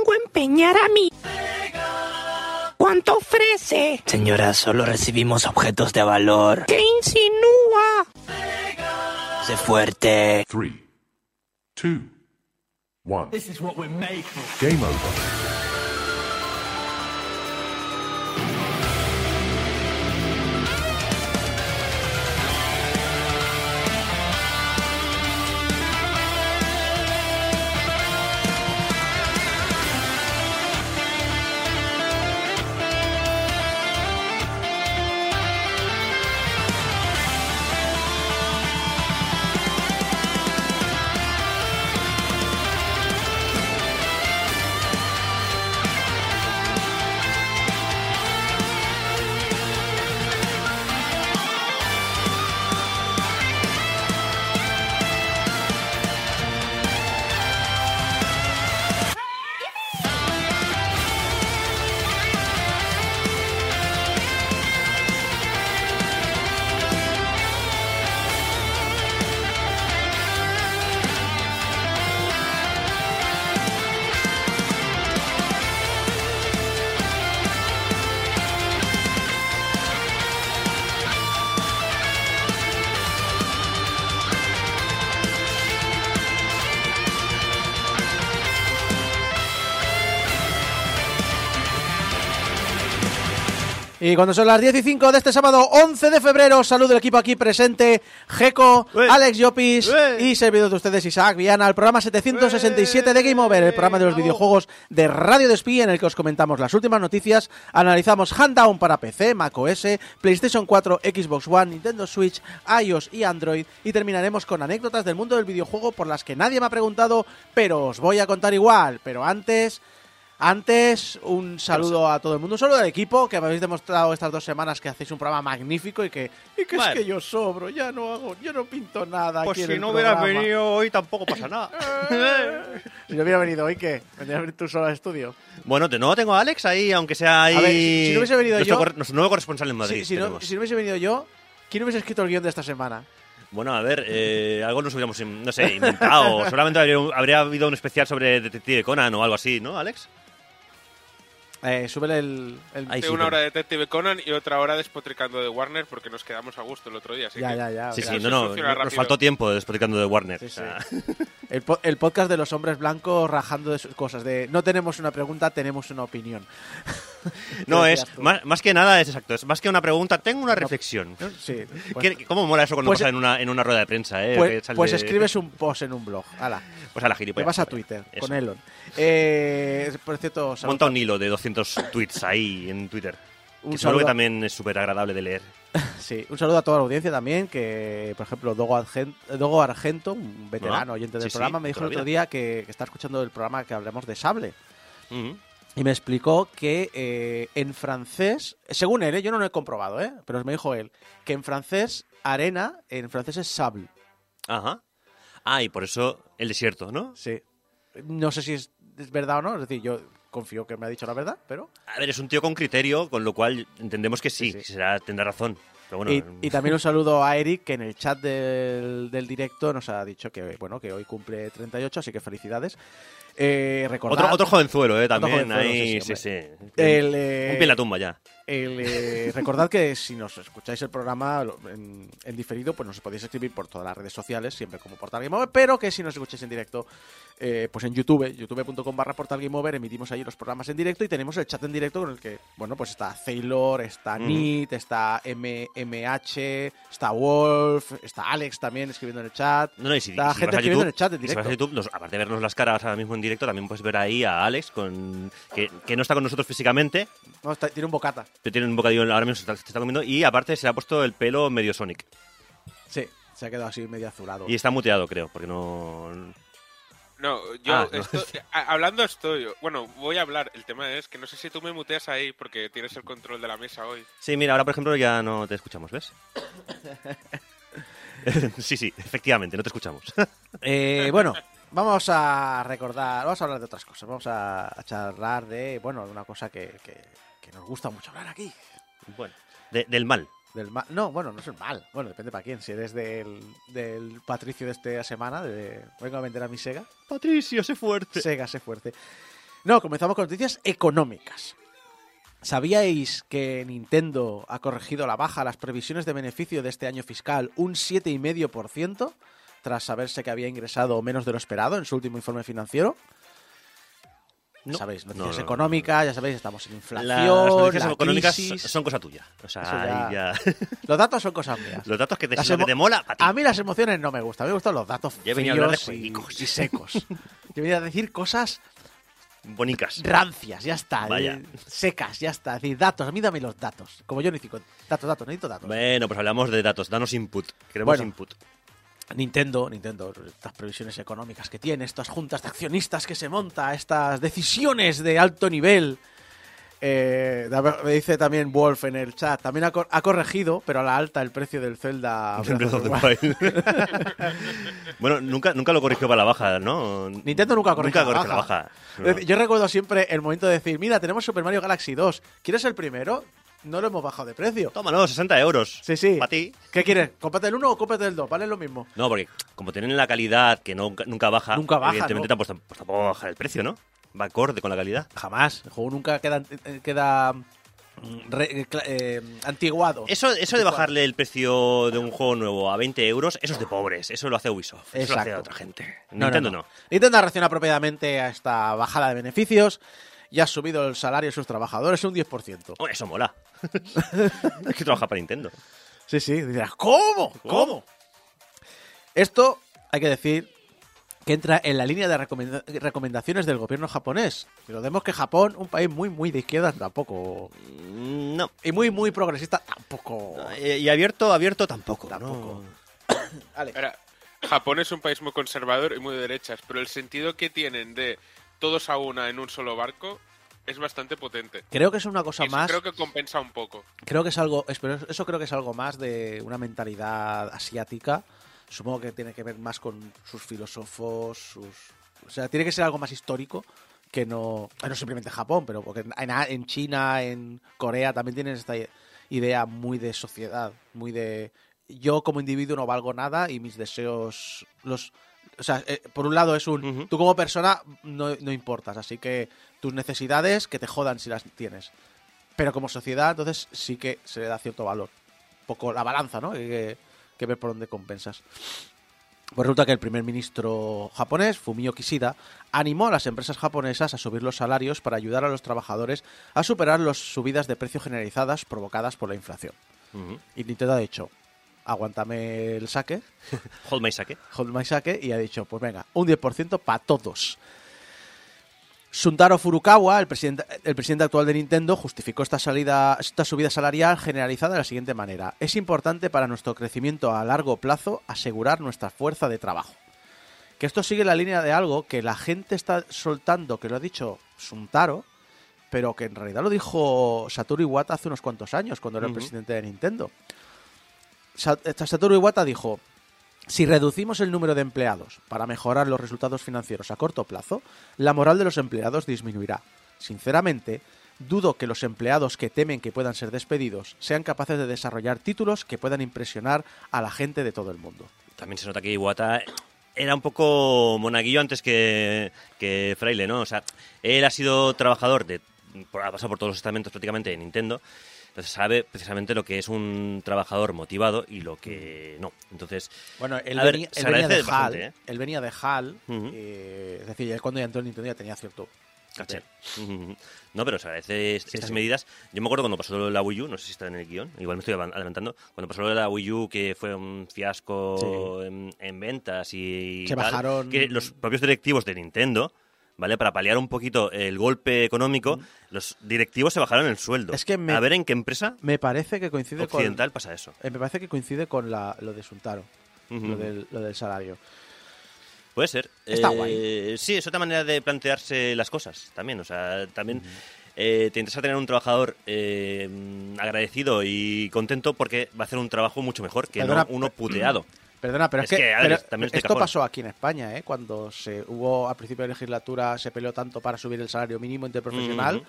vengo a empeñar a mí. ¿Cuánto ofrece? Señora, solo recibimos objetos de valor. ¿Qué insinúa? Sé fuerte. Three, two, one. This is what we're made for. Game over. Y cuando son las 10 y 5 de este sábado 11 de febrero, saludo el equipo aquí presente, Geco. Alex Llopis y servidor de ustedes Isaac Viana, el programa 767 de Game Over, el programa de los videojuegos de Radio Despí en el que os comentamos las últimas noticias, analizamos Handdown para PC, macOS, PlayStation 4, Xbox One, Nintendo Switch, iOS y Android. Y terminaremos con anécdotas del mundo del videojuego por las que nadie me ha preguntado, pero os voy a contar igual, pero antes... Antes, un saludo a todo el mundo, un saludo al equipo que me habéis demostrado estas dos semanas que hacéis un programa magnífico y que, y que es que yo sobro, ya no hago, yo no pinto nada. Pues aquí en si el no hubieras programa. venido hoy tampoco pasa nada. Si no hubiera venido hoy, ¿qué? ¿Vendrías a venir tú solo al estudio? bueno, de nuevo tengo a Alex ahí, aunque sea ahí. A ver, si- si no hubiese venido nuestro, yo- nuestro nuevo corresponsal en Madrid. Si, si no, si no hubiese venido yo, ¿quién hubiese escrito el guion de esta semana? Bueno, a ver, eh, algo nos hubiéramos, no sé, inventado. Seguramente habría, habría habido un especial sobre Detective Conan o algo así, ¿no, Alex? Eh, súbele el... el- De sí, una pero- hora de Detective Conan y otra hora despotricando de Warner porque nos quedamos a gusto el otro día. Así Ya, que ya, ya. Sí, sí, no, no, nos rápido. faltó tiempo explicando de Warner. Sí, o sea, El, po- el podcast de los hombres blancos rajando de sus cosas, de no tenemos una pregunta, tenemos una opinión. no, ¿Qué es, más, más que nada es exacto, es más que una pregunta, tengo una reflexión. Sí, pues, ¿Qué- ¿Cómo mola eso cuando pues- pasa en una, en una rueda de prensa, eh? pues- Que sale- pues escribes un post en un blog. Hala, Pues a la te gilipollas. vas a Twitter Eso. con Elon. Eh, por cierto, saludo- Monta un hilo de 200 tweets ahí en Twitter. Un que saludo- que también es súper agradable de leer. Sí, un saludo a toda la audiencia también, que por ejemplo Dogo, Argen- Dogo Argento, un veterano Ah, oyente del sí, sí, programa, me dijo el otro día que, que está escuchando el programa que hablamos de sable. Y me explicó que eh, en francés, según él, ¿eh? yo no lo he comprobado, ¿eh? pero me dijo él, que en francés arena, en francés es sable. Ajá. Ah, y por eso el desierto, ¿no? Sí. No sé si es, es verdad o no, es decir, yo confío que me ha dicho la verdad, pero... A ver, es un tío con criterio, con lo cual entendemos que sí, Sí, sí. será, tendrá razón. Pero bueno, y, y también un saludo a Eric, que en el chat del, del directo nos ha dicho que, bueno, que hoy cumple 38, así que felicidades. Eh, recordad, otro, otro jovenzuelo, ¿eh? También jovenzuelo, ahí, sí, sí, sí, sí. el, eh, Un pie en la tumba ya. El, eh, recordad que si nos escucháis el programa en, en diferido, pues nos podéis escribir por todas las redes sociales, siempre como Portal Game Over, pero que si nos escucháis en directo, eh, pues en YouTube, youtube.com barra Portal Game Over, emitimos ahí los programas en directo y tenemos el chat en directo con el que, bueno, pues está Taylor, está Mm. Nit, está MMH, está Wolf, está Alex también escribiendo en el chat. No, no, y si, Está si gente escribiendo YouTube, en el chat en si directo. YouTube, aparte de vernos las caras ahora mismo en directo, también puedes ver ahí a Alex, con, que, que no está con nosotros físicamente, No, está- tiene un bocata. Pero tiene un bocadillo ahora mismo, se está, se está comiendo, y aparte se le ha puesto el pelo medio Sonic. Sí, se ha quedado así medio azulado. Y está muteado, creo, porque no... No, yo Ah, no. estoy- a- hablando estoy. Bueno, voy a hablar. El tema es que no sé si tú me muteas ahí porque tienes el control de la mesa hoy. Sí, mira, ahora por ejemplo ya no te escuchamos, ¿ves? sí, sí, efectivamente, no te escuchamos. Eh, bueno, vamos a recordar, vamos a hablar de otras cosas. Vamos a, a charlar de, bueno, de una cosa que, que- que nos gusta mucho hablar aquí. bueno, de- del mal. Del mal. No, bueno, no es el mal. Bueno, depende para quién. Si eres del, del Patricio de esta semana, de vengo a vender a mi Sega. Patricio, sé fuerte. Sega, sé fuerte. No, comenzamos con noticias económicas. ¿Sabíais que Nintendo ha corregido a la baja las previsiones de beneficio de este año fiscal un 7,5% tras saberse que había ingresado menos de lo esperado en su último informe financiero? No. Sabéis, No, noticias no, no. económicas, ya sabéis, estamos en inflación, Las noticias la económicas crisis. son cosa tuya. O sea, ya- ya- Los datos son cosas mías. los datos que te, lo que emo- te mola, para ti. A mí las emociones no me gustan, me gustan los datos Yo venía a de fríos y, y secos. Yo venía a decir cosas Bonicas. rancias, ya está. Vaya. secas, ya está. Es decir, datos, a mí dame los datos. Como yo necesito datos, datos, necesito datos. Bueno, pues hablamos de datos. Danos input. Queremos Bueno. input. Nintendo, Nintendo, estas previsiones económicas que tiene, estas juntas de accionistas que se monta, estas decisiones de alto nivel. Eh, me dice también Wolf en el chat, también ha, cor- ha corregido, pero a la alta, el precio del Zelda. Bueno, nunca, nunca lo corrigió para la baja, ¿no? Nintendo nunca corrige Nunca la corrige la baja. baja. Yo recuerdo siempre el momento de decir, mira, tenemos Super Mario Galaxy 2, ¿quieres el primero? No lo hemos bajado de precio. Tómalo, 60 euros. Sí, sí. Para ti. ¿Qué quieres? ¿Cómprate el 1 o cómprate el 2? ¿Vale lo mismo? No, porque como tienen la calidad que no, nunca baja, Nunca baja, evidentemente ¿no? tampoco, pues tampoco va a bajar el precio, ¿no? Va acorde con la calidad. Jamás. El juego nunca queda, eh, queda mm, re- eh, eh, antiguado. Eso, eso de bajarle el precio de un juego nuevo a 20 euros, eso es de pobres. Eso lo hace Ubisoft. Eso lo hace otra gente. No, Nintendo no, no. no. Nintendo apropiadamente a esta bajada de beneficios y ha subido el salario de sus trabajadores un 10%. Oh, eso mola. es que trabaja para Nintendo. Sí, sí. Dirás, ¿cómo? ¿Cómo? Esto, hay que decir, que entra en la línea de recomenda- recomendaciones del gobierno japonés. Recordemos que Japón, un país muy, muy de izquierda, tampoco. Mm, No. Y muy, muy progresista, tampoco. Y abierto, abierto tampoco. Tampoco. no. Vale. Ahora, Japón es un país muy conservador y muy de derechas, pero el sentido que tienen de todos a una en un solo barco es bastante potente. Creo que es una cosa eso más. creo que compensa un poco. Creo que es algo, eso creo que es algo más de una mentalidad asiática. Supongo que tiene que ver más con sus filósofos, sus, o sea, tiene que ser algo más histórico que no, no simplemente Japón, pero porque en, en China, en Corea también tienen esta idea muy de sociedad, muy de yo como individuo no valgo nada y mis deseos los o sea, eh, por un lado es un tú como persona no, no importas, así que tus necesidades que te jodan si las tienes. Pero como sociedad, entonces sí que se le da cierto valor. Un poco la balanza, ¿no? Que, que ver por dónde compensas. Pues resulta que el primer ministro japonés, Fumio Kishida, animó a las empresas japonesas a subir los salarios para ayudar a los trabajadores a superar las subidas de precio generalizadas provocadas por la inflación. Ujú. Y Nintendo ha dicho, aguántame el saque, Hold my sake. hold my sake, y ha dicho, pues venga, un 10% para todos. Suntaro Furukawa, el presidente, el presidente actual de Nintendo, justificó esta, salida, esta subida salarial generalizada de la siguiente manera. Es importante para nuestro crecimiento a largo plazo asegurar nuestra fuerza de trabajo. Que esto sigue la línea de algo que la gente está soltando, que lo ha dicho Suntaro, pero que en realidad lo dijo Satoru Iwata hace unos cuantos años, cuando era el presidente de Nintendo. Sa- Satoru Iwata dijo, si reducimos el número de empleados para mejorar los resultados financieros a corto plazo, la moral de los empleados disminuirá. Sinceramente, dudo que los empleados que temen que puedan ser despedidos sean capaces de desarrollar títulos que puedan impresionar a la gente de todo el mundo. También se nota que Iwata era un poco monaguillo antes que, que fraile, ¿no? O sea, él ha sido trabajador de. Ha pasado por todos los estamentos prácticamente de Nintendo. Entonces sabe precisamente lo que es un trabajador motivado y lo que no. Entonces, Bueno, él A ver, venía, se él venía de agradece HAL, bastante, ¿eh? él venía de HAL, Ujú. eh, es decir, él cuando ya entró en Nintendo ya tenía cierto caché. No, pero se agradece est- estas sí. medidas. Yo me acuerdo cuando pasó lo de la Wii U, no sé si está en el guion, igual me estoy adelantando, cuando pasó lo de la Wii U que fue un fiasco en, en ventas y Se tal, bajaron- que los propios directivos de Nintendo, ¿vale? Para paliar un poquito el golpe económico, los directivos se bajaron el sueldo. Es que me- A ver en qué empresa Me parece que coincide con occidental pasa eso. eh, me parece que coincide con la, lo de Suntaro, lo, del, lo del salario. Puede ser. Está Eh, guay. Sí, es otra manera de plantearse las cosas también. O sea, también eh, te interesa tener un trabajador eh, agradecido y contento porque va a hacer un trabajo mucho mejor que Perdona, no uno puteado. Perdona, pero es, Es que, que, a ver, pero también es de esto cajón. pasó aquí en España, ¿eh? Cuando se hubo a principio de legislatura se peleó tanto para subir el salario mínimo interprofesional,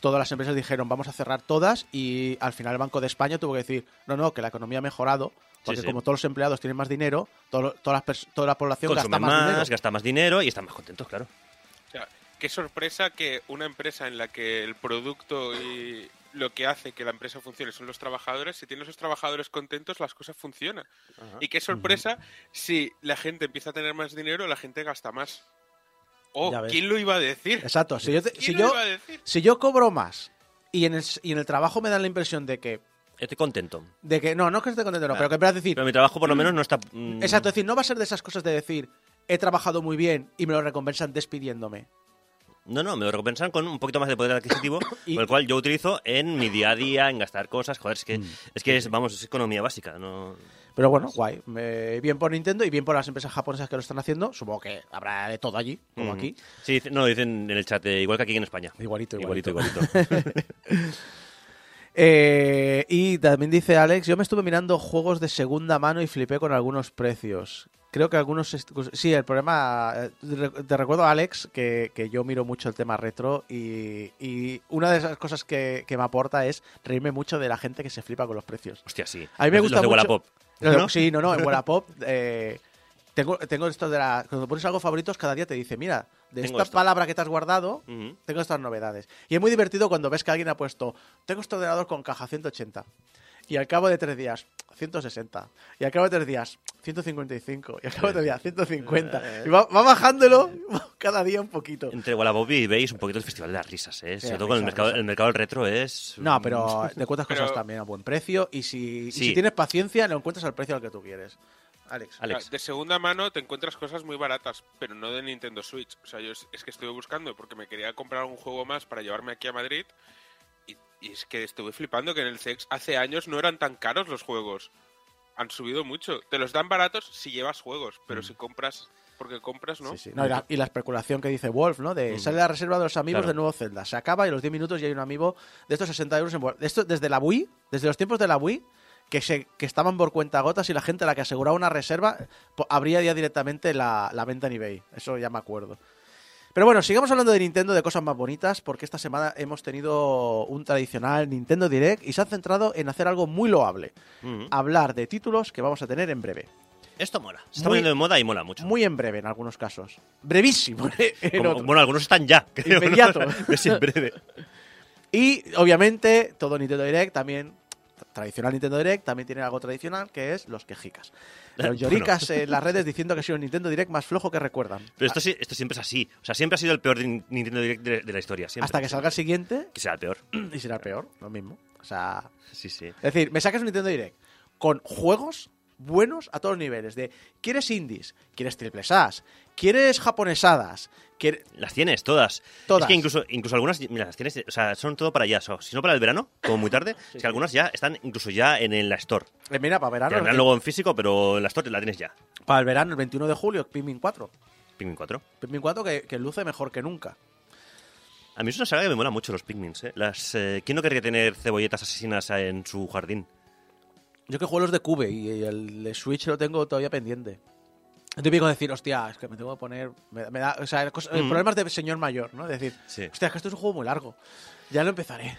todas las empresas dijeron vamos a cerrar todas y al final el Banco de España tuvo que decir no, no, que la economía ha mejorado porque sí. como todos los empleados tienen más dinero, todo- las pers- toda la población Consume gasta más, más, dinero. gasta más dinero y están más contentos, claro. O sea, qué sorpresa que una empresa en la que el producto y lo que hace que la empresa funcione son los trabajadores, si tiene esos trabajadores contentos, las cosas funcionan. Y qué sorpresa si la gente empieza a tener más dinero, la gente gasta más. Oh. ¿quién lo iba a decir? Exacto. Si yo, te- ¿Quién si yo, a si cobro más y en, el, y en el trabajo me dan la impresión de que. Estoy contento. De que no, no es que esté contento, no, Ah. pero que vas a decir. Pero mi trabajo por lo menos no está... mm, Exacto, es decir, no va a ser de esas cosas de decir, he trabajado muy bien y me lo recompensan despidiéndome. No, no, me lo recompensan con un poquito más de poder adquisitivo, Y- por el cual yo utilizo en mi día a día, en gastar cosas. Joder, es que, Mm. es, que es, vamos, es economía básica. No... Pero bueno, guay. Bien por Nintendo y bien por las empresas japonesas que lo están haciendo. Supongo que habrá de todo allí, como Mm. aquí. Sí, no, dicen en el chat, eh, igual que aquí en España. Igualito, igualito. igualito. igualito. Eh, y también dice Alex, yo me estuve mirando juegos de segunda mano y flipé con algunos precios. Creo que algunos... Sí, el problema... eh, Te recuerdo, Alex, que, que yo miro mucho el tema retro y, y una de esas cosas que, que me aporta es reírme mucho de la gente que se flipa con los precios. Hostia, sí. A mí me Los- gusta los de mucho- Wallapop. Sí, no, no, en Wallapop eh, tengo, tengo esto de la... Cuando pones algo favoritos, cada día te dice, mira, de Tengo esta esto. palabra que te has guardado, tengo estas novedades. Y es muy divertido cuando ves que alguien ha puesto, tengo este ordenador con caja 180. Y al cabo de tres días, 160. Y al cabo de tres días, 155. Y al cabo de tres días, 150. Y va, va bajándolo cada día un poquito. Entre Wallapop y es un poquito el festival de las risas, ¿eh? Sí, Sobre todo con el risa, mercado, el mercado del retro es... No, pero te cuentas cosas Pero- también a buen precio. Y si, y Sí. si tienes paciencia, lo encuentras al precio al que tú quieres. Alex. Alex. De segunda mano te encuentras cosas muy baratas, pero no de Nintendo Switch. O sea, yo es, es que estuve buscando porque me quería comprar un juego más para llevarme aquí a Madrid. Y, es que estuve flipando que en el CEX hace años no eran tan caros los juegos. Han subido mucho. Te los dan baratos si llevas juegos, pero si compras porque compras, ¿no? Mm. Sí, sí. No, y, la, y la especulación que dice Wolf, ¿no? De sale la reserva de los amigos Claro. del nuevo Zelda. Se acaba y a los 10 minutos ya hay un amigo de estos 60 euros en Wolf. Esto desde la Wii, desde los tiempos de la Wii, que, se, que estaban por cuenta gotas y la gente a la que aseguraba una reserva po- abría ya directamente la, la venta en eBay. Eso ya me acuerdo. Pero bueno, sigamos hablando de Nintendo, de cosas más bonitas, porque esta semana hemos tenido un tradicional Nintendo Direct y se han centrado en hacer algo muy loable. Ujú. Hablar de títulos que vamos a tener en breve. Esto mola. Se está poniendo de moda y mola mucho. Muy en breve en algunos casos. Brevísimo. en Como- bueno, algunos están ya. creo, ¿no? Inmediato. Es en breve. Y obviamente todo Nintendo Direct también, tradicional Nintendo Direct, también tiene algo tradicional que es los quejicas. Los Bueno. lloricas en las redes diciendo que ha sido el Nintendo Direct más flojo que recuerdan. Pero esto, esto siempre es así. O sea, siempre ha sido el peor Nintendo Direct de, de la historia. Siempre. Hasta que salga el siguiente Que sea el peor. y será el peor, lo mismo. O sea, Sí, sí. es decir, me sacas un Nintendo Direct con juegos buenos a todos los niveles. De, ¿quieres indies? ¿Quieres triples A's? ¿Quieres japonesadas? ¿Quieres... Las tienes todas. Todas. Es que incluso, incluso algunas, mira, las tienes, o sea, son todo para ya. so- si no para el verano, como muy tarde, es que algunas ya están incluso ya en el- la Store. Eh, mira, para verano, la vendrán luego en físico, pero en la Store la tienes ya. para el verano, el 21 de julio, Pikmin 4. Pikmin 4. Pikmin 4 que, que luce mejor que nunca. A mí es una saga que me mola mucho los Pikmins, ¿eh? Las, eh, ¿Quién no querría tener cebolletas asesinas en su jardín? Yo que juego los de Cube y el de Switch lo tengo todavía pendiente. Es típico decir, hostia, es que me tengo que poner. Me, me da, o sea, cosas- Mm. problemas de señor mayor, ¿no? Decir, Sí. hostia, es que esto es un juego muy largo. Ya lo empezaré.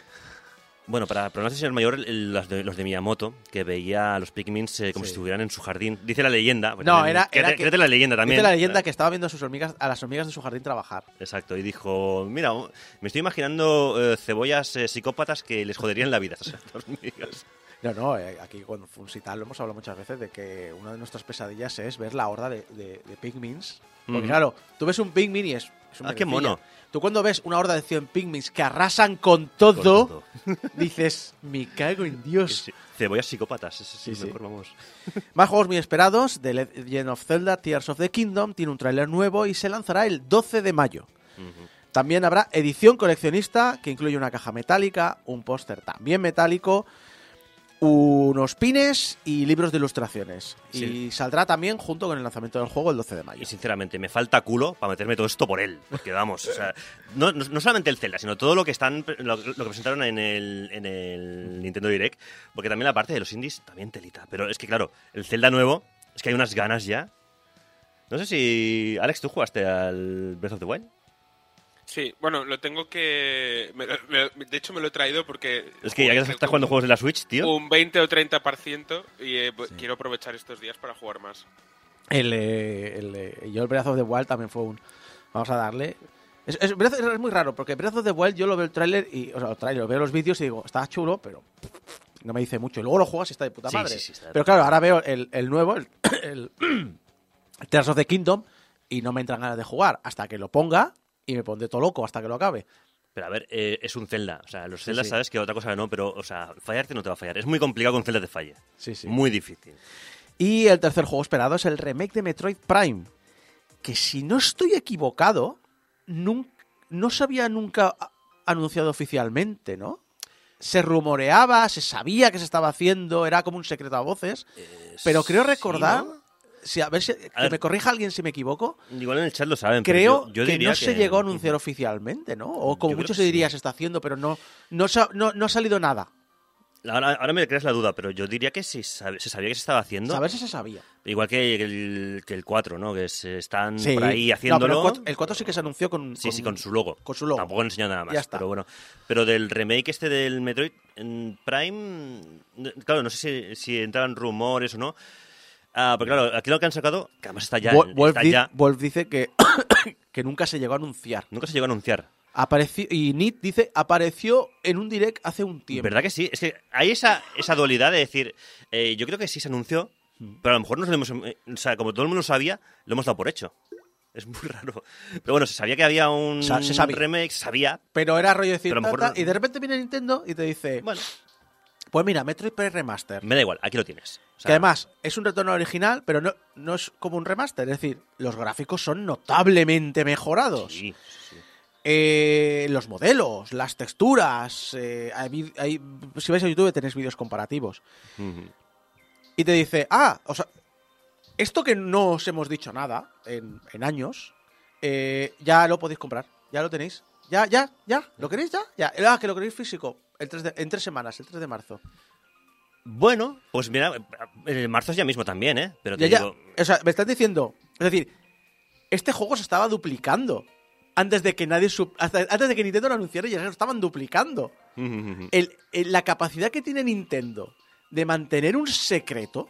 Bueno, para problemas de señor mayor, los, de, los de Miyamoto, que veía a los Pikmins eh, como Sí. si estuvieran en su jardín. Dice la leyenda. pues No, era- era que- la leyenda también. Dice la leyenda que estaba viendo a sus hormigas, a las hormigas de su jardín trabajar. Exacto, y dijo, mira, me estoy imaginando eh, cebollas eh, psicópatas que les joderían la vida a esas hormigas. No, no, eh, aquí con Funsital lo hemos hablado muchas veces de que una de nuestras pesadillas es ver la horda de, de. Porque claro, tú ves un Pikmin y es, es un Ah, qué mono. Tú cuando ves una horda de 100 Pikmins que arrasan con todo, Con todo. dices, me cago en Dios. Cebollas psicópatas, ese sí, Sí, sí. mejor vamos. Más juegos muy esperados, The Legend of Zelda Tears of the Kingdom tiene un tráiler nuevo y se lanzará el 12 de mayo. También habrá edición coleccionista que incluye una caja metálica, un póster también metálico, unos pines y libros de ilustraciones. Sí. Y saldrá también junto con el lanzamiento del juego el 12 de mayo. Y sinceramente, me falta culo para meterme todo esto por él. Porque vamos, o sea, no, no- solamente el Zelda, sino todo lo que están lo, lo que presentaron en el, en el Nintendo Direct. Porque también la parte de los indies también telita. Pero es que claro, el Zelda nuevo, es que hay unas ganas ya. No sé si. Alex, ¿tú jugaste al Breath of the Wild? Sí, bueno, lo tengo que... me me de hecho, me lo he traído porque... Es que ya que estás jugando juegos de la Switch, tío. Un 20 o 30% y eh, quiero aprovechar estos días para jugar más. El, eh, el, eh, yo el Breath of the Wild también fue un... Vamos a darle... Es, es- es muy raro, porque Breath of the Wild yo lo veo el tráiler y, o sea, el tráiler, veo los vídeos y digo, está chulo, pero no me dice mucho. Y luego lo juegas y está de puta madre. sí, sí, está pero claro, ahora veo el, el nuevo, el, el, el Tears of the Kingdom, y no me entran ganas de jugar hasta que lo ponga y me pondré todo loco hasta que lo acabe. Pero a ver, eh, es un Zelda. O sea, los Zelda sí. sabes que otra cosa no, pero, o sea, fallarte no te va a fallar. Es muy complicado un Zelda te falle. Sí, sí. Muy difícil. Y el tercer juego esperado es el remake de Metroid Prime. Que si no estoy equivocado, nun- no se había nunca anunciado oficialmente, ¿no? Se rumoreaba, se sabía que se estaba haciendo, era como un secreto a voces. pero creo sí, recordar, ¿no? Si, a ver si, que ver. me corrija alguien si me equivoco, Igual en el chat lo saben. pero creo yo- yo que diría no se llegó a anunciar oficialmente, ¿no? O como mucho que se diría sí. se está haciendo, pero no, no, no, no ha salido nada. Ahora, ahora me creas la duda, pero yo diría que sí se sabía que se estaba haciendo. A ver si se sabía. Igual que el, que el 4, ¿no? Que se están Sí. por ahí No, haciéndolo. pero el, 4, el 4 sí que se anunció con, Sí, sí, con su logo. con su logo. Tampoco enseñado nada más. Ya está. Pero bueno. Pero del remake este del Metroid en Prime. no- Claro, no sé si, si entraban rumores o no. Ah, pero claro, aquí lo que han sacado, que además está ya. Wol- Wolf, está di- ya Wolf dice que, que nunca se llegó a anunciar. nunca se llegó a anunciar. Apareció, y Nit dice, apareció en un direct hace un tiempo. ¿Verdad que sí? Es que hay esa, esa dualidad de decir, eh, yo creo que sí se anunció, Hmm. pero a lo mejor nos lo hemos, eh, o sea, como todo el mundo lo sabía, lo hemos dado por hecho. Es muy raro. Pero bueno, se sabía que había un Sa- se sabía. remake, se sabía. Pero era rollo de decir, Pero a lo ta, mejor ta, no- y de repente viene Nintendo y te dice, Bueno, pues mira, Metroid Prime Remaster. me da igual, aquí lo tienes. O sea, que además es un retorno original, pero no, no es como un remaster. Es decir, los gráficos son notablemente mejorados. Sí, sí. Eh, los modelos, las texturas. eh, hay si vais a YouTube tenéis vídeos comparativos. Y te dice, ah, o sea, esto que no os hemos dicho nada en, en años, eh, ya lo podéis comprar. Ya lo tenéis. Ya, ya, ya. ¿Lo queréis ya? Ya. Ah, que lo queréis físico. El 3 de- en tres semanas, el 3 de marzo. Bueno, pues mira, el marzo es ya mismo también, ¿eh? Pero te Ya, ya. digo, O sea, me estás diciendo. Es decir, este juego se estaba duplicando. Antes de que nadie hasta- antes de que Nintendo lo anunciara, ya se lo estaban duplicando. El- el- la capacidad que tiene Nintendo de mantener un secreto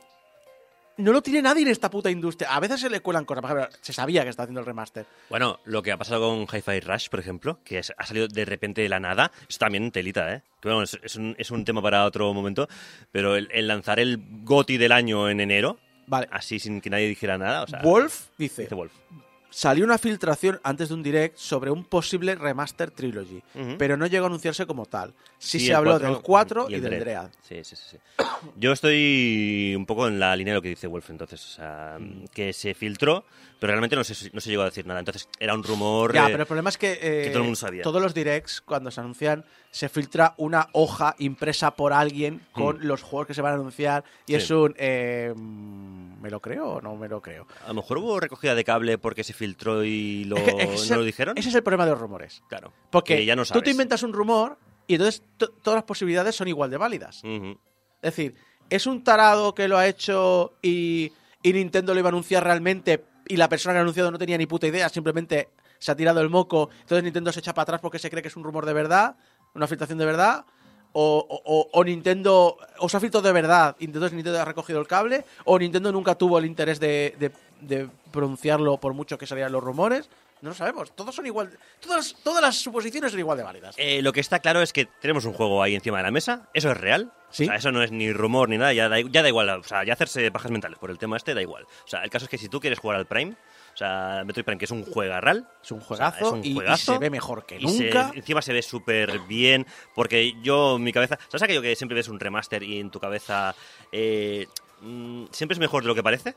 no lo tiene nadie en esta puta industria. A veces se le cuelan cosas. Por ejemplo, se sabía que está haciendo el remaster. Bueno, lo que ha pasado con Hi-Fi Rush, por ejemplo, que es- ha salido de repente de la nada, eso también telita, ¿eh? Que bueno, es, es un, es un tema para otro momento, pero el, el lanzar el GOTI del año en enero, Vale. así sin que nadie dijera nada, o sea... Wolf dice, Dice Wolf. Salió una filtración antes de un direct sobre un posible remaster trilogy, pero no llegó a anunciarse como tal. Sí, Sí, se habló 4 del 4 y, el del Dread. Sí, sí, sí, sí. Yo estoy un poco en la línea de lo que dice Wolf, entonces, o sea, Mm. que se filtró, pero realmente no se, no se llegó a decir nada. Entonces, era un rumor... Ya, eh, pero el problema es que, eh, que todo el mundo sabía. todos los directs, cuando se anuncian, se filtra una hoja impresa por alguien con los juegos que se van a anunciar y es un... eh, mm, ¿Me lo creo o no me lo creo? A lo mejor hubo recogida de cable porque se filtró y lo, Es que- es que no lo dijeron. Ese es el problema de los rumores. Claro. Porque que ya no tú sabes. te inventas un rumor y entonces to- todas las posibilidades son igual de válidas. Ujú. Es decir, es un tarado que lo ha hecho y, y Nintendo lo iba a anunciar realmente y la persona que lo ha anunciado no tenía ni puta idea, simplemente se ha tirado el moco, entonces Nintendo se echa para atrás porque se cree que es un rumor de verdad, una filtración de verdad, o, o- Nintendo, o se ha filtrado de verdad, entonces Nintendo ha recogido el cable, o Nintendo nunca tuvo el interés de, de- de pronunciarlo por mucho que salieran los rumores. No lo sabemos, todos son igual, todas, todas las suposiciones son igual de válidas. Eh, lo que está claro es que tenemos un juego ahí encima de la mesa, eso es real. Sí. O sea, eso no es ni rumor ni nada, ya da, ya da igual. O sea, ya hacerse pajas mentales por el tema este da igual. O sea, el caso es que si tú quieres jugar al Prime, o sea, Metroid Prime, que es un juegarral. Es un o sea, juegazo, es un y- y, juegazo, se ve mejor que se- nunca. encima se ve súper bien, porque yo, mi cabeza... ¿Sabes aquello que siempre ves un remaster y en tu cabeza eh, mm, siempre es mejor de lo que parece?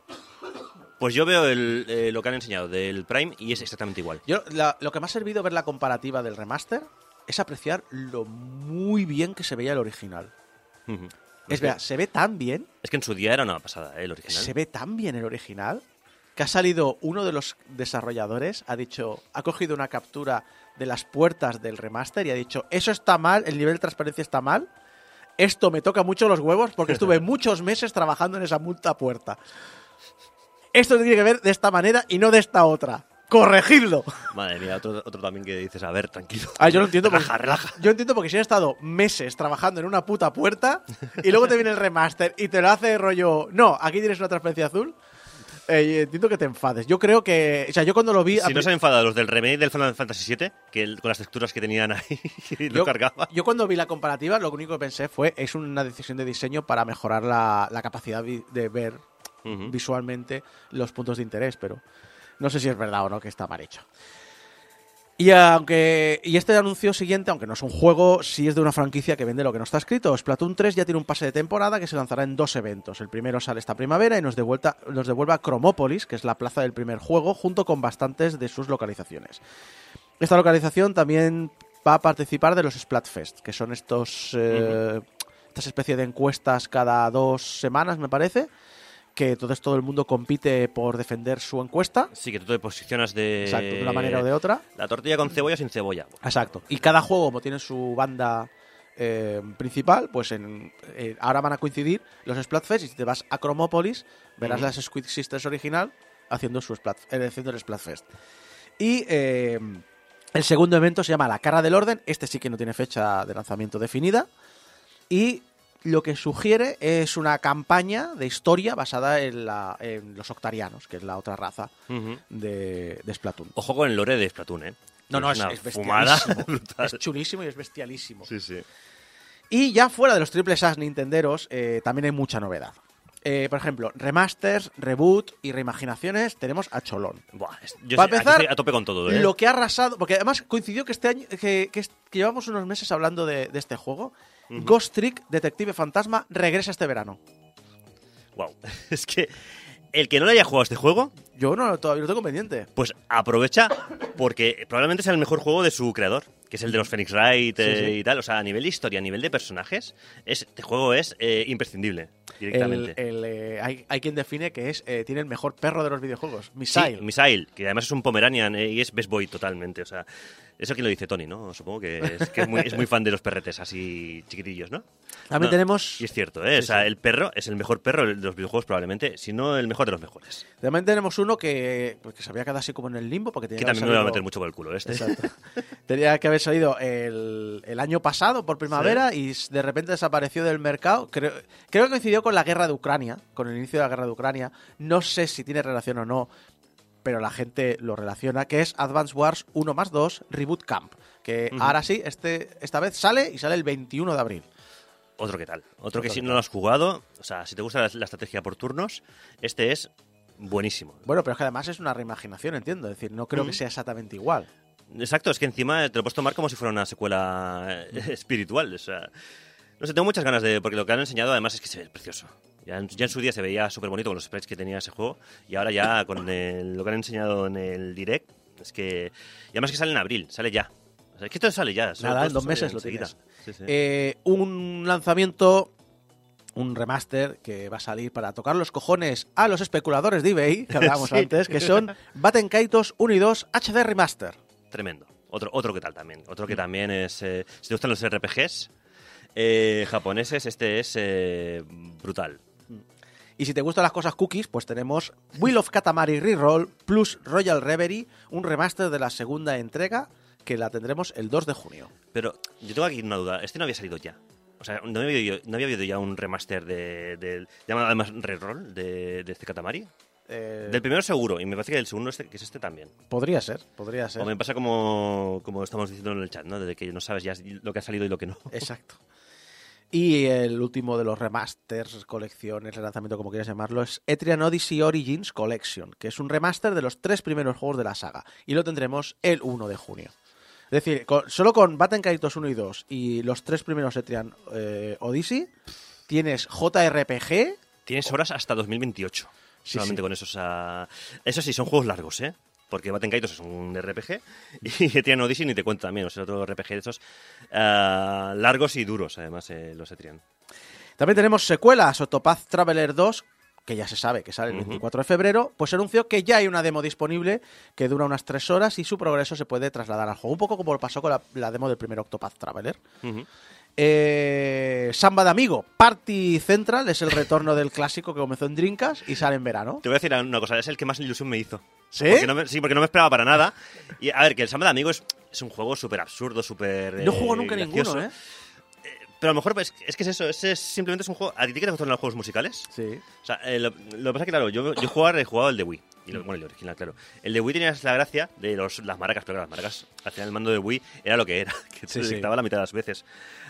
Pues yo veo el, eh, lo que han enseñado del Prime y es exactamente igual. Yo, la- lo que me ha servido ver la comparativa del remaster es apreciar lo muy bien que se veía el original. Es verdad, se ve tan bien, Es que en su día era una pasada, ¿eh? el original. se ve tan bien el original, que ha salido uno de los desarrolladores, ha dicho, ha cogido una captura de las puertas del remaster y ha dicho, eso está mal, el nivel de transparencia está mal, esto me toca mucho los huevos porque estuve muchos meses trabajando en esa multa puerta. Esto tiene que ver de esta manera y no de esta otra. Corregidlo. Madre mía, otro, otro también que dices, a ver, tranquilo. Ah, yo lo entiendo. Relaja, porque, relaja. Yo entiendo porque si has estado meses trabajando en una puta puerta y luego te viene el remaster y te lo hace rollo. No, aquí tienes una transparencia azul. Eh, entiendo que te enfades. Yo creo que. O sea, yo cuando lo vi. Si no se han enfadado los del remake del Final Fantasy VII, que el- con las texturas que tenían ahí, y lo yo, cargaba. yo cuando vi la comparativa, lo único que pensé fue: es una decisión de diseño para mejorar la, la capacidad de ver visualmente los puntos de interés, pero no sé si es verdad o no que está mal hecho. Y aunque y este anuncio siguiente, aunque no es un juego, sí es de una franquicia que vende lo que no está escrito. Splatoon 3 ya tiene un pase de temporada que se lanzará en dos eventos. El primero sale esta primavera y nos, devuelta- nos devuelve a Cromópolis, que es la plaza del primer juego, junto con bastantes de sus localizaciones. Esta localización también va a participar de los Splatfest, que son estos eh, estas especies de encuestas cada dos semanas, me parece, que entonces todo el mundo compite por defender su encuesta, Sí, que tú te posicionas de... exacto, de una manera o de otra. La tortilla con cebolla sin cebolla. Exacto. Y cada juego, como tiene su banda eh, principal, pues en, eh, ahora van a coincidir los Splatfest y si te vas a Chromopolis, verás las Squid Sisters original haciendo su Splat, eh, haciendo el Splatfest. Y eh, el segundo evento se llama La Cara del Orden. Este sí que no tiene fecha de lanzamiento definida. Y lo que sugiere es una campaña de historia basada en, la- en los octarianos, que es la otra raza de, de Splatoon. Ojo con el lore de Splatoon, ¿eh? No, no, es, una es bestialísimo. brutal. Es chulísimo y es bestialísimo. Sí, sí. Y ya fuera de los triples As nintenderos, eh, también hay mucha novedad. Eh, por ejemplo, remasters, reboot y reimaginaciones tenemos a Cholón. Buah, es- yo Para sé- empezar, a tope con todo, ¿eh? Lo que ha arrasado, porque además coincidió que este año, que, que es- que llevamos unos meses hablando de, de este juego. Ghost Trick, Detective Fantasma, regresa este verano. Wow. Es que el que no le haya jugado este juego, Yo no todavía lo tengo pendiente. pues aprovecha porque probablemente sea el mejor juego de su creador, que es el de los Phoenix Wright eh, Sí, sí. y tal. O sea, a nivel de historia, a nivel de personajes, este juego es eh, imprescindible El, directamente. el, eh, hay, hay quien define que es eh, tiene el mejor perro de los videojuegos, Sí, Missile. Missile, que además es un Pomeranian eh, y es Best Boy totalmente. O sea, eso quien lo dice Tony, ¿no? Supongo que es, que es, muy, es muy fan de los perretes así chiquitillos, ¿no? También No, tenemos Y es cierto, ¿eh? Sí, o sea, sí. el perro es el mejor perro de los videojuegos probablemente, si no el mejor de los mejores. También tenemos uno que, pues, que se había quedado así como en el limbo porque tenía Que que también me va a salido- meter mucho por el culo este. Exacto. tenía que haber salido el, el año pasado por primavera y de repente desapareció del mercado. Creo, creo que coincidió con la guerra de Ucrania, con el inicio de la guerra de Ucrania. No sé si tiene relación o no, pero la gente lo relaciona, que es Advance Wars 1 más 2 Reboot Camp. Que ahora sí, este, esta vez sale y sale el 21 de abril. Otro que tal. Otro que si no lo has jugado, o sea, si te gusta la, la estrategia por turnos, este es buenísimo. Bueno, pero es que además es una reimaginación, entiendo. Es decir, no creo que sea exactamente igual. Exacto, es que encima te lo puedes tomar como si fuera una secuela eh, espiritual. O sea, no sé, tengo muchas ganas de. Porque lo que han enseñado además es que se ve precioso. Ya en, ya en su día se veía súper bonito con los sprites que tenía ese juego. Y ahora ya con el- lo que han enseñado en el direct, es que. Y además que sale en abril, sale ya. O sea, es que esto sale ya. Nada, todo en dos sale meses lo tienes. Sí, sí. Eh, un lanzamiento, un remaster que va a salir para tocar los cojones a los especuladores de eBay, que hablábamos Sí. antes, que son Batten Kaitos 1 y 2 HD Remaster. Tremendo. Otro, otro que tal también. Otro que también es. eh, si te gustan los RPGs eh, japoneses, este es eh, brutal. Y si te gustan las cosas cookies, pues tenemos Wheel of Katamari Reroll plus Royal Reverie, un remaster de la segunda entrega que la tendremos el 2 de junio. Pero yo tengo aquí una duda. Este no había salido ya. O sea, ¿no había habido, no había habido ya un remaster de, del llamado además Reroll de, de este Katamari? Eh, Del primero seguro, y me parece que el segundo este, que es este también. Podría ser, podría ser. O me pasa como, como estamos diciendo en el chat, ¿no? Desde que no sabes ya lo que ha salido y lo que no. Exacto. Y el último de los remasters, colecciones, relanzamiento, como quieras llamarlo, es Etrian Odyssey Origins Collection, que es un remaster de los tres primeros juegos de la saga. Y lo tendremos el 1 de junio. Es decir, con- solo con Batten Kaitos 1 y 2 y los tres primeros Etrian eh, Odyssey, tienes JRPG. Tienes horas hasta 2028. Sí, solamente sí. con eso. O sea, eso sí, son juegos largos, ¿eh? Porque Batten Kaitos es un RPG y Etrian Odyssey ni te cuento también. O sea, otro RPG de esos ah, largos y duros, además, eh, los Etrian. También tenemos secuelas, Octopath Traveler 2, que ya se sabe que sale el Ujú. 24 de febrero, pues anunció que ya hay una demo disponible que dura unas 3 horas y su progreso se puede trasladar al juego. Un poco como pasó con la, la demo del primer Octopath Traveler. Eh, Samba de Amigo, Party Central, es el retorno del clásico que comenzó en Drinkas y sale en verano. Te voy a decir una cosa, es el que más ilusión me hizo. ¿Sí? Porque no me- sí, porque no me esperaba para nada. Y a ver, que el Samba de Amigos es un juego súper absurdo, súper. No eh, juego nunca gracioso. ninguno, ¿eh? Pero a lo mejor es, es que es eso, es simplemente es un juego. ¿A ti te gustan los juegos musicales? Sí. O sea, eh, lo, lo que pasa es que, claro, yo, yo jugar, he jugado el de Wii. Y lo- bueno, el original, claro. El de Wii tenía la gracia de los, las maracas, pero claro, las maracas, al final el mando de Wii era lo que era, que se sí. dictaba la mitad de las veces.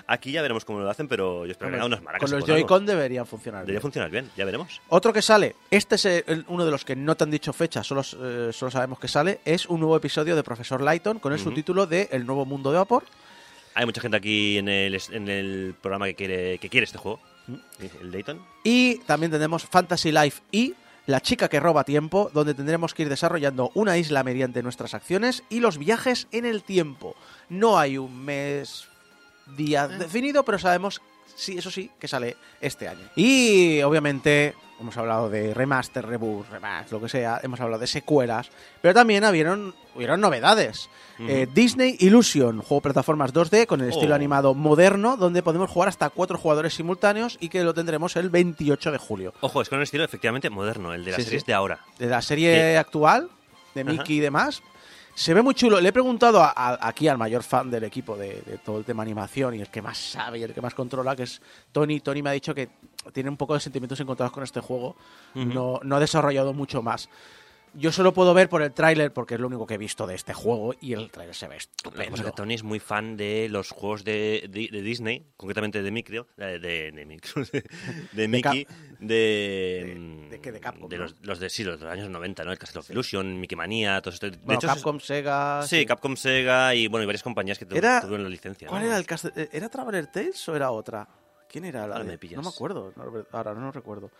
Aquí ya veremos cómo lo hacen, pero yo espero que unas maracas. Con los. Joy-Con deberían funcionar. Debería bien. funcionar bien, ya veremos. Otro que sale, este es el- uno de los que no te han dicho fecha, solo, eh, solo sabemos que sale, es un nuevo episodio de Profesor Layton con el subtítulo de El nuevo mundo de Vapor. Hay mucha gente aquí en el, en el programa que quiere, que quiere este juego, el Dayton. Y también tenemos Fantasy Life y La chica que roba tiempo, donde tendremos que ir desarrollando una isla mediante nuestras acciones y los viajes en el tiempo. No hay un mes día definido, pero sabemos, sí, eso sí, que sale este año. Y obviamente hemos hablado de remaster, reboot, remaster, lo que sea, hemos hablado de secuelas, pero también hubieron, hubieron novedades. Eh, Disney Illusion, juego plataformas 2D con el estilo Oh. animado moderno, donde podemos jugar hasta cuatro jugadores simultáneos y que lo tendremos el 28 de julio. Ojo, es con un estilo efectivamente moderno, el de las Sí, series sí. de ahora. De la serie ¿Qué? actual, de Ajá. Mickey y demás, se ve muy chulo. Le he preguntado a- a- aquí al mayor fan del equipo de, de todo el tema animación y el que más sabe y el que más controla, que es Tony. Tony me ha dicho que tiene un poco de sentimientos encontrados con este juego. no, no ha desarrollado mucho más. Yo solo puedo ver por el tráiler porque es lo único que he visto de este juego y el tráiler se ve estupendo. es que Tony es muy fan de los juegos de, de- de Disney, concretamente de Mickey, de, de, de Mickey, de, de Mickey, de, mm, de qué? De Capcom, de ¿no? los, los de sí, los de los años 90, ¿no? El Castle of Illusion, Mickey Manía, todo esto. De Bueno, hecho, Capcom, Sega... sí, Capcom, Sega y bueno, y varias compañías que Era- tuvieron la licencia. ¿Cuál ¿no? era el cast- eh, ¿Era Traveler Tales o era otra? ¿Quién era la Ahora de- me pillas. No me acuerdo, no ahora no lo recuerdo.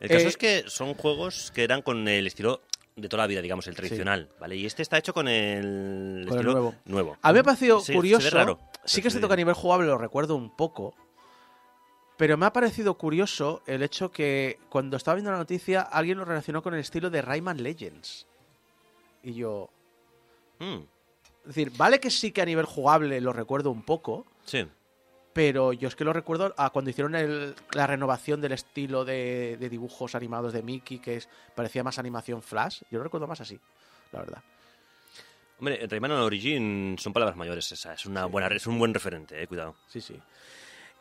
El caso Eh, es que son juegos que eran con el estilo de toda la vida, digamos, el tradicional, ¿vale? Y este está hecho con el, Con el estilo nuevo. A mí me ha parecido Sí, curioso. raro. Sí que es Se cierto que a nivel jugable lo recuerdo un poco. Pero me ha parecido curioso el hecho que cuando estaba viendo la noticia alguien lo relacionó con el estilo de Rayman Legends. Y yo... Mm, Es decir, vale que sí que a nivel jugable lo recuerdo un poco, sí. Pero yo es que lo recuerdo a cuando hicieron el- la renovación del estilo de, de dibujos animados de Mickey, que es, parecía más animación flash. Yo lo recuerdo más así, la verdad. Hombre, Rayman Origin son palabras mayores, esa es una buena, es un buen referente, eh, cuidado. Sí, sí.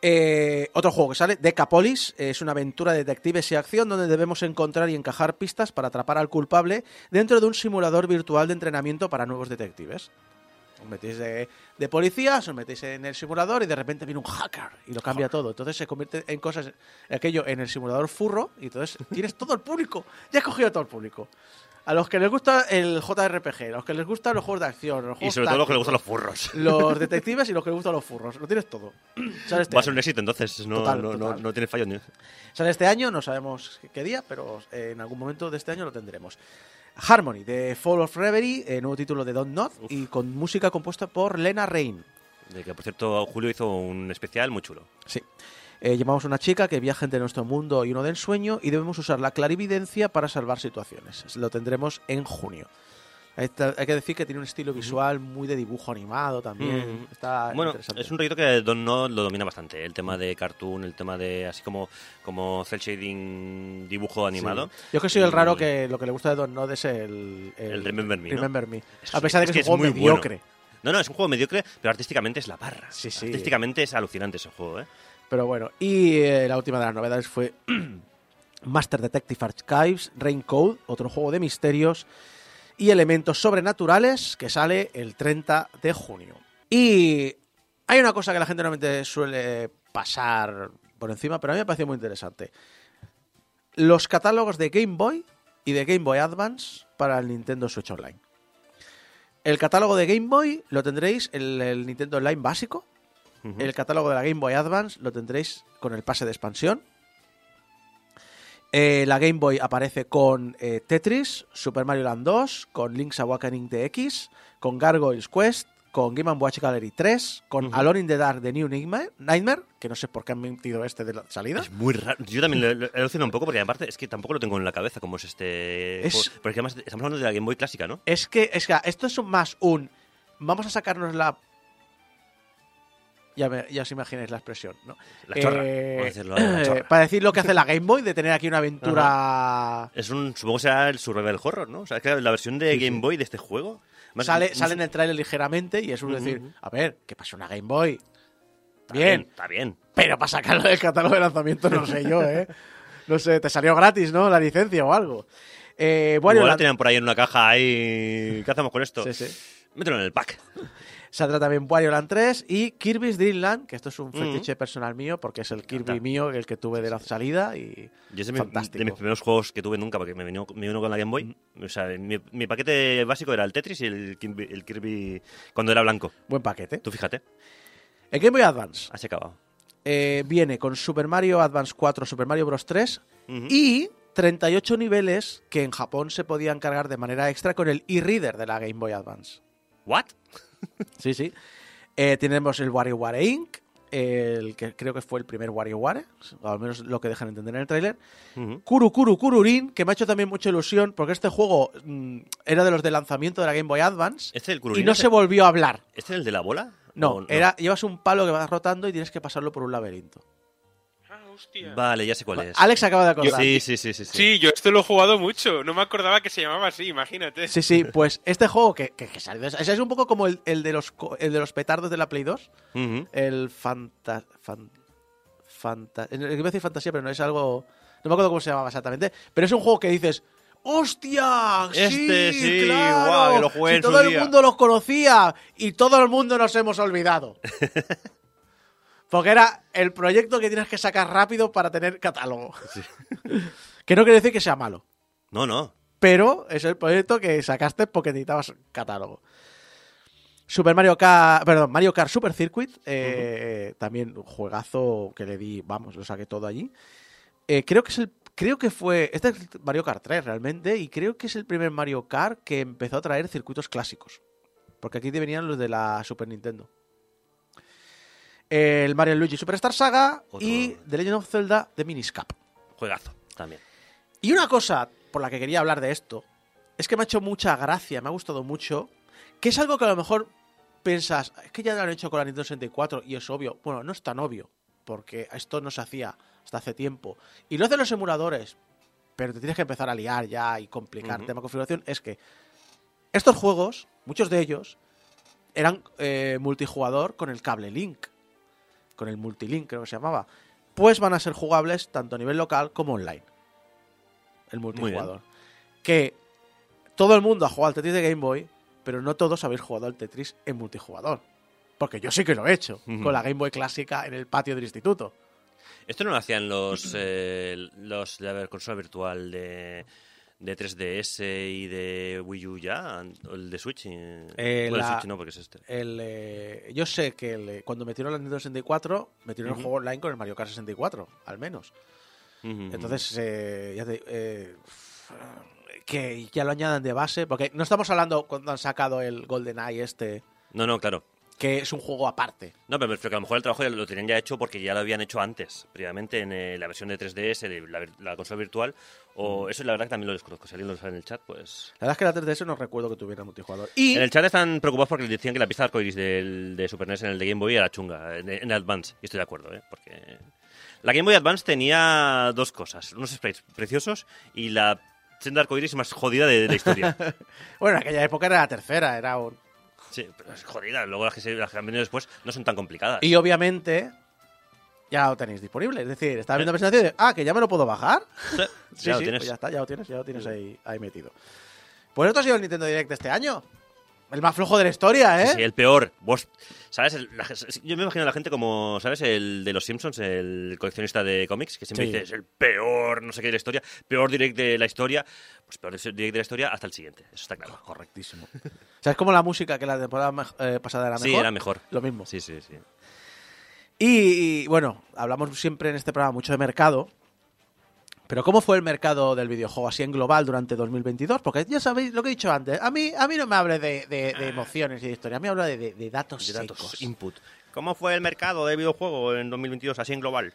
Eh, otro juego que sale, Decapolis, es una aventura de detectives y acción donde debemos encontrar y encajar pistas para atrapar al culpable dentro de un simulador virtual de entrenamiento para nuevos detectives. Os metéis de, de policías, os metéis en el simulador y de repente viene un hacker y lo cambia todo. Entonces se convierte en cosas, aquello en el simulador furro y entonces tienes todo el público. Ya has cogido a todo el público. A los que les gusta el JRPG, a los que les gustan los juegos de acción, los Y juegos sobre todo los que le gustan los furros. los detectives y los que les gustan los furros. Lo tienes todo. Sale este Va a ser año. un éxito entonces, no, Total, no, no- total. no tiene fallo ni. Sale este año, no sabemos qué día, pero eh, en algún momento de este año lo tendremos. Harmony, de Fall of Reverie, eh, nuevo título de Don't Not, y con música compuesta por Lena Rain. De que, por cierto, Julio hizo un especial muy chulo. Sí. Eh, llamamos a una chica que viaja entre nuestro mundo y uno del sueño y debemos usar la clarividencia para salvar situaciones. Lo tendremos en junio. Hay, que decir que tiene un estilo visual muy de dibujo animado también. Ujú. Está bueno, es un proyecto que Don No lo domina bastante. ¿eh? El tema de cartoon, el tema de así como, como cel shading, dibujo animado. Sí. Yo que soy el raro que lo que le gusta de Don Nod es el, El Remember Me, ¿no? A pesar de es que es, un juego es muy bueno. mediocre. No, no, es un juego mediocre, pero artísticamente es la barra. Sí, sí. Artísticamente es alucinante ese juego, ¿eh? Pero bueno, y eh, la última de las novedades fue Master Detective Archives, Rain Code, otro juego de misterios y elementos sobrenaturales que sale el 30 de junio. Y hay una cosa que la gente normalmente suele pasar por encima, pero a mí me pareció muy interesante. Los catálogos de Game Boy y de Game Boy Advance para el Nintendo Switch Online. El catálogo de Game Boy lo tendréis en el Nintendo Online básico, el catálogo de la Game Boy Advance lo tendréis con el pase de expansión. Eh, la Game Boy aparece con eh, Tetris, Super Mario Land 2, con Link's Awakening DX, con Gargoyles Quest, con Game Watch Gallery 3, con Ujú. Alone in the Dark de New Nightmare, Nightmare, que no sé por qué han metido este de la salida. Es muy raro. Yo también lo, he alucinado un poco porque aparte es que tampoco lo tengo en la cabeza como es este... Es-. Porque además estamos hablando de la Game Boy clásica, ¿no? Es que, es que esto es más un. Vamos a sacarnos la. Ya, me- ya os imagináis la expresión, ¿no? La chorra. Eh, Vamos a decirlo, la chorra. para decir lo que hace la Game Boy, de tener aquí una aventura. Es un, supongo que será el survival horror, ¿no? O sea, que la versión de Game Boy de este juego... Sale, no sale en el trailer ligeramente y es un decir, a ver, ¿qué pasa una Game Boy? Está Bien. Está bien. Pero para sacarlo del catálogo de lanzamiento no sé yo, ¿eh? No sé, te salió gratis, ¿no? La licencia o algo. Eh, Wario Igual la tenían por ahí en una caja ahí. ¿Qué hacemos con esto? Sí, sí. Mételo en el pack. Saldrá también Wario Land 3 y Kirby's Dream Land, que esto es un Mm. fetiche personal mío porque es el Kirby mío, el que tuve de la salida y Y es de, mi- fantástico. de mis primeros juegos que tuve nunca, porque me vino, me vino con la Game Boy. O sea, mi, mi paquete básico era el Tetris y el Kirby, el Kirby cuando era blanco. Buen paquete. Tú fíjate, El Game Boy Advance así acabado. eh, viene con Super Mario Advance 4, Super Mario Bros. 3 Ujú. y 38 niveles que en Japón se podían cargar de manera extra con el e-reader de la Game Boy Advance. ¿What? Sí, sí. Eh, tenemos el WarioWare Inc., el que creo que fue el primer WarioWare, o al menos lo que dejan entender en el tráiler. Ujú. Kuru Kuru Kururin, que me ha hecho también mucha ilusión porque este juego mm, era de los de lanzamiento de la Game Boy Advance ¿Este es el y no se volvió a hablar. ¿Este es el de la bola? No, ¿O era llevas un palo que vas rotando y tienes que pasarlo por un laberinto. Hostia. Vale, ya sé cuál es. Alex acaba de acordar. Sí, sí, sí, sí. sí. Sí, yo esto lo he jugado mucho. No me acordaba que se llamaba así, imagínate. Sí, sí, pues este juego que, que, que salió de esa- ese es un poco como el, el de los, co- el de los petardos de la Play 2. Ujú. El fanta... fan- fanta- eh, iba a decir fantasía, pero no es algo... No me acuerdo cómo se llamaba exactamente. Pero es un juego que dices... ¡Hostia! Este sí, claro! guau, que lo jugué Si en su todo el día". mundo los conocía y todo el mundo nos hemos olvidado. Porque era el proyecto que tienes que sacar rápido para tener catálogo. que no quiere decir que sea malo. No, no. Pero es el proyecto que sacaste porque necesitabas catálogo. Super Mario Kart, perdón, Mario Kart Super Circuit, eh, también un juegazo que le di, vamos, lo saqué todo allí. Eh, creo que es el, creo que fue, este es Mario Kart 3 realmente, y creo que es el primer Mario Kart que empezó a traer circuitos clásicos. Porque aquí te venían los de la Super Nintendo. El Mario Luigi Superstar Saga Otro. y The Legend of Zelda The Miniscap. Juegazo también. Y una cosa por la que quería hablar de esto es que me ha hecho mucha gracia, me ha gustado mucho, que es algo que a lo mejor piensas, es que ya lo han hecho con la Nintendo 64 y es obvio. Bueno, no es tan obvio, porque esto no se hacía hasta hace tiempo. Y lo hacen los emuladores, pero te tienes que empezar a liar ya y complicar Ujú. tema configuración. Es que estos juegos, muchos de ellos, eran eh, multijugador con el cable Link, con el multilink creo que se llamaba. Pues van a ser jugables tanto a nivel local como online. El multijugador. Que todo el mundo ha jugado al Tetris de Game Boy, pero no todos habéis jugado al Tetris en multijugador. Porque yo sí que lo he hecho, con la Game Boy clásica en el patio del instituto. Esto no lo hacían los, eh, los de la consola virtual de, de 3DS y de Wii U ya, o el de Switch. Eh, bueno, el la- Switch no, porque es este. El, eh, yo sé que el, cuando metieron la Nintendo 64, metieron el Ujú. juego online con el Mario Kart 64, al menos. Entonces, eh, ya te- eh, que ya lo añadan de base, porque no estamos hablando cuando han sacado el GoldenEye este, No, no, claro. Que es un juego aparte. No, pero me refiero que a lo mejor el trabajo ya lo tenían ya hecho porque ya lo habían hecho antes, previamente en eh, la versión de 3DS, de la, la consola virtual, o eso la verdad que también lo desconozco. Si alguien lo sabe en el chat, pues... La verdad es que la 3DS no recuerdo que tuviera multijugador. Y En el chat están preocupados porque decían que la pista de arcoiris del, de Super NES en el de Game Boy era chunga, en, en Advance. Y estoy de acuerdo, ¿eh? Porque la Game Boy Advance tenía dos cosas, unos sprites preciosos y la senda arcoiris más jodida de, de la historia. bueno, en aquella época era la tercera, era un... sí, pero es jodida. Luego las que, se, las que han venido después no son tan complicadas. Y obviamente ya lo tenéis disponible. Es decir, estaba viendo la presentación y de, ah, que ya me lo puedo bajar. Sí, Sí, ya lo tienes. pues ya está, ya lo tienes, ya lo tienes ahí, ahí metido. Pues esto ha sido el Nintendo Direct de este año. El más flojo de la historia, ¿eh? Sí, el peor. Vos, ¿sabes? La- yo me imagino a la gente como, ¿sabes? El de los Simpsons, el coleccionista de cómics, que siempre Sí. dice, es el peor, no sé qué de la historia, peor direct de la historia. Pues peor direct de la historia hasta el siguiente, eso está claro. Correctísimo. o sea, es como la música que la temporada eh, pasada era mejor. Sí, era mejor. Lo mismo. Sí, sí, sí. Y, y, bueno, hablamos siempre en este programa mucho de mercado. Pero ¿cómo fue el mercado del videojuego así en global durante 2022? Porque ya sabéis lo que he dicho antes. A mí, a mí no me hable de, de- de emociones y de historia. A mí me habla de, datos De datos, secos. input. ¿Cómo fue el mercado de videojuego en 2022 así en global?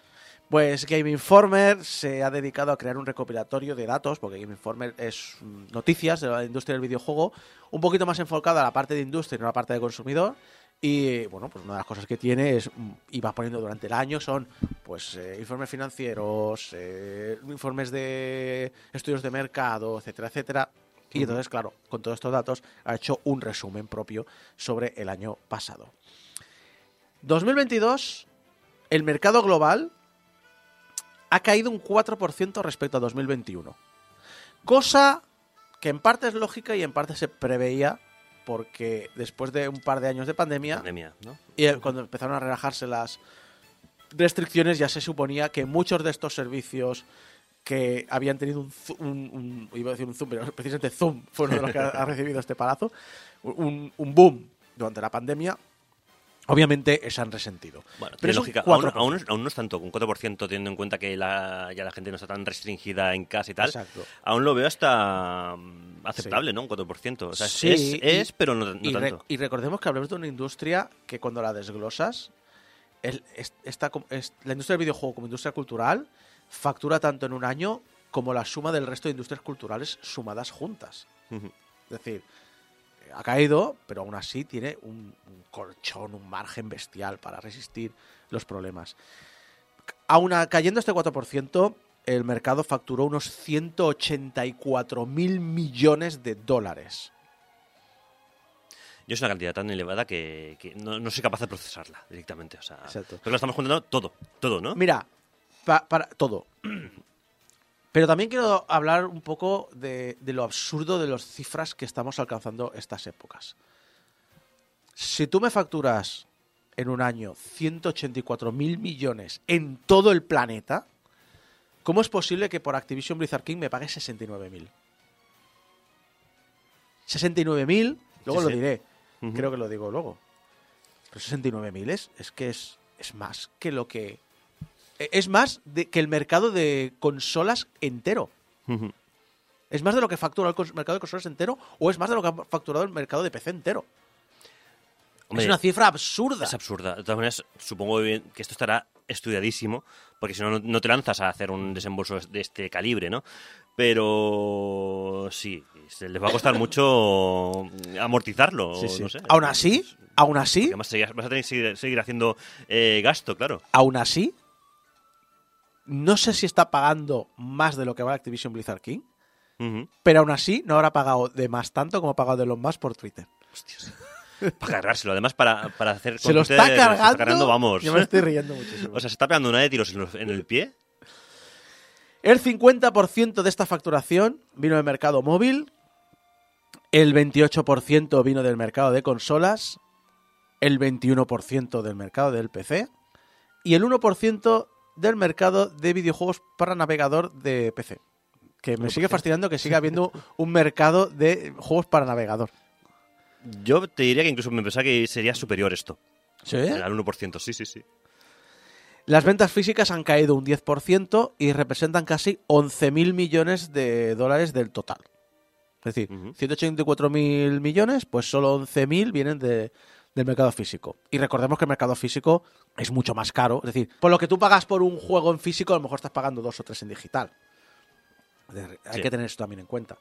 Pues Game Informer se ha dedicado a crear un recopilatorio de datos, porque Game Informer es noticias de la industria del videojuego, un poquito más enfocado a la parte de industria y no a la parte de consumidor. Y bueno, pues una de las cosas que tiene es, mm, y va poniendo durante el año, son pues eh, informes financieros, eh, informes de estudios de mercado, etcétera, etcétera. Y entonces, claro, con todos estos datos ha hecho un resumen propio sobre el año pasado. 2022 el mercado global ha caído un 4% respecto a 2021. Cosa que en parte es lógica y en parte se preveía porque después de un par de años de pandemia, Pandemia, ¿no? y cuando empezaron a relajarse las restricciones ya se suponía que muchos de estos servicios que habían tenido un, un- un- iba a decir un zoom, pero precisamente Zoom fue uno de los que ha, ha recibido este palazo, un, un boom durante la pandemia, obviamente se han resentido. Bueno, Pero es lógica. Aún, 4%. aún- aún no es tanto, un 4% teniendo en cuenta que la, ya la gente no está tan restringida en casa y tal. Exacto. Aún lo veo hasta mm, aceptable, ¿no? Un 4%. O sea, Sí, es, y- es, pero no, no y, re- tanto. y recordemos que hablamos de una industria que cuando la desglosas, el- esta la industria del videojuego como industria cultural factura tanto en un año como la suma del resto de industrias culturales sumadas juntas. Es decir, ha caído, pero aún así tiene un, un colchón, un margen bestial para resistir los problemas. Aún cayendo este 4%, el mercado facturó unos 184 mil millones de dólares. Yo es una cantidad tan elevada que, que no, no soy capaz de procesarla directamente. O sea, Exacto. Pero lo estamos contando todo, todo, ¿no? Mira, pa- para todo. Pero también quiero hablar un poco de, de lo absurdo de las cifras que estamos alcanzando estas épocas. Si tú me facturas en un año 184 mil millones en todo el planeta, ¿cómo es posible que por Activision Blizzard King me pague 69 mil? 69 mil, luego Sí, lo sí. diré, creo que lo digo luego. Pero 69 mil es, es que es, es más que lo que... e- Es más de, que el mercado de consolas entero. ¿Es más de lo que factura el mercado de consolas entero o es más de lo que ha facturado el mercado de PC entero? Hombre, es una cifra absurda. Es absurda. De todas maneras, supongo bien que esto estará estudiadísimo, porque si no, no- te lanzas a hacer un desembolso de este calibre, ¿no? Pero sí, se les va a costar mucho amortizarlo, Sí, sí. no sé. Aún así, aún así, Además, vas a tener que seguir, seguir haciendo eh, gasto, claro. aún así, no sé si está pagando más de lo que vale Activision Blizzard King, pero aún así no habrá pagado de más tanto como ha pagado de los más por Twitter. Hostias. Para cargárselo, además para, para hacer... Se lo está se cargando. cargando, vamos. Yo me estoy riendo muchísimo. O sea, se está pegando una de tiros en el pie. El 50% de esta facturación vino del mercado móvil, el 28% vino del mercado de consolas, el 21% del mercado del PC y el 1% del mercado de videojuegos para navegador de PC. Que me sigue fascinando que siga habiendo un mercado de juegos para navegador. Yo te diría que incluso me pensaba que sería superior esto. ¿Sí? Al 1%, sí, sí, sí. Las ventas físicas han caído un 10% y representan casi 11.000 millones de dólares del total. Es decir, Ujú. 184.000 millones, pues solo 11.000 vienen de- del mercado físico. Y recordemos que el mercado físico es mucho más caro. Es decir, por lo que tú pagas por un juego en físico, a lo mejor estás pagando dos o tres en digital. Hay Sí. que tener esto también en cuenta.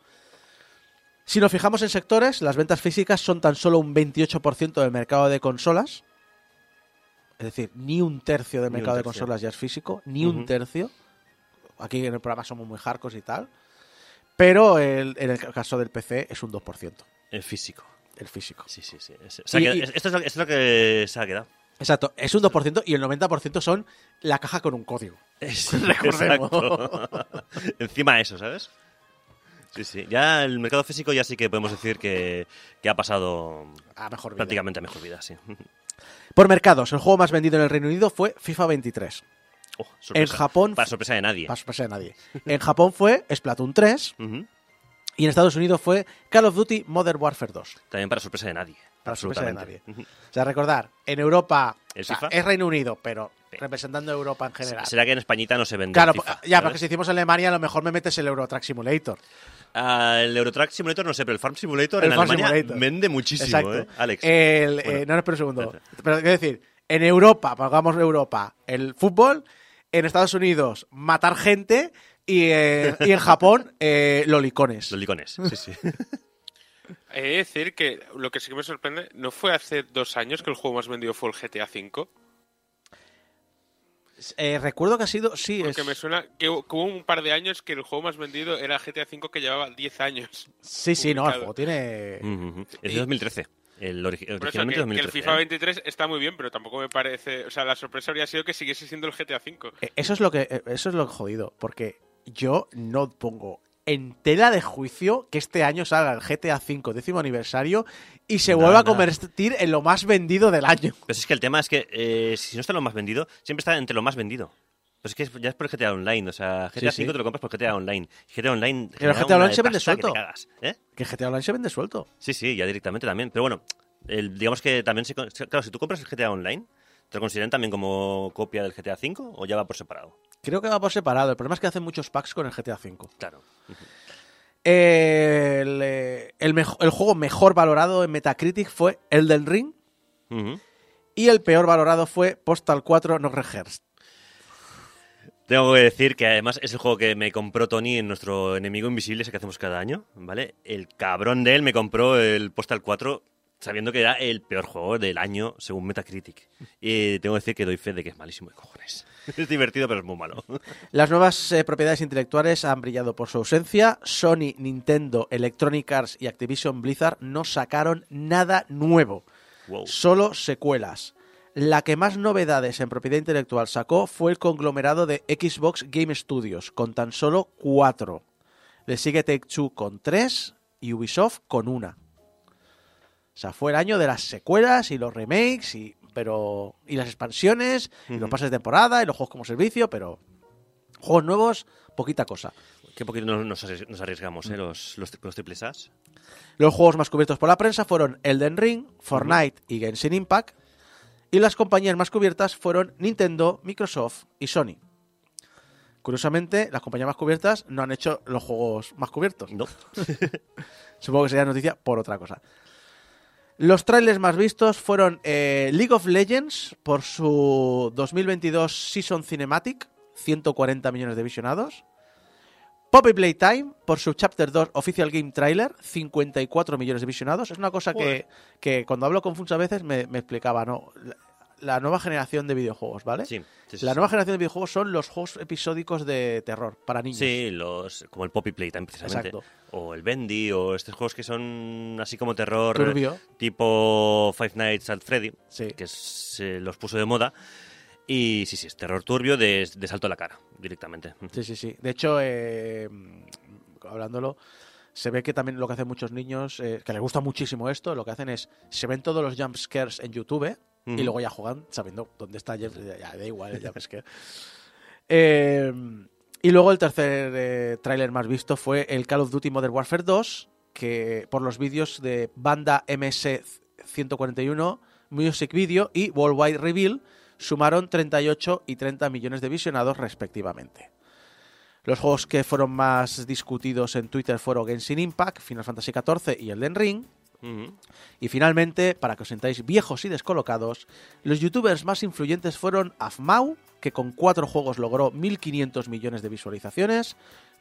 Si nos fijamos en sectores, las ventas físicas son tan solo un 28% del mercado de consolas. Es decir, ni un tercio del Ni mercado de consolas ya es físico, ni un tercio. Aquí en el programa somos muy hardcore y tal. Pero el- en el caso del PC es un 2%, El físico. El físico. Sí, sí, sí. Es- Y- y- esto, es lo, esto es lo que se ha quedado. Exacto, es un 2% y el 90% son la caja con un código. Recordemos. Exacto. Encima eso, ¿sabes? Sí, sí. Ya el mercado físico ya sí que podemos decir que, que ha pasado A mejor vida. prácticamente a mejor vida, sí. Por mercados, el juego más vendido en el Reino Unido fue FIFA 23. Oh, sorpresa. En Japón- Para sorpresa de nadie. Para sorpresa de nadie. En Japón fue Splatoon 3 Ujú. Y en Estados Unidos fue Call of Duty Modern Warfare 2. También para sorpresa de nadie. Para sorpresa de nadie. O sea, recordar, en Europa es Reino Unido, pero Sí. representando a Europa en general. ¿Será que en Españita no se vende Claro, FIFA, ya, ¿sabes? porque si hicimos Alemania, a lo mejor me metes el Euro Truck Simulator. Ah, el Eurotrack Simulator no sé, pero el Farm Simulator El en Farm Alemania Simulator. vende muchísimo, Exacto. ¿eh? Alex. El, Bueno. eh, no, no, espera un segundo. Pero quiero decir, en Europa, pongamos Europa, el fútbol, en Estados Unidos, matar gente y, eh, y en Japón, eh, lolicones. Los licones, sí, sí. He de decir que lo que sí que me sorprende, ¿no fue hace dos años que el juego más vendido fue el GTA V? Eh, recuerdo que ha sido, sí, es, Porque me suena que hu- que hubo un par de años que el juego más vendido era GTA V que llevaba 10 años. sí, sí, no, el juego tiene... Ujú. Es de 2013. El origi- Por eso originalmente que, que el 2013. FIFA ¿eh? 23 está muy bien, pero tampoco me parece. O sea, la sorpresa habría sido que siguiese siendo el GTA V. Eh, Eso es lo que eh, eso es lo jodido, porque yo no pongo en tela de juicio que este año salga el GTA V décimo aniversario y se vuelva a convertir en lo más vendido del año. Pero es que el tema es que eh, si no está lo más vendido, siempre está entre lo más vendido. Pues es que ya es por GTA Online, o sea, GTA V sí. te lo compras por GTA Online. GTA Online. Pero GTA Online se vende que suelto. cagas, ¿eh? Que el GTA Online se vende suelto. Sí, sí, ya directamente también. Pero bueno, el- digamos que también se. Claro, si tú compras el GTA Online, ¿te lo consideran también como copia del GTA V o ya va por separado? Creo que va por separado. El problema es que hacen muchos packs con el GTA V. Claro. El, eh, el, mejo- el juego mejor valorado en Metacritic fue Elden Ring y el peor valorado fue Postal 4 No Rehearsed. Tengo que decir que además es el juego que me compró Tony en nuestro enemigo invisible, ese que hacemos cada año, ¿vale? El cabrón de él me compró el Postal 4 sabiendo que era el peor juego del año según Metacritic. Y tengo que decir que doy fe de que es malísimo de cojones. Es divertido, pero es muy malo. Las nuevas eh, propiedades intelectuales han brillado por su ausencia. Sony, Nintendo, Electronic Arts y Activision Blizzard no sacaron nada nuevo, Wow. solo secuelas. La que más novedades en propiedad intelectual sacó fue el conglomerado de Xbox Game Studios, con tan solo cuatro. Le sigue Take-Two con tres y Ubisoft con una. O sea, fue el año de las secuelas y los remakes y pero y las expansiones y los pases de temporada y los juegos como servicio, pero juegos nuevos, poquita cosa. Qué poquito nos arriesgamos, ¿eh? Los, los, los triples As. Los juegos más cubiertos por la prensa fueron Elden Ring, Fortnite y Genshin Impact. Y las compañías más cubiertas fueron Nintendo, Microsoft y Sony. Curiosamente, las compañías más cubiertas no han hecho los juegos más cubiertos. No. Supongo que sería noticia por otra cosa. Los trailers más vistos fueron eh, League of Legends por su 2022 Season Cinematic, 140 millones de visionados. Poppy Playtime por su Chapter 2 Official Game Trailer, 54 millones de visionados. Es una cosa que, que cuando hablo con Funch a veces me, me explicaba, ¿no? La, nueva generación de videojuegos, ¿vale? Sí, sí, la sí. nueva generación de videojuegos son los juegos episódicos de terror para niños. Sí, los, como el Poppy Playtime, precisamente. Exacto. O el Bendy, o estos juegos que son así como terror. Turbio. Tipo Five Nights at Freddy, Sí. que se los puso de moda. Y sí, sí, es terror turbio de, de salto a la cara, directamente. Sí, sí, sí. De hecho, eh, hablándolo, se ve que también lo que hacen muchos niños, eh, que les gusta muchísimo esto, lo que hacen es, se ven todos los jump scares en YouTube y luego ya juegan sabiendo dónde está, ya, ya da igual el jump scare. Eh, y luego el tercer eh, tráiler más visto fue el Call of Duty Modern Warfare 2, que por los vídeos de banda MS-141, Music Video y Worldwide Reveal sumaron 38 y 30 millones de visionados respectivamente. Los juegos que fueron más discutidos en Twitter fueron Genshin Impact, Final Fantasy XIV y Elden Ring. Y finalmente, para que os sentáis viejos y descolocados, los youtubers más influyentes fueron Afmau, que con cuatro juegos logró 1.500 millones de visualizaciones,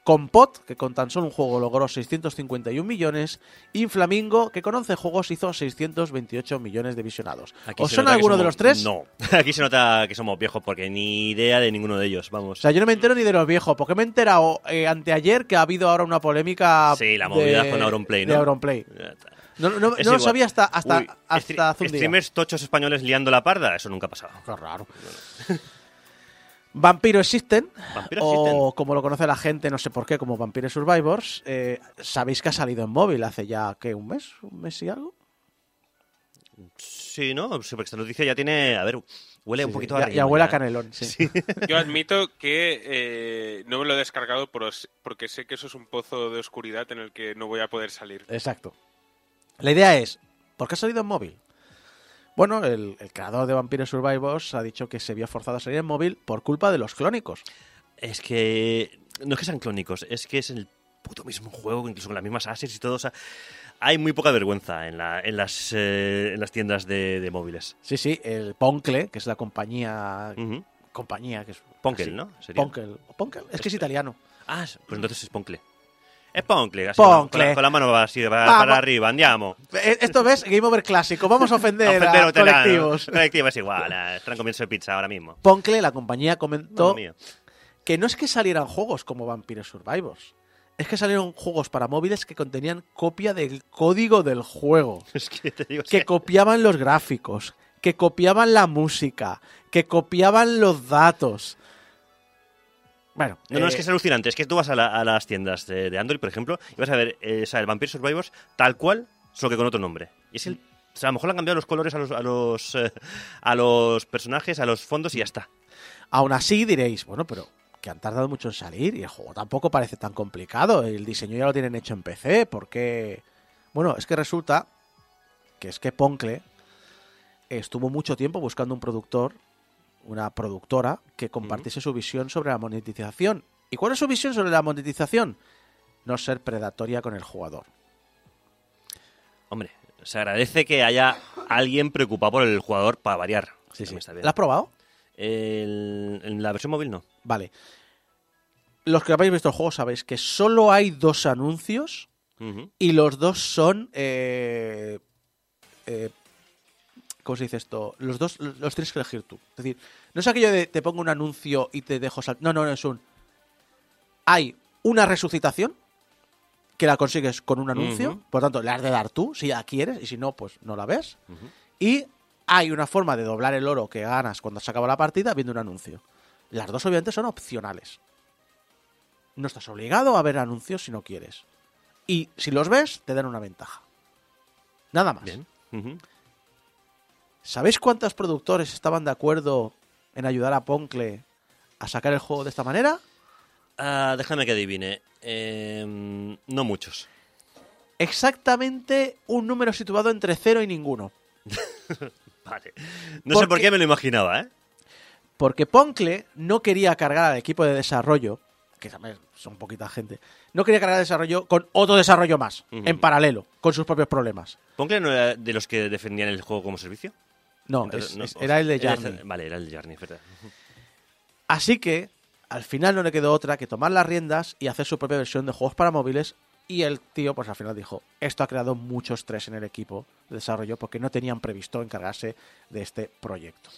Compot, que con tan solo un juego logró 651 millones, y Inflamingo, que con 11 juegos hizo 628 millones de visionados. Aquí ¿Os que alguno de los tres? No. Aquí se nota que somos viejos porque ni idea de ninguno de ellos, vamos. O sea, yo no me entero ni de los viejos, porque me he enterado eh, anteayer que ha habido ahora una polémica. Sí, la movida de- con Auronplay, ¿no? De Auronplay. No, no, no lo sabía hasta, hasta, Uy, hasta hace un día. Streamers tochos españoles liando la parda, eso nunca ha pasado. Qué raro. Vampiro Existen, Vampiro o Existen. como lo conoce la gente, no sé por qué, como Vampire Survivors, eh, sabéis que ha salido en móvil hace ya, ¿qué? ¿Un mes? ¿Un mes y algo? Sí, ¿no? Sí, porque esta noticia ya tiene. A ver, huele un poquito sí, a ya, ya huele a ya. canelón, sí. Yo admito que eh, no me lo he descargado porque sé que eso es un pozo de oscuridad en el que no voy a poder salir. Exacto. La idea es, ¿por qué ha salido en móvil? Bueno, el, el creador de Vampire Survivors ha dicho que se vio forzado a salir en móvil por culpa de los clónicos. Es que. No es que sean clónicos, es que es el puto mismo juego, incluso con las mismas assets y todo. O sea, hay muy poca vergüenza en, la, en, las, eh, en las tiendas de, de móviles. Sí, sí, el Poncle, que es la compañía... Compañía que es... Ponkel, ¿no? Sería. Ponkel. Ponkel, es que es italiano. Ah, pues entonces es Poncle. Es Poncle, así, Poncle. Con, la, con la mano así para, para arriba, andiamo. Eh, Esto ves, Game Over clásico. Vamos a ofender, a a colectivos. Colectivo es igual, eh, están comiendo pizza ahora mismo. Poncle, la compañía, comentó que no es que salieran juegos como Vampire Survivors, es que salieron juegos para móviles que contenían copia del código del juego, Es que te digo, que- copiaban los gráficos, que copiaban la música, que copiaban los datos. Bueno, No, no, es eh, que es alucinante. Es que tú vas a, la- a las tiendas de, de Android, por ejemplo, y vas a ver eh, o sea, el Vampire Survivors tal cual, solo que con otro nombre. Y es el, o sea, a lo mejor le han cambiado los colores a los, a los, eh, a los personajes, a los fondos y ya está. Aún así diréis, bueno, pero que han tardado mucho en salir y el juego tampoco parece tan complicado. El diseño ya lo tienen hecho en PC, porque... Bueno, es que resulta que es que Poncle estuvo mucho tiempo buscando un productor, una productora, que compartiese su visión sobre la monetización. ¿Y cuál es su visión sobre la monetización? No ser predatoria con el jugador. Hombre, se agradece que haya alguien preocupado por el jugador para variar. También está bien. ¿La has probado? El- en la versión móvil no. Vale. Los que habéis visto el juego sabéis que solo hay dos anuncios y los dos son eh, eh, ¿cómo se dice esto? Los dos los tienes que elegir tú. Es decir, no es aquello de te pongo un anuncio y te dejo saltar. No, no, no, es un hay una resucitación que la consigues con un anuncio, por tanto, la has de dar tú si la quieres y si no, pues no la ves. Y hay una forma de doblar el oro que ganas cuando se acaba la partida viendo un anuncio. Las dos obviamente son opcionales. No estás obligado a ver anuncios si no quieres. Y si los ves, te dan una ventaja. Nada más. Bien. ¿Sabéis cuántos productores estaban de acuerdo en ayudar a Poncle a sacar el juego de esta manera? Ah, déjame que adivine. Em, no muchos. Exactamente un número situado entre cero y ninguno. Vale. No sé por qué me lo imaginaba, ¿eh? Porque Poncle no quería cargar al equipo de desarrollo, que también son poquita gente, no quería cargar el desarrollo con otro desarrollo más, en paralelo, con sus propios problemas. Poncle no era de los que defendían el juego como servicio. No, Entonces, es- no, es- o era el de era Jarny. Vale, era el de Jarny, es verdad. Así que al final no le quedó otra que tomar las riendas y hacer su propia versión de juegos para móviles. Y el tío, pues al final dijo, esto ha creado mucho estrés en el equipo de desarrollo porque no tenían previsto encargarse de este proyecto.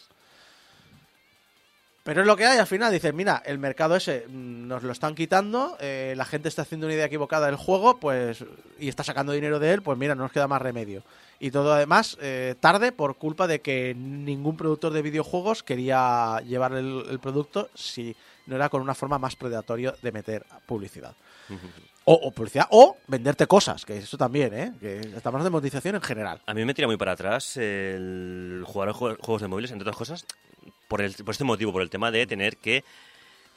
Pero es lo que hay, al final dices, mira, el mercado ese mm, nos lo están quitando, eh, la gente está haciendo una idea equivocada del juego, pues, y está sacando dinero de él, pues mira, no nos queda más remedio. Y todo además eh, tarde por culpa de que ningún productor de videojuegos quería llevar el, el producto si no era con una forma más predatoria de meter publicidad. O, o publicidad, o venderte cosas, que eso también, ¿eh? Que estamos hablando de monetización en general. A mí me tira muy para atrás el jugar a jue- juegos de móviles, entre otras cosas, por, el, por este motivo, por el tema de tener que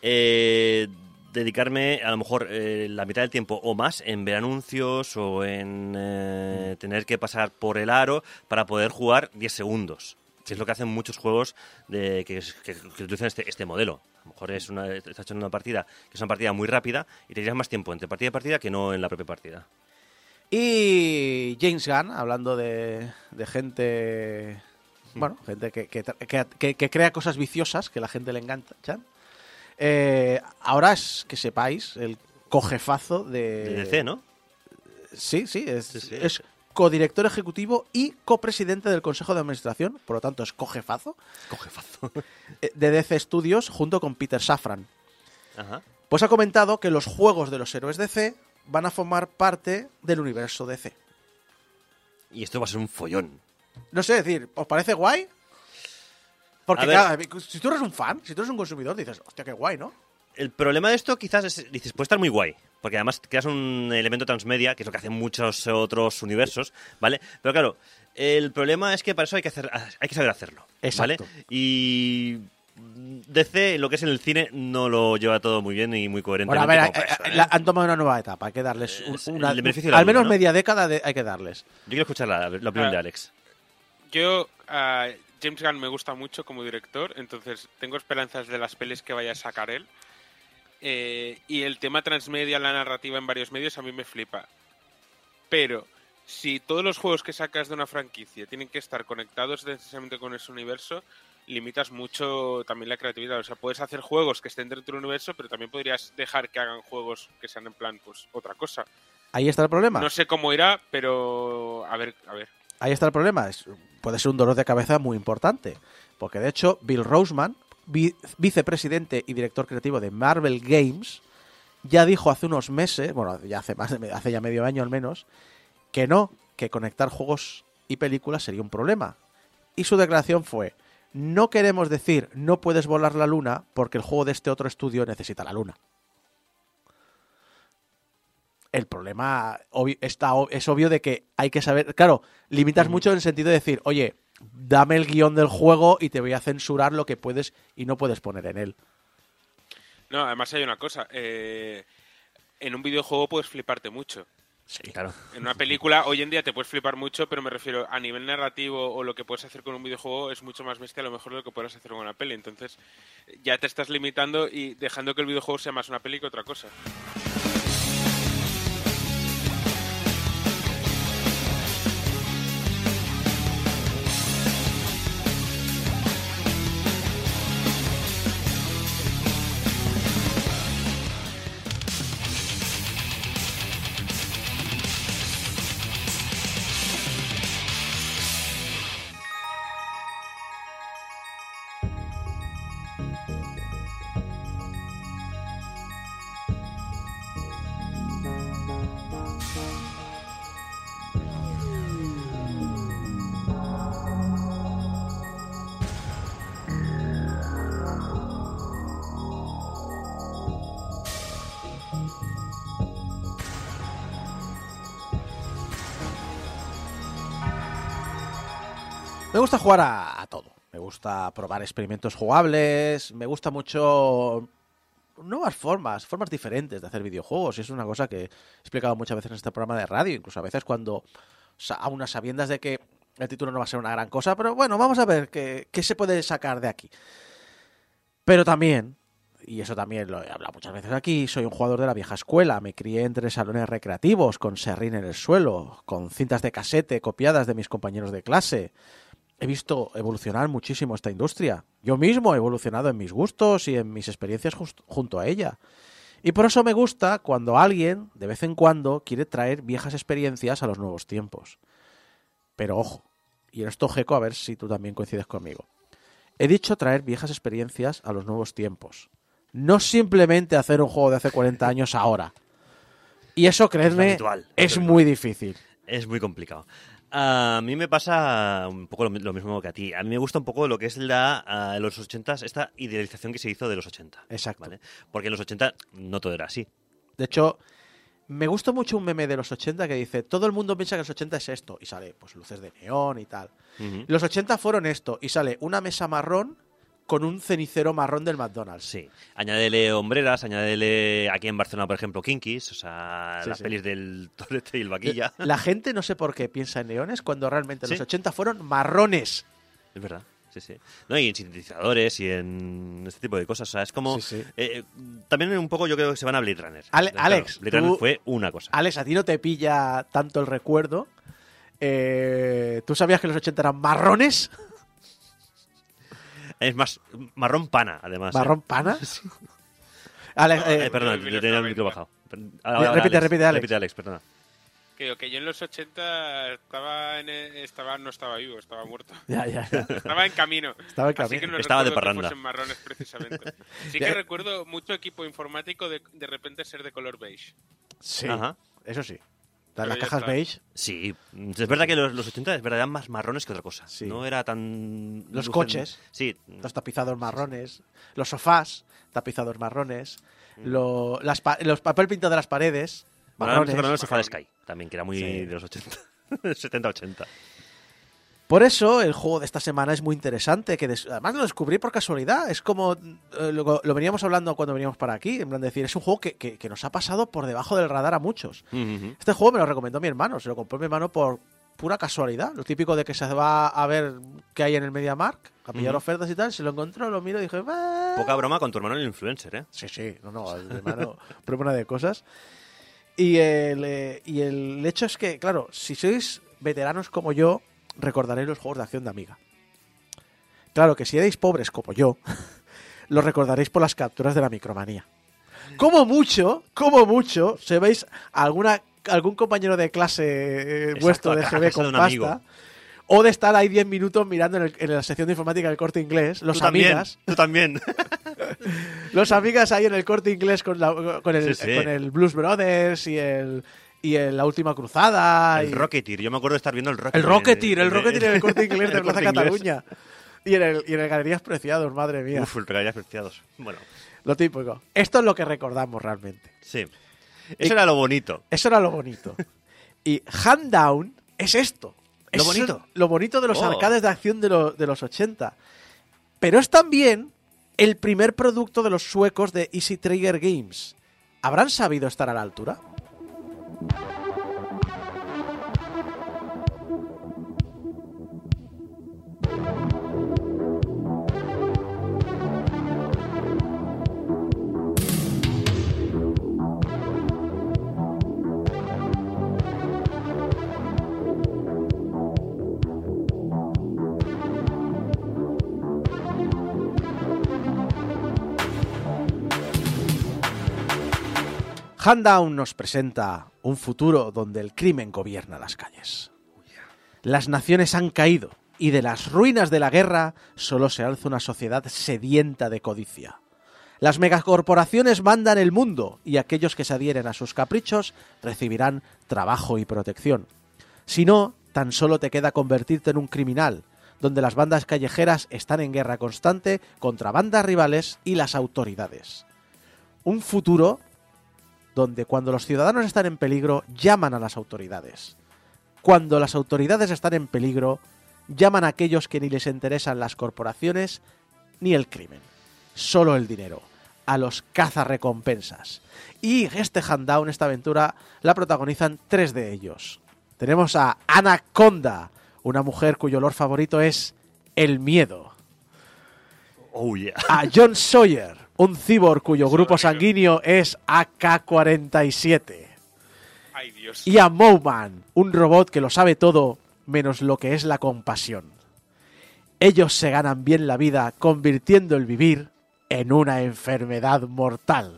eh, dedicarme a lo mejor eh, la mitad del tiempo o más en ver anuncios o en eh, tener que pasar por el aro para poder jugar 10 segundos. Que es lo que hacen muchos juegos de, que, que- utilizan este, este modelo. A lo mejor es una, estás echando una partida que es una partida muy rápida y te tiras más tiempo entre partida y partida que no en la propia partida. Y James Gunn, hablando de gente. Bueno, gente que, que, que- crea cosas viciosas que la gente le enganchan. Eh, ahora es que sepáis el cojefazo de. De DC, ¿no? Sí, sí, es, Sí, sí. es codirector ejecutivo y copresidente del Consejo de Administración, por lo tanto es cojefazo, Cojefazo. eh, de DC Studios junto con Peter Safran. Ajá. Pues ha comentado que los juegos de los héroes DC van a formar parte del universo DC. Y esto va a ser un follón. No sé, decir, ¿os parece guay? Porque A ver. claro, si tú eres un fan, si tú eres un consumidor, dices, hostia, qué guay, ¿no? El problema de esto quizás es, dices, puede estar muy guay, porque además creas un elemento transmedia, que es lo que hacen muchos otros universos, ¿vale? Pero claro, el problema es que para eso hay que, hacer, hay que saber hacerlo, ¿vale? Exacto. Y DC, lo que es en el cine, no lo lleva todo muy bien y muy coherente. Bueno, a ver, eh, eh, la- han tomado una nueva etapa, hay que darles un- Es una, al menos ¿no? media década de- hay que darles. Yo quiero escuchar la, la opinión Ah. de Alex. Yo, a James Gunn me gusta mucho como director, entonces tengo esperanzas de las pelis que vaya a sacar él. Eh, y el tema transmedia, la narrativa en varios medios, a mí me flipa. Pero si todos los juegos que sacas de una franquicia tienen que estar conectados necesariamente con ese universo, limitas mucho también la creatividad. O sea, puedes hacer juegos que estén dentro del universo, pero también podrías dejar que hagan juegos que sean en plan, pues, otra cosa. Ahí está el problema. No sé cómo irá, pero a ver, a ver. Ahí está el problema. Puede ser un dolor de cabeza muy importante. Porque de hecho, Bill Roseman, vi- vicepresidente y director creativo de Marvel Games, ya dijo hace unos meses, bueno, ya hace, más hace ya medio año al menos, que no, que conectar juegos y películas sería un problema. Y su declaración fue, no queremos decir no puedes volar la luna porque el juego de este otro estudio necesita la luna. El problema está, es obvio de que hay que saber, claro, limitas mucho en el sentido de decir, oye, dame el guion del juego y te voy a censurar lo que puedes y no puedes poner en él. No, además hay una cosa. eh, en un videojuego puedes fliparte mucho. Sí, claro. En una película, hoy en día te puedes flipar mucho, pero me refiero a nivel narrativo o lo que puedes hacer con un videojuego es mucho más bestia a lo mejor de lo que puedas hacer con una peli. Entonces, ya te estás limitando y dejando que el videojuego sea más una peli que otra cosa. Gusta jugar a, todo. Me gusta probar experimentos jugables. Me gusta mucho nuevas formas, formas diferentes de hacer videojuegos. Y es una cosa que he explicado muchas veces en este programa de radio. Incluso a veces cuando, a unas sabiendas de que el título no va a ser una gran cosa. Pero bueno, vamos a ver qué, qué se puede sacar de aquí. Pero también, y eso también lo he hablado muchas veces aquí, soy un jugador de la vieja escuela. Me crié entre salones recreativos, con serrín en el suelo, con cintas de casete copiadas de mis compañeros de clase. He visto evolucionar muchísimo esta industria. Yo mismo he evolucionado en mis gustos y en mis experiencias junto a ella. Y por eso me gusta cuando alguien, de vez en cuando, quiere traer viejas experiencias a los nuevos tiempos. Pero ojo, y en esto Jeco, a ver si tú también coincides conmigo. He dicho traer viejas experiencias a los nuevos tiempos. No simplemente hacer un juego de hace 40 años ahora. Y eso, creedme, habitual, es muy difícil. Es muy complicado. A mí me pasa un poco lo, mismo que a ti. A mí me gusta un poco lo que es la, a los 80 esta idealización que se hizo de los 80. Exacto. ¿vale? Porque en los 80 no todo era así. De hecho, me gusta mucho un meme de los 80 que dice, todo el mundo piensa que los 80 es esto, y sale pues luces de neón y tal. Los 80 fueron esto, y sale una mesa marrón con un cenicero marrón del McDonald's. Sí. Añádele hombreras, añádele aquí en Barcelona, por ejemplo, Kinkis, o sea, Sí, las sí. pelis del Torete y el Vaquilla. La gente no sé por qué piensa en neones cuando realmente los 80 fueron marrones. Es verdad, sí, sí. No, y en sintetizadores y en este tipo de cosas. O sea, es como. Sí, sí. eh, también un poco yo creo que se van a Blade Runner. Ale- Claro, Alex, Blade Runner tú- fue una cosa. Alex, a ti no te pilla tanto el recuerdo. Eh, ¿Tú sabías que los 80 eran marrones? Es más, marrón pana, además. ¿eh? ¿Marrón pana? Alex, Eh, eh, perdona, Yo te tenía el micro bajado. Ahora, Repite, repite, Alex. Repite, Alex, perdona. Que que yo en los 80 estaba, en e- estaba no estaba vivo, estaba muerto. ya, ya, ya. Estaba en camino. Estaba en Así camino. que no Estaba de parranda. fuesen marrones precisamente. Sí Ya. que recuerdo mucho equipo informático de, de repente ser de color beige. Sí, Ajá. eso sí. Las cajas beige, Sí, es verdad que los, los 80 es verdad, eran más marrones que otra cosa. Sí. No era tan. Los coches. Sí, los tapizados marrones, los sofás tapizados marrones, lo- las pa- los papel pintado de las paredes Bueno, marrones. acordando del sofá de. Sky, también, que era muy Sí. de los 80. 70-80. Por eso el juego de esta semana es muy interesante, que además lo descubrí por casualidad. Es como eh, lo, lo veníamos hablando cuando veníamos para aquí, en plan de decir, es un juego que, que- que nos ha pasado por debajo del radar a muchos. Ujú. Este juego me lo recomendó mi hermano, se lo compró mi hermano por pura casualidad. Lo típico de que se va a ver qué hay en el MediaMark, a pillar Ujú. ofertas y tal. Se lo encontró, lo miro y dije, "Ah". Poca broma con tu hermano el influencer, ¿eh? Sí, sí, no, no, el hermano prueba de cosas. Y el, eh, y el hecho es que, claro, si sois veteranos como yo, recordaréis los juegos de acción de Amiga. Claro que si erais pobres como yo, lo recordaréis por las capturas de la micromanía. Como mucho, como mucho, se veis alguna, algún compañero de clase eh, vuestro de GB de con un pasta, amigo. o de estar ahí 10 minutos mirando en, el- en la sección de informática del corte inglés, los tú también, amigas, tú también. Los amigas ahí en el corte inglés con, la- con, el, Sí, sí. con el Blues Brothers y el y el La Última Cruzada. El y- Rocketeer, yo me acuerdo de estar viendo el Rocketeer. El Rocketeer, el Rocketeer en el corte inglés en de el Plaza Inglés. Cataluña. Y en, el, y en el Galerías Preciados, madre mía. Uf, el regalías preciados. Bueno, Lo típico. Esto es lo que recordamos realmente. sí. Eso era lo bonito. Eso era lo bonito. Y Hand Down es esto. Lo bonito. Lo bonito de los Oh. arcades de acción de, lo- de los 80. Pero es también el primer producto de los suecos de Easy Trigger Games. ¿Habrán sabido estar a la altura? Hand Down nos presenta un futuro donde el crimen gobierna las calles. Las naciones han caído y de las ruinas de la guerra solo se alza una sociedad sedienta de codicia. Las megacorporaciones mandan el mundo y aquellos que se adhieren a sus caprichos recibirán trabajo y protección. Si no, tan solo te queda convertirte en un criminal, donde las bandas callejeras están en guerra constante contra bandas rivales y las autoridades. Un futuro donde cuando los ciudadanos están en peligro llaman a las autoridades. Cuando las autoridades están en peligro, llaman a aquellos que ni les interesan las corporaciones ni el crimen, solo el dinero, a los cazarrecompensas. Y este Handown, esta aventura, la protagonizan tres de ellos. Tenemos a Anaconda, una mujer cuyo olor favorito es el miedo. Oh, yeah. A John Sawyer, un cibor cuyo grupo sanguíneo es AK-47. Ay, Dios. Y a Mowman, un robot que lo sabe todo menos lo que es la compasión. Ellos se ganan bien la vida convirtiendo el vivir en una enfermedad mortal.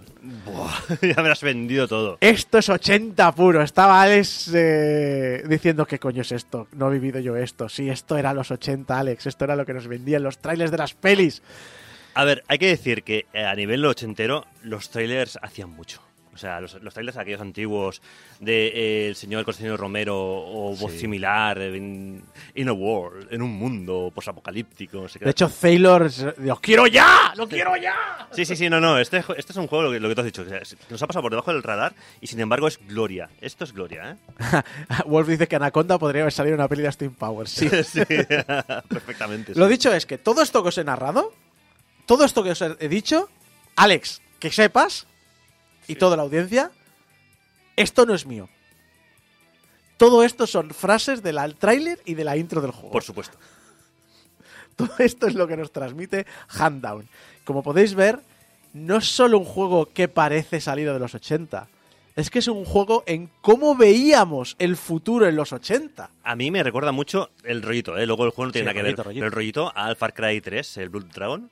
Buah, ya me has vendido todo. Esto es 80 puro. Estaba Alex eh, diciendo qué coño es esto. No he vivido yo esto. Sí, esto era los 80, Alex. Esto era lo que nos vendían los trailers de las pelis. A ver, hay que decir que eh, a nivel ochentero los trailers hacían mucho. O sea, los, los trailers aquellos antiguos de eh, El señor Constantino Romero o voz similar en In a World, en un mundo posapocalíptico. no sé qué. De hecho, Taylor... ¡Lo quiero ya! ¡Lo quiero ya! Sí, sí, sí, no, no. Este, este es un juego, lo que, lo que tú has dicho, que nos ha pasado por debajo del radar y sin embargo es gloria. Esto es gloria, ¿eh? Wolf dice que Anaconda podría haber salido en una peli de Austin Powers. Sí. Sí, perfectamente. Lo dicho es que todo esto que os he narrado, todo esto que os he dicho, Alex, que sepas, y toda la audiencia, esto no es mío. Todo esto son frases del tráiler y de la intro del juego. Por supuesto. Todo esto es lo que nos transmite Handdown. Como podéis ver, no es solo un juego que parece salido de los 80, es que es un juego en cómo veíamos el futuro en los 80. A mí me recuerda mucho el rollito, ¿eh? Luego el juego no tiene Sí, nada que rollito, ver. rollito. Pero el rollito al Far Cry 3, el Blood Dragon.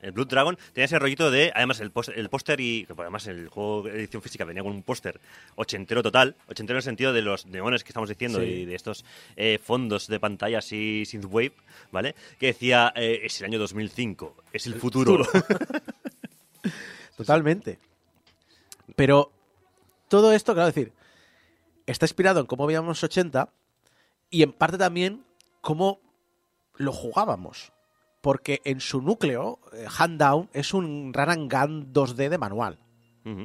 El Blood Dragon tenía ese rollito de, además, el póster, el póster y, que además el juego de edición física venía con un póster ochentero total, ochentero en el sentido de los neones que estamos diciendo Sí. y de estos eh, fondos de pantalla así synthwave, ¿vale? Que decía, eh, es el año 2005, es el, futuro. Totalmente. Pero todo esto, claro, decir, está inspirado en cómo veíamos los 80 y en parte también cómo lo jugábamos. Porque en su núcleo, eh, Hand Down es un run and gun 2D de manual.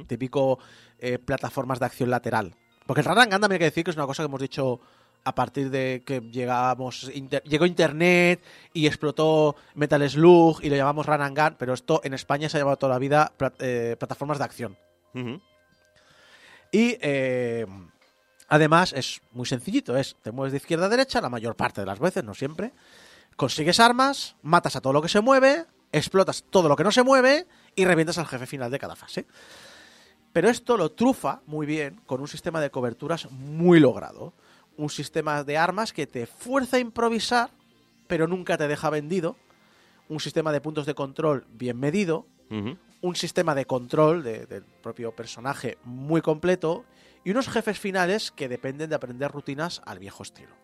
Típico eh, plataformas de acción lateral. Porque el run and gun también hay que decir que es una cosa que hemos dicho a partir de que llegamos inter- llegó internet y explotó Metal Slug y lo llamamos run and gun, pero esto en España se ha llamado toda la vida eh, plataformas de acción. Y eh, además es muy sencillito, es te mueves de izquierda a derecha la mayor parte de las veces, no siempre. Consigues armas, matas a todo lo que se mueve, explotas todo lo que no se mueve y revientas al jefe final de cada fase. Pero esto lo trufa muy bien con un sistema de coberturas muy logrado. Un sistema de armas que te fuerza a improvisar, pero nunca te deja vendido. Un sistema de puntos de control bien medido, un sistema de control de- del propio personaje muy completo y unos jefes finales que dependen de aprender rutinas al viejo estilo.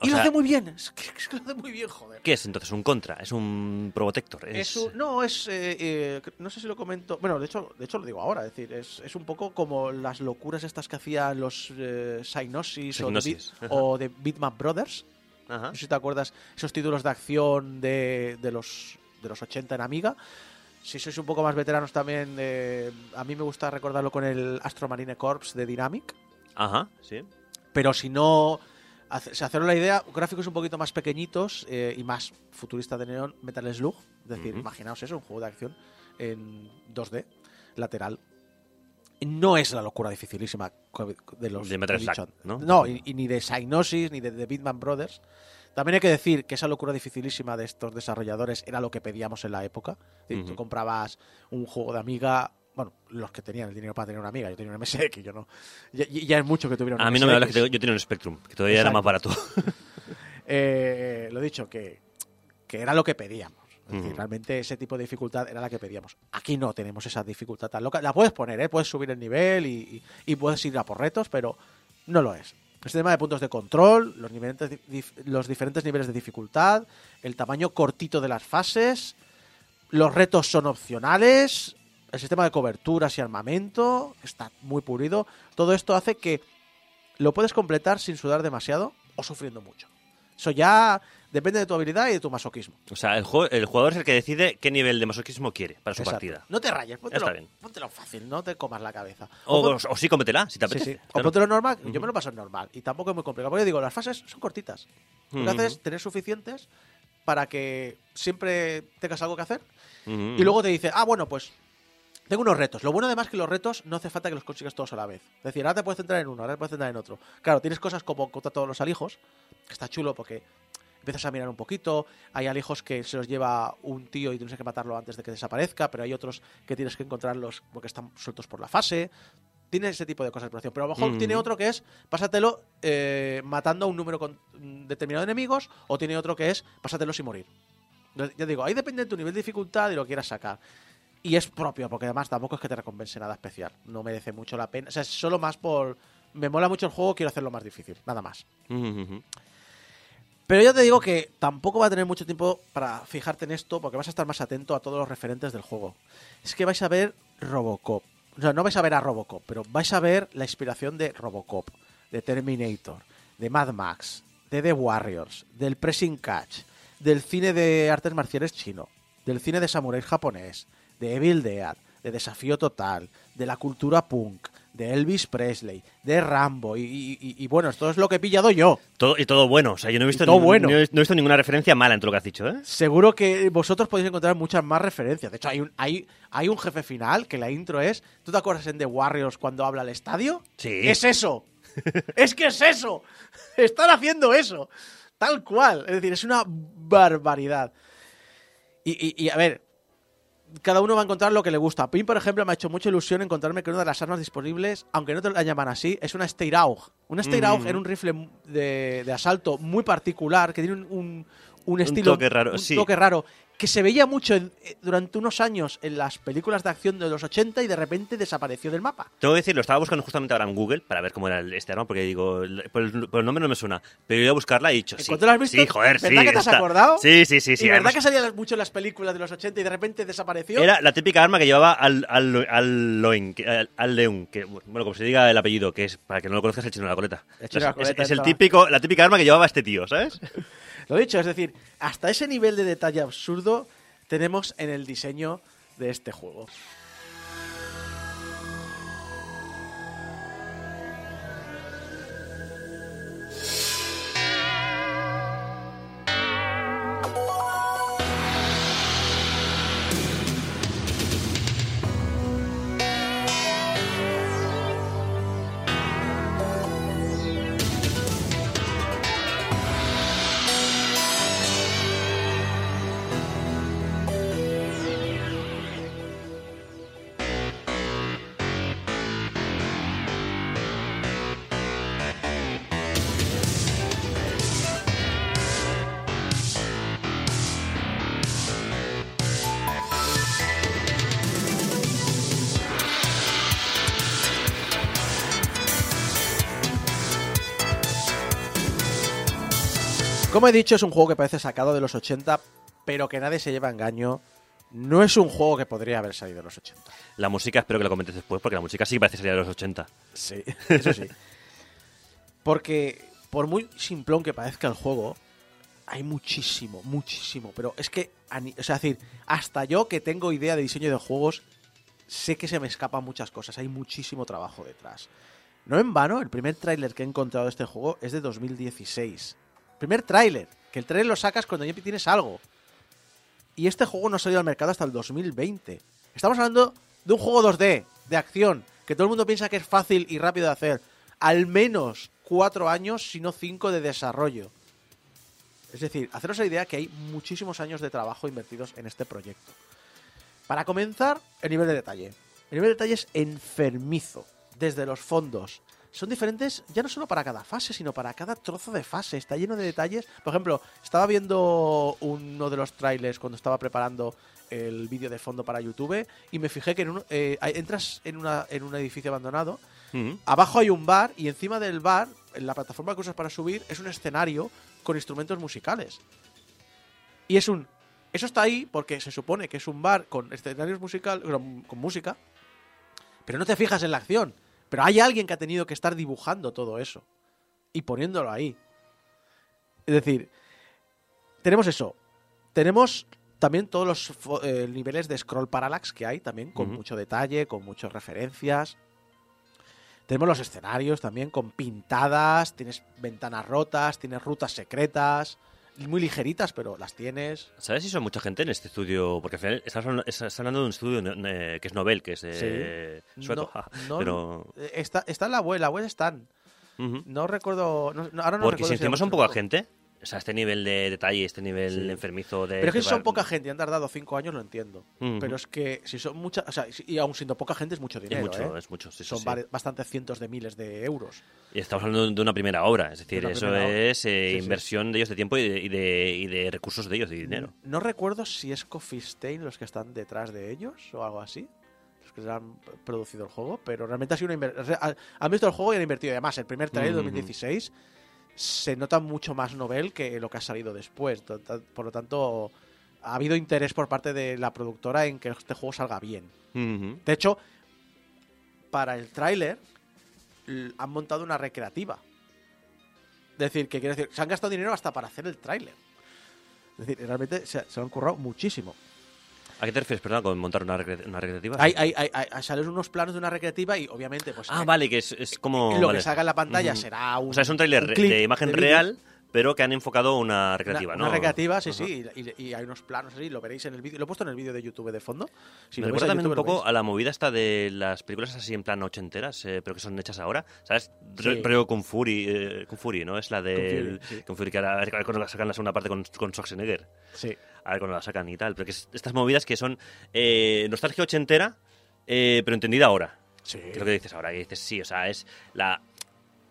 O y lo hace muy bien. Es que, es que lo hace muy bien, joder. ¿Qué es entonces? ¿Un contra? ¿Es un Probotector? Es no, es. eh, eh, no sé si lo comento. Bueno, de hecho, de hecho lo digo ahora. Es decir, es, es un poco como las locuras estas que hacían los eh, Psygnosis, o de, o Bitmap Brothers. Ajá. No sé si te acuerdas esos títulos de acción de, de los, de los 80 en Amiga. Si sois un poco más veteranos también, eh, a mí me gusta recordarlo con el Astro Marine Corps de Dynamic. Ajá, sí. Pero si no, se haceros la idea, gráficos un poquito más pequeñiñitos eh, y más futuristas de neón, Metal Slug. Es decir, imaginaos eso, un juego de acción en 2D, lateral. No es la locura dificilísima de los De Metal Slug. ¿no? y, y ni de Psygnosis, ni de The Bitman Brothers. También hay que decir que esa locura dificilísima de estos desarrolladores era lo que pedíamos en la época. Es decir, Tú comprabas un juego de amiga, bueno, los que tenían el dinero para tener una amiga, yo tenía una MSX, yo no. Ya, ya es mucho que tuviera A mí no me hablas que yo tenía un Spectrum, que todavía era más barato. Eh, lo dicho, que, que era lo que pedíamos. Es decir, realmente ese tipo de dificultad era la que pedíamos. Aquí no tenemos esa dificultad tan loca. La puedes poner, ¿eh? puedes subir el nivel y, y- y puedes ir a por retos, pero no lo es. El sistema de puntos de control, niveles los diferentes niveles de dificultad, el tamaño cortito de las fases, los retos son opcionales, el sistema de coberturas y armamento está muy pulido. Todo esto hace que lo puedes completar sin sudar demasiado o sufriendo mucho. Eso ya depende de tu habilidad y de tu masoquismo. O sea, el, el jugador es el que decide qué nivel de masoquismo quiere para su Exacto. partida. No te rayes, póntelo, póntelo fácil, no te comas la cabeza. O, o sí, cómetela, si te sí, apetece. sí. O claro. póntelo normal, yo me lo paso en normal. Y tampoco es muy complicado. Porque yo digo, las fases son cortitas. Lo que haces es tener suficientes para que siempre tengas algo que hacer. Y luego te dice, ah, bueno, pues tengo unos retos. Lo bueno además que los retos no hace falta que los consigas todos a la vez. Es decir, ahora te puedes centrar en uno, ahora te puedes centrar en otro. Claro, tienes cosas como contra todos los alijos, que está chulo porque empiezas a mirar un poquito. Hay alijos que se los lleva un tío y tienes que matarlo antes de que desaparezca, pero hay otros que tienes que encontrarlos porque están sueltos por la fase. Tiene ese tipo de cosas de exploración. Pero a lo mejor Ujú. tiene otro que es pásatelo eh, matando a un número con- mm, determinado de enemigos, o tiene otro que es pásatelo sin morir. Ya digo, ahí depende de tu nivel de dificultad y lo que quieras sacar. Y es propio, porque además tampoco es que te recompense nada especial. No merece mucho la pena. O sea, es solo más por. Me mola mucho el juego, quiero hacerlo más difícil. Nada más. Pero ya te digo que tampoco va a tener mucho tiempo para fijarte en esto, porque vas a estar más atento a todos los referentes del juego. Es que vais a ver Robocop. O sea, no vais a ver a Robocop, pero vais a ver la inspiración de Robocop, de Terminator, de Mad Max, de The Warriors, del Pressing Catch, del cine de artes marciales chino, del cine de samurái japonés, de Evil Dead, de Desafío Total, de la cultura punk, de Elvis Presley, de Rambo, y, y- bueno, esto es lo que he pillado yo. Todo, y todo bueno. O sea, yo no he visto, todo bueno. no he, no he visto ninguna referencia mala en todo lo que has dicho, ¿eh? Seguro que vosotros podéis encontrar muchas más referencias. De hecho, hay un, hay, hay un jefe final que la intro es. ¿Tú te acuerdas en The Warriors cuando habla al estadio? Sí. Es eso. es que es eso. Están haciendo eso. Tal cual. Es decir, es una barbaridad. Y, a ver, cada uno va a encontrar lo que le gusta. A mí, por ejemplo, me ha hecho mucha ilusión encontrarme que una de las armas disponibles, aunque no te la llaman así, es una Steyraug. Una Steyraug Mm. era un rifle de, de asalto muy particular, que tiene un, un- un estilo... toque raro, un sí. toque raro, que se veía mucho en- eh, durante unos años en las películas de acción de los 80 y de repente desapareció del mapa. Tengo que decir, lo estaba buscando justamente ahora en Google para ver cómo era este arma, porque digo, por el, por el nombre no me suena. Pero iba a buscarla y he dicho, ¿En sí. cuánto la has visto? Sí, joder, ¿Verdad sí. que te has acordado? Sí, sí, sí. sí ¿Y verdad que salía mucho en las películas de los 80 y de repente desapareció? Era la típica arma que llevaba al, al, al Loin, al, al Leun, que, bueno, como se diga el apellido, que es, para que no lo conozcas, el chino de la coleta. El chino de la Es- coleta es, el típico, la típica arma que llevaba este tío, ¿sabes? Lo dicho, es decir, hasta ese nivel de detalle absurdo tenemos en el diseño de este juego. Como he dicho, es un juego que parece sacado de los 80, pero que nadie se lleva a engaño. No es un juego que podría haber salido de los 80. La música espero que lo comentes después, porque la música sí parece salir de los 80. Sí, eso sí. Porque por muy simplón que parezca el juego, hay muchísimo, muchísimo. Pero es que, o sea, es decir, hasta yo que tengo idea de diseño de juegos, sé que se me escapan muchas cosas. Hay muchísimo trabajo detrás. No en vano, el primer tráiler que he encontrado de este juego es de 2016. Primer tráiler, que el tráiler lo sacas cuando ya tienes algo. Y este juego no ha salido al mercado hasta el 2020. Estamos hablando de un juego 2D, de acción, que todo el mundo piensa que es fácil y rápido de hacer. Al menos cuatro años, si no cinco, de desarrollo. Es decir, haceros la idea que hay muchísimos años de trabajo invertidos en este proyecto. Para comenzar, el nivel de detalle. El nivel de detalle es enfermizo, desde los fondos. Son diferentes ya no solo para cada fase, sino para cada trozo de fase. Está lleno de detalles. Por ejemplo, estaba viendo uno de los trailers cuando estaba preparando el vídeo de fondo para YouTube y me fijé que en uno- eh, entras en, una, en un edificio abandonado. Abajo hay un bar y encima del bar, en la plataforma que usas para subir, es un escenario con instrumentos musicales. Y es un... Eso está ahí porque se supone que es un bar con escenarios musicales, con música, pero no te fijas en la acción. Pero hay alguien que ha tenido que estar dibujando todo eso y poniéndolo ahí. Es decir, tenemos eso. Tenemos también todos los eh, niveles de scroll parallax que hay también, con mucho detalle, con muchas referencias. Tenemos los escenarios también con pintadas, tienes ventanas rotas, tienes rutas secretas, muy ligeritas, pero las tienes. ¿Sabes si son mucha gente en este estudio? Porque al final estás hablando, de un estudio eh, que es Nobel, que es sueco. No, no, pero... eh, está, está en la web, la web están. No recuerdo. no- ahora no Porque recuerdo si encima son poca gente, o sea, este nivel de detalle, este nivel Sí. enfermizo de... Pero es que si son poca gente y han tardado cinco años, lo entiendo. Pero es que si son muchas. O sea, y aún siendo poca gente es mucho Es dinero. mucho, ¿eh? es mucho, sí, sí, son sí. bastantes cientos de miles de euros. Y estamos hablando de una primera obra, es decir, eso es eh, inversión de ellos de tiempo y de, y de, y de recursos de ellos, de dinero. No recuerdo si es Coffee Stain los que están detrás de ellos o algo así. Los que han producido el juego, pero realmente ha sido una inversión. Han visto el juego y han invertido. Además, el primer trailer de Ujú. 2016 se nota mucho más novel que lo que ha salido después. Por lo tanto, ha habido interés por parte de la productora en que este juego salga bien. De hecho, para el tráiler han montado una recreativa. Es decir, que quiero decir, se han gastado dinero hasta para hacer el tráiler. Es decir, realmente se, se lo han currado muchísimo. ¿A qué te refieres, perdón, con montar una, recre- una recreativa? Hay, hay, hay, hay- salen unos planos de una recreativa y obviamente pues ah, eh, vale, que es, es como... lo vale. que salga en la pantalla Ujú. será un O sea, es un tráiler de imagen vídeo. real, pero que han enfocado una recreativa, una, ¿no? una recreativa, sí, Ajá. sí, y, y hay unos planos así, lo veréis en el vídeo. Lo he puesto en el vídeo de YouTube de fondo. Si Me recuerda también un poco a la movida esta de las películas así en plan ochenteras, eh, pero que son hechas ahora. ¿Sabes? Sí. Rollo con Fury, eh, con Fury, ¿no? Es la de Con Fury, sí. con Fury, que ahora sacan la segunda parte con, con Schwarzenegger. Sí. A ver cuando la sacan y tal. Pero que es- estas movidas que son eh, nostalgia ochentera, eh, pero entendida ahora. Sí. Lo que dices ahora. Que dices, sí, o sea, es la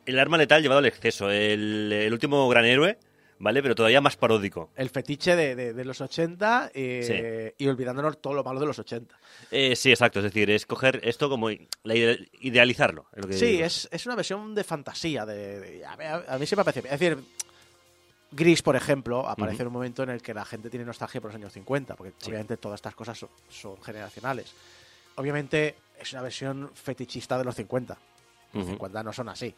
el arma letal llevado al exceso. El, el último gran héroe, ¿vale? Pero todavía más paródico. El fetiche de, de- de los 80 eh, y olvidándonos todo lo malo de los 80. Eh, sí, exacto. Es decir, es coger esto como la ide- idealizarlo. es lo que Sí, es, es una versión de fantasía. De, a, mí, a mí sí me parece. Es decir, Gris, por ejemplo, aparece en un momento en el que la gente tiene nostalgia por los años 50, porque Sí. obviamente todas estas cosas son, son generacionales. Obviamente es una versión fetichista de los 50. Los Ujú. 50 no son así.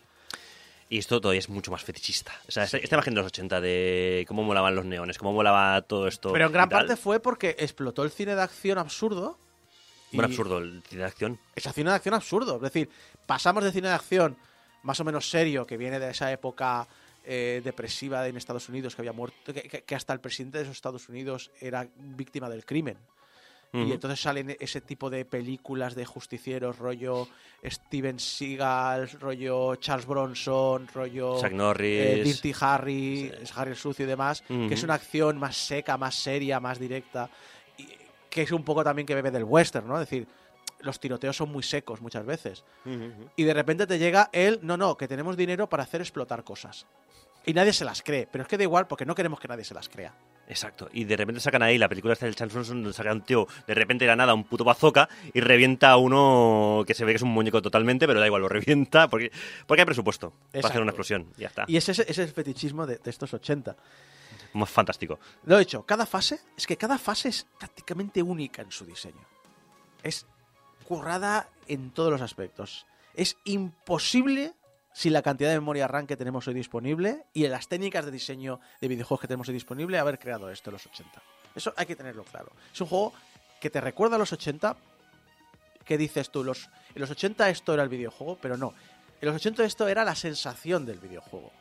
Y esto todavía es mucho más fetichista. O sea, esta, esta imagen de los 80 de cómo molaban los neones, cómo molaba todo esto. Pero en gran parte fue porque explotó el cine de acción absurdo. Un absurdo, el cine de acción. Es cine de acción absurdo. Es decir, pasamos de cine de acción más o menos serio, que viene de esa época eh, depresiva en Estados Unidos, que había muerto, que, hasta el presidente de esos Estados Unidos era víctima del crimen. Y entonces salen ese tipo de películas de justicieros, rollo Steven Seagal, rollo Charles Bronson, rollo Chuck Norris. eh, Dirty Harry, Harry el Sucio y demás, que es una acción más seca, más seria, más directa, y que es un poco también que bebe del western, ¿no? Es decir, los tiroteos son muy secos muchas veces. Y de repente te llega el, no, no, que tenemos dinero para hacer explotar cosas. Y nadie se las cree, pero es que da igual porque no queremos que nadie se las crea. Exacto. Y de repente sacan ahí la película esta del Charles Bronson, donde sacan un tío de repente de la nada, un puto bazooka, y revienta a uno que se ve que es un muñeco totalmente, pero da igual, lo revienta porque, porque hay presupuesto para hacer Exacto. una explosión. y Ya está. Y ese, ese es el fetichismo de, de estos 80. más fantástico. Lo he dicho, cada fase, es que cada fase es prácticamente única en su diseño. Es currada en todos los aspectos. Es imposible, sin la cantidad de memoria RAM que tenemos hoy disponible y en las técnicas de diseño de videojuegos que tenemos hoy disponible, haber creado esto en los 80. Eso hay que tenerlo claro. Es un juego que te recuerda a los 80, que dices tú, los, en los 80 esto era el videojuego, pero no. En los 80 esto era la sensación del videojuego,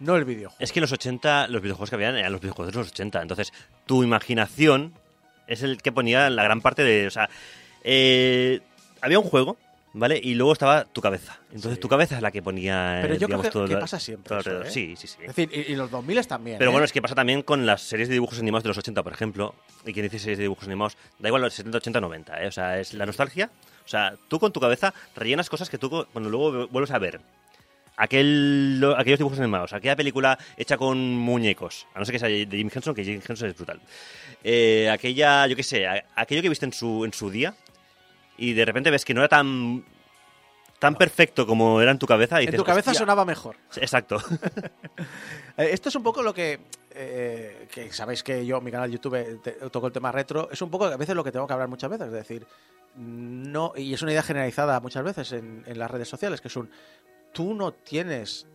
no el videojuego. Es que en los 80, los videojuegos que habían eran los videojuegos de los 80. Entonces, tu imaginación es el que ponía la gran parte de. O sea, eh, había un juego, ¿vale? Y luego estaba tu cabeza. Entonces, Sí. tu cabeza es la que ponía. Pero yo digamos, creo que- todo que lo- pasa siempre todo eso, alrededor. ¿eh? Sí, sí, sí. Es decir, y, y los 2000 también. Pero ¿eh? bueno, es que pasa también con las series de dibujos animados de los 80, por ejemplo. Y quien dice series de dibujos animados, da igual los 70, 80, 90. ¿eh? O sea, es la nostalgia. O sea, tú con tu cabeza rellenas cosas que tú, cuando luego vuelves a ver, aquel, lo- aquellos dibujos animados, aquella película hecha con muñecos, a no ser que sea de Jim Henson, que Jim Henson es brutal. Eh, aquella, yo qué sé, aquello que viste en su, en su día y de repente ves que no era tan tan perfecto como era en tu cabeza. Y en dices, tu cabeza "Hostia". sonaba mejor. Exacto. Eh, Esto es un poco lo que, eh, que sabéis que yo, mi canal de YouTube, eh, te- toco el tema retro, es un poco a veces lo que tengo que hablar muchas veces, es decir, no, y es una idea generalizada muchas veces en, en las redes sociales, que es un, tú no tienes,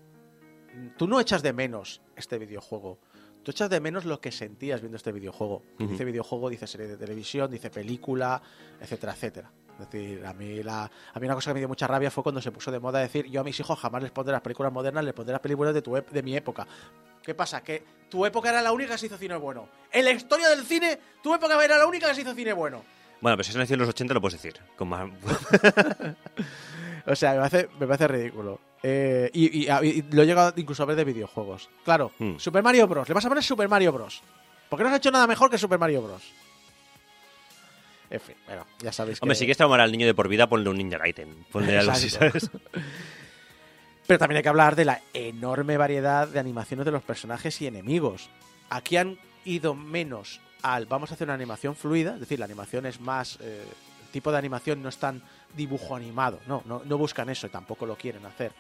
tú no echas de menos este videojuego, tú echas de menos lo que sentías viendo este videojuego. Dice videojuego, dice serie de televisión, dice película, etcétera, etcétera. Es decir, a mí, la, a mí una cosa que me dio mucha rabia fue cuando se puso de moda decir, yo a mis hijos jamás les pondré las películas modernas, les pondré las películas de, tu ep- de mi época. ¿Qué pasa? Que tu época era la única que se hizo cine bueno. En la historia del cine, tu época era la única que se hizo cine bueno. bueno, pero si has nacido en los 80 lo puedes decir. Con más... O sea, me parece, me parece ridículo. Eh, y, y- y lo he llegado incluso a ver de videojuegos. Claro, Hmm. Super Mario Bros. Le vas a poner Super Mario Bros. Porque no has hecho nada mejor que Super Mario Bros. En fin, bueno, ya sabéis Hombre, que... si quieres traumar al niño de por vida, ponle un Ninja Gaiden. Ponle algo así. ¿sabes? Pero también hay que hablar de la enorme variedad de animaciones de los personajes y enemigos. Aquí han ido menos al vamos a hacer una animación fluida, es decir, la animación es más. eh, el tipo de animación no es tan dibujo animado, no, no, no buscan eso y tampoco lo quieren hacer.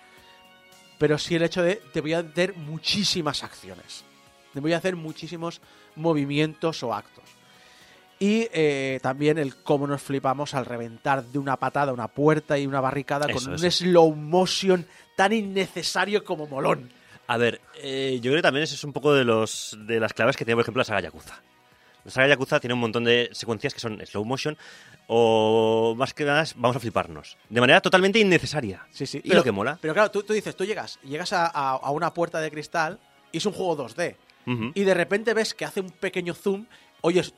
Pero sí el hecho de te voy a hacer muchísimas acciones, te voy a hacer muchísimos movimientos o actos. Y eh, también el cómo nos flipamos al reventar de una patada una puerta y una barricada Eso, con un eso. slow motion tan innecesario como molón. A ver, eh, yo creo que también ese es un poco de los de las claves que tiene, por ejemplo, la saga Yakuza. La saga Yakuza tiene un montón de secuencias que son slow motion o más que nada vamos a fliparnos. De manera totalmente innecesaria. Sí, sí. Pero que mola. Pero claro, tú, tú dices, tú llegas, llegas a, a- a una puerta de cristal y es un juego 2D. Ujú. Y de repente ves que hace un pequeño zoom, oyes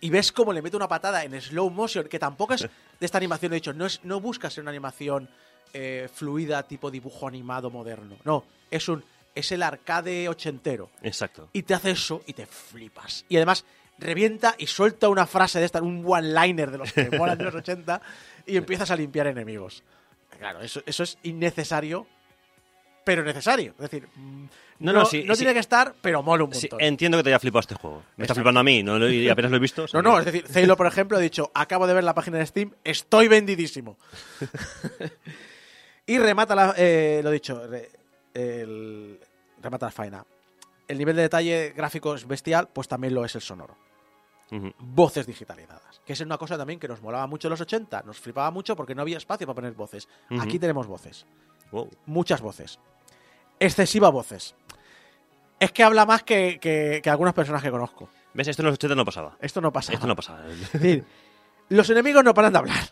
y ves cómo le mete una patada en slow motion, que tampoco es de esta animación, he dicho, no, es, no buscas ser una animación eh, fluida tipo dibujo animado moderno. No, es un es el arcade ochentero. Exacto. Y te hace eso y te flipas. Y además revienta y suelta una frase de esta, un one-liner de los que molan de los 80 y empiezas a limpiar enemigos. Claro, eso, eso es innecesario, pero necesario. Es decir, mm, No, no, no, sí, no sí. tiene que estar, pero mola un Sí, montón. entiendo que te haya flipado este juego. Me está flipando a mí, no lo- y apenas lo he visto. No, no, es decir, Zalo, por ejemplo, ha dicho, acabo de ver la página de Steam, estoy vendidísimo. y remata la, eh, lo dicho, re- el- remata la faena. El nivel de detalle gráfico es bestial, pues también lo es el sonoro. Voces digitalizadas, que es una cosa también que nos molaba mucho en los 80, nos flipaba mucho porque no había espacio para poner voces. Aquí tenemos voces, Wow. muchas voces. Excesivas voces. Es que habla más que, que, que algunos personajes que conozco. ¿Ves? Esto en los 80 no pasaba. Esto no pasa. Esto no pasaba. Es decir, los enemigos no paran de hablar.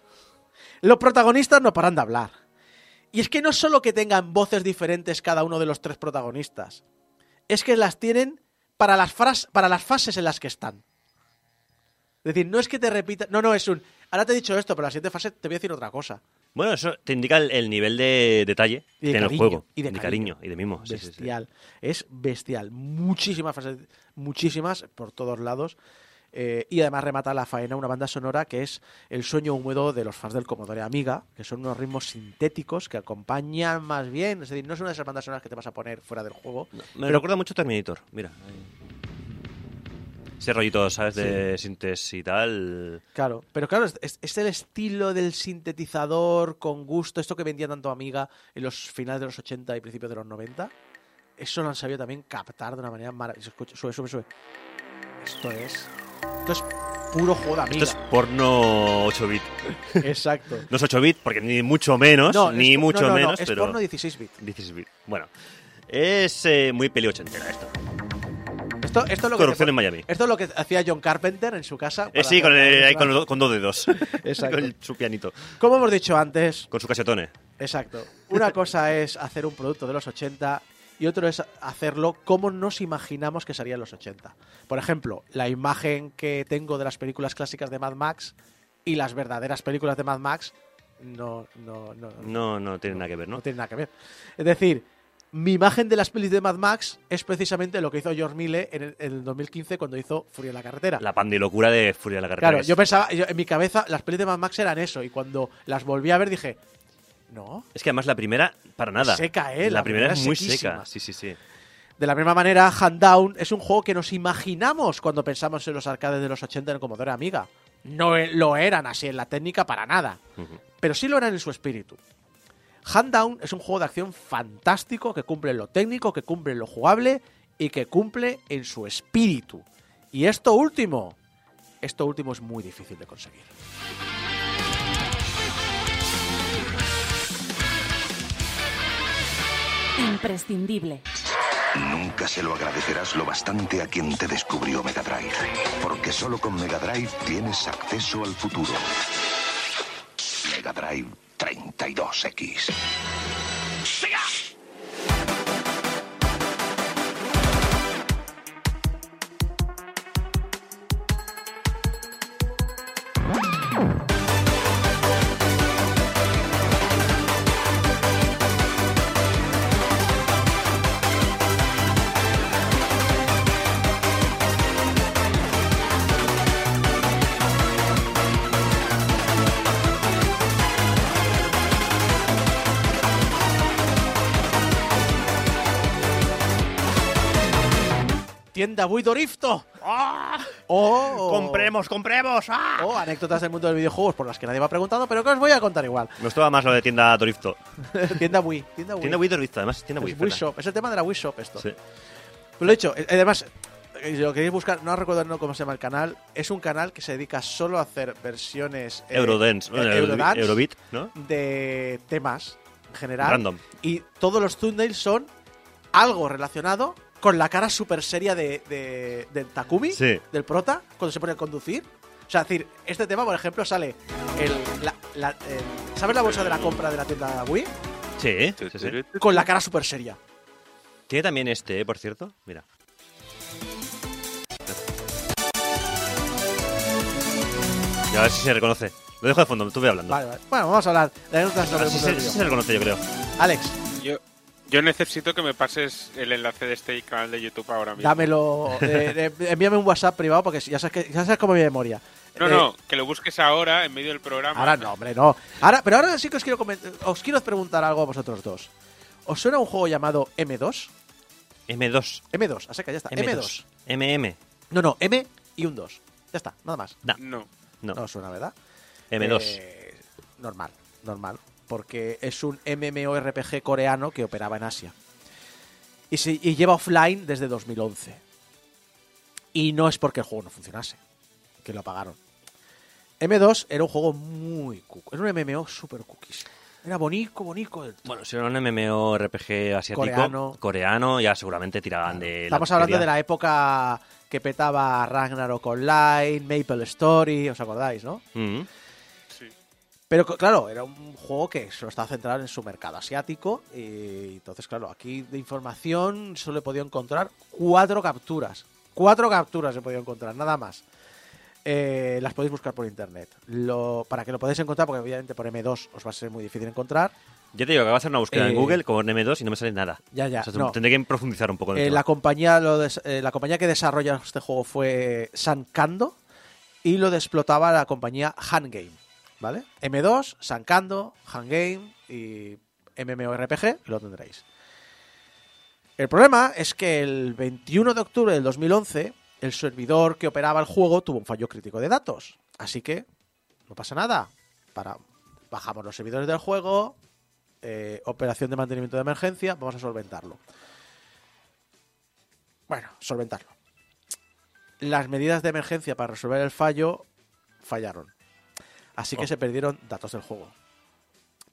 Los protagonistas no paran de hablar. Y es que no solo que tengan voces diferentes cada uno de los tres protagonistas, es que las tienen para las, fras- para las fases en las que están. Es decir, no es que te repita. No, no, es un. Ahora te he dicho esto, pero en la siguiente fase te voy a decir otra cosa. Bueno, eso te indica el, el nivel de detalle de tiene el juego. y de cariño. cariño. y de mimo. Sí, sí, sí. Bestial. Es bestial. Muchísimas fases, muchísimas por todos lados. Eh, y además remata la faena una banda sonora que es el sueño húmedo de los fans del Commodore Amiga, que son unos ritmos sintéticos que acompañan más bien. Es decir, no es una de esas bandas sonoras que te vas a poner fuera del juego. Me recuerda mucho Terminator, mira. Ese rollito, ¿sabes? De sintes y tal. Claro, pero claro, es, es- es el estilo del sintetizador con gusto, esto que vendía tanto Amiga en los finales de los 80 y principios de los 90. eso lo han sabido también captar de una manera maravillosa. Sube, sube, sube. Esto es. Esto es puro juego de amiga. Esto es porno 8 bit. Exacto. No es 8 bit porque ni mucho menos, No, ni es- mucho no, no, no, menos, es pero porno 16 bit. 16 bit. Bueno, es eh, muy peli ochentera esto. Esto, esto es lo que Corrupción en Miami. Esto es lo que hacía John Carpenter en su casa. Eh, sí, con, el- con, dos dedos. Exacto. con su pianito. Como hemos dicho antes, Con su casetone. exacto. Una cosa es hacer un producto de los 80 y otro es hacerlo como nos imaginamos que sería en los 80. Por ejemplo, la imagen que tengo de las películas clásicas de Mad Max y las verdaderas películas de Mad Max no, no, no, No, no tiene nada que ver, no ¿no? tiene nada que ver. Es decir, mi imagen de las pelis de Mad Max es precisamente lo que hizo George Mille en el, en el 2015 cuando hizo Furia en la carretera. La pandilocura de Furia de la Carretera. Claro, Es- yo pensaba, yo- en mi cabeza las pelis de Mad Max eran eso y cuando las volví a ver dije, no. Es que además la primera, para nada. Seca, ¿eh? La, La primera, primera es muy sequísima. seca. Sí, sí, sí. De la misma manera, Hand Down es un juego que nos imaginamos cuando pensamos en los arcades de los 80 en el Commodore Amiga. No e- lo eran así en la técnica para nada, pero sí lo eran en su espíritu. Hand Down es un juego de acción fantástico que cumple en lo técnico, que cumple en lo jugable y que cumple en su espíritu. Y esto último, esto último es muy difícil de conseguir. Imprescindible. Nunca se lo agradecerás lo bastante a quien te descubrió Mega Drive, porque solo con Mega Drive tienes acceso al futuro. Mega Drive 32X. Tienda Buidorifto. O, ¡Compremos, compremos! ¡Ah! o anécdotas del mundo de los videojuegos por las que nadie me ha preguntado, pero que os voy a contar igual. Me gustaba más lo de tienda Dorifto. tienda Wii. Tienda Wii. Tienda Wii Dorifto, además. Tienda Wii. Es Wii. Shop. Es el tema de la Wii Shop esto. Sí. Pues lo he dicho. eh, Además, eh, si lo queréis buscar, no recuerdo no cómo se llama el canal. Es un canal que se dedica solo a hacer versiones eh, Eurodance. eh, bueno, Eurodance Eurobeat, ¿no? de temas en general. Random. Y todos los thumbnails son algo relacionado con la cara super seria de, de, de Takumi, Sí. del prota, cuando se pone a conducir. O sea, es decir, este tema, por ejemplo, sale el, la- la- el- ¿Sabes la bolsa de la compra de la tienda Wii? Sí, sí, sí. Con la cara super seria. Tiene también este, ¿eh? por cierto. Mira. Y a ver si se reconoce. Lo dejo de fondo, tú ve hablando. Vale, vale. Bueno, vamos a hablar de sobre mundo se, se reconoce, yo creo. Alex, Yo, yo necesito que me pases el enlace de este canal de YouTube ahora mismo. dámelo. eh, eh, envíame un WhatsApp privado porque ya sabes, que, ya sabes cómo es mi memoria. No, Eh, no, que lo busques ahora en medio del programa. Ahora no, hombre, no. Ahora, pero ahora sí que os quiero, os quiero preguntar algo a vosotros dos. ¿Os suena un juego llamado M2? M2. M2, a seca, ya está. M2. MM. No, no, M y un 2. Ya está, nada más. No, No. no. No suena, ¿verdad? M2. Eh, normal, normal. Porque es un MMORPG coreano que operaba en Asia. Y, se- y lleva offline desde 2011. Y no es porque el juego no funcionase, que lo apagaron. M2 era un juego muy cuco. Era un MMO super cookies. Era bonito, bonito. Bueno, si era un MMORPG asiático, Coreano. coreano, ya seguramente tiraban de. Estamos hablando de la época que petaba Ragnarok Online, Maple Story, ¿os acordáis, no? Mm. Sí. Pero claro, era un juego que solo estaba centrado en su mercado asiático. Y entonces, claro, aquí de información solo he podido encontrar cuatro capturas. Cuatro capturas he podido encontrar, nada más. Eh, las podéis buscar por internet. Lo, para que lo podáis encontrar, porque obviamente por M2 os va a ser muy difícil encontrar. Yo te digo que acabo de hacer una búsqueda Eh, en Google con M2 y no me sale nada. Ya, ya, O sea, no. Tendré que profundizar un poco en el Eh, tema. la, compañía lo des- eh, la compañía que desarrolla este juego fue Sankando y lo explotaba la compañía Hangame. ¿Vale? M2, Sankando, Hangame y MMORPG, lo tendréis. El problema es que el 21 de octubre del 2011 el servidor que operaba el juego tuvo un fallo crítico de datos. Así que no pasa nada. Para, bajamos los servidores del juego, eh, operación de mantenimiento de emergencia, vamos a solventarlo. bueno, solventarlo. Las medidas de emergencia para resolver el fallo fallaron. Así que Oh. se perdieron datos del juego.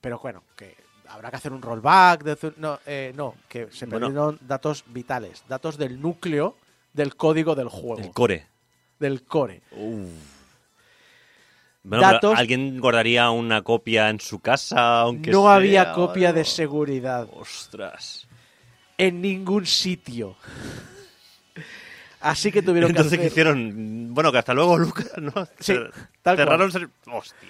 Pero bueno, que habrá que hacer un rollback. de- no, eh, no, que se Bueno. perdieron datos vitales, datos del núcleo del código del juego, El core. del core. Bueno, Datos- ¿Alguien guardaría una copia en su casa? Aunque no sea, había copia de seguridad Ostras. en ningún sitio. Así que tuvieron Entonces, que ¿qué hacer... hicieron? Bueno, que hasta luego, Lucas, ¿no? Sí, tal Cerraron... ser- Hostia.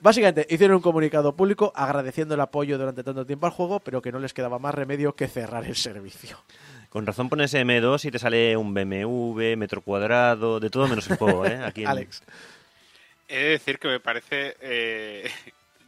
Básicamente, hicieron un comunicado público agradeciendo el apoyo durante tanto tiempo al juego, pero que no les quedaba más remedio que cerrar el servicio. Con razón pones M2 y te sale un BMW, metro cuadrado, de todo menos el juego, ¿eh? Aquí en- Alex. He de decir que me parece, eh,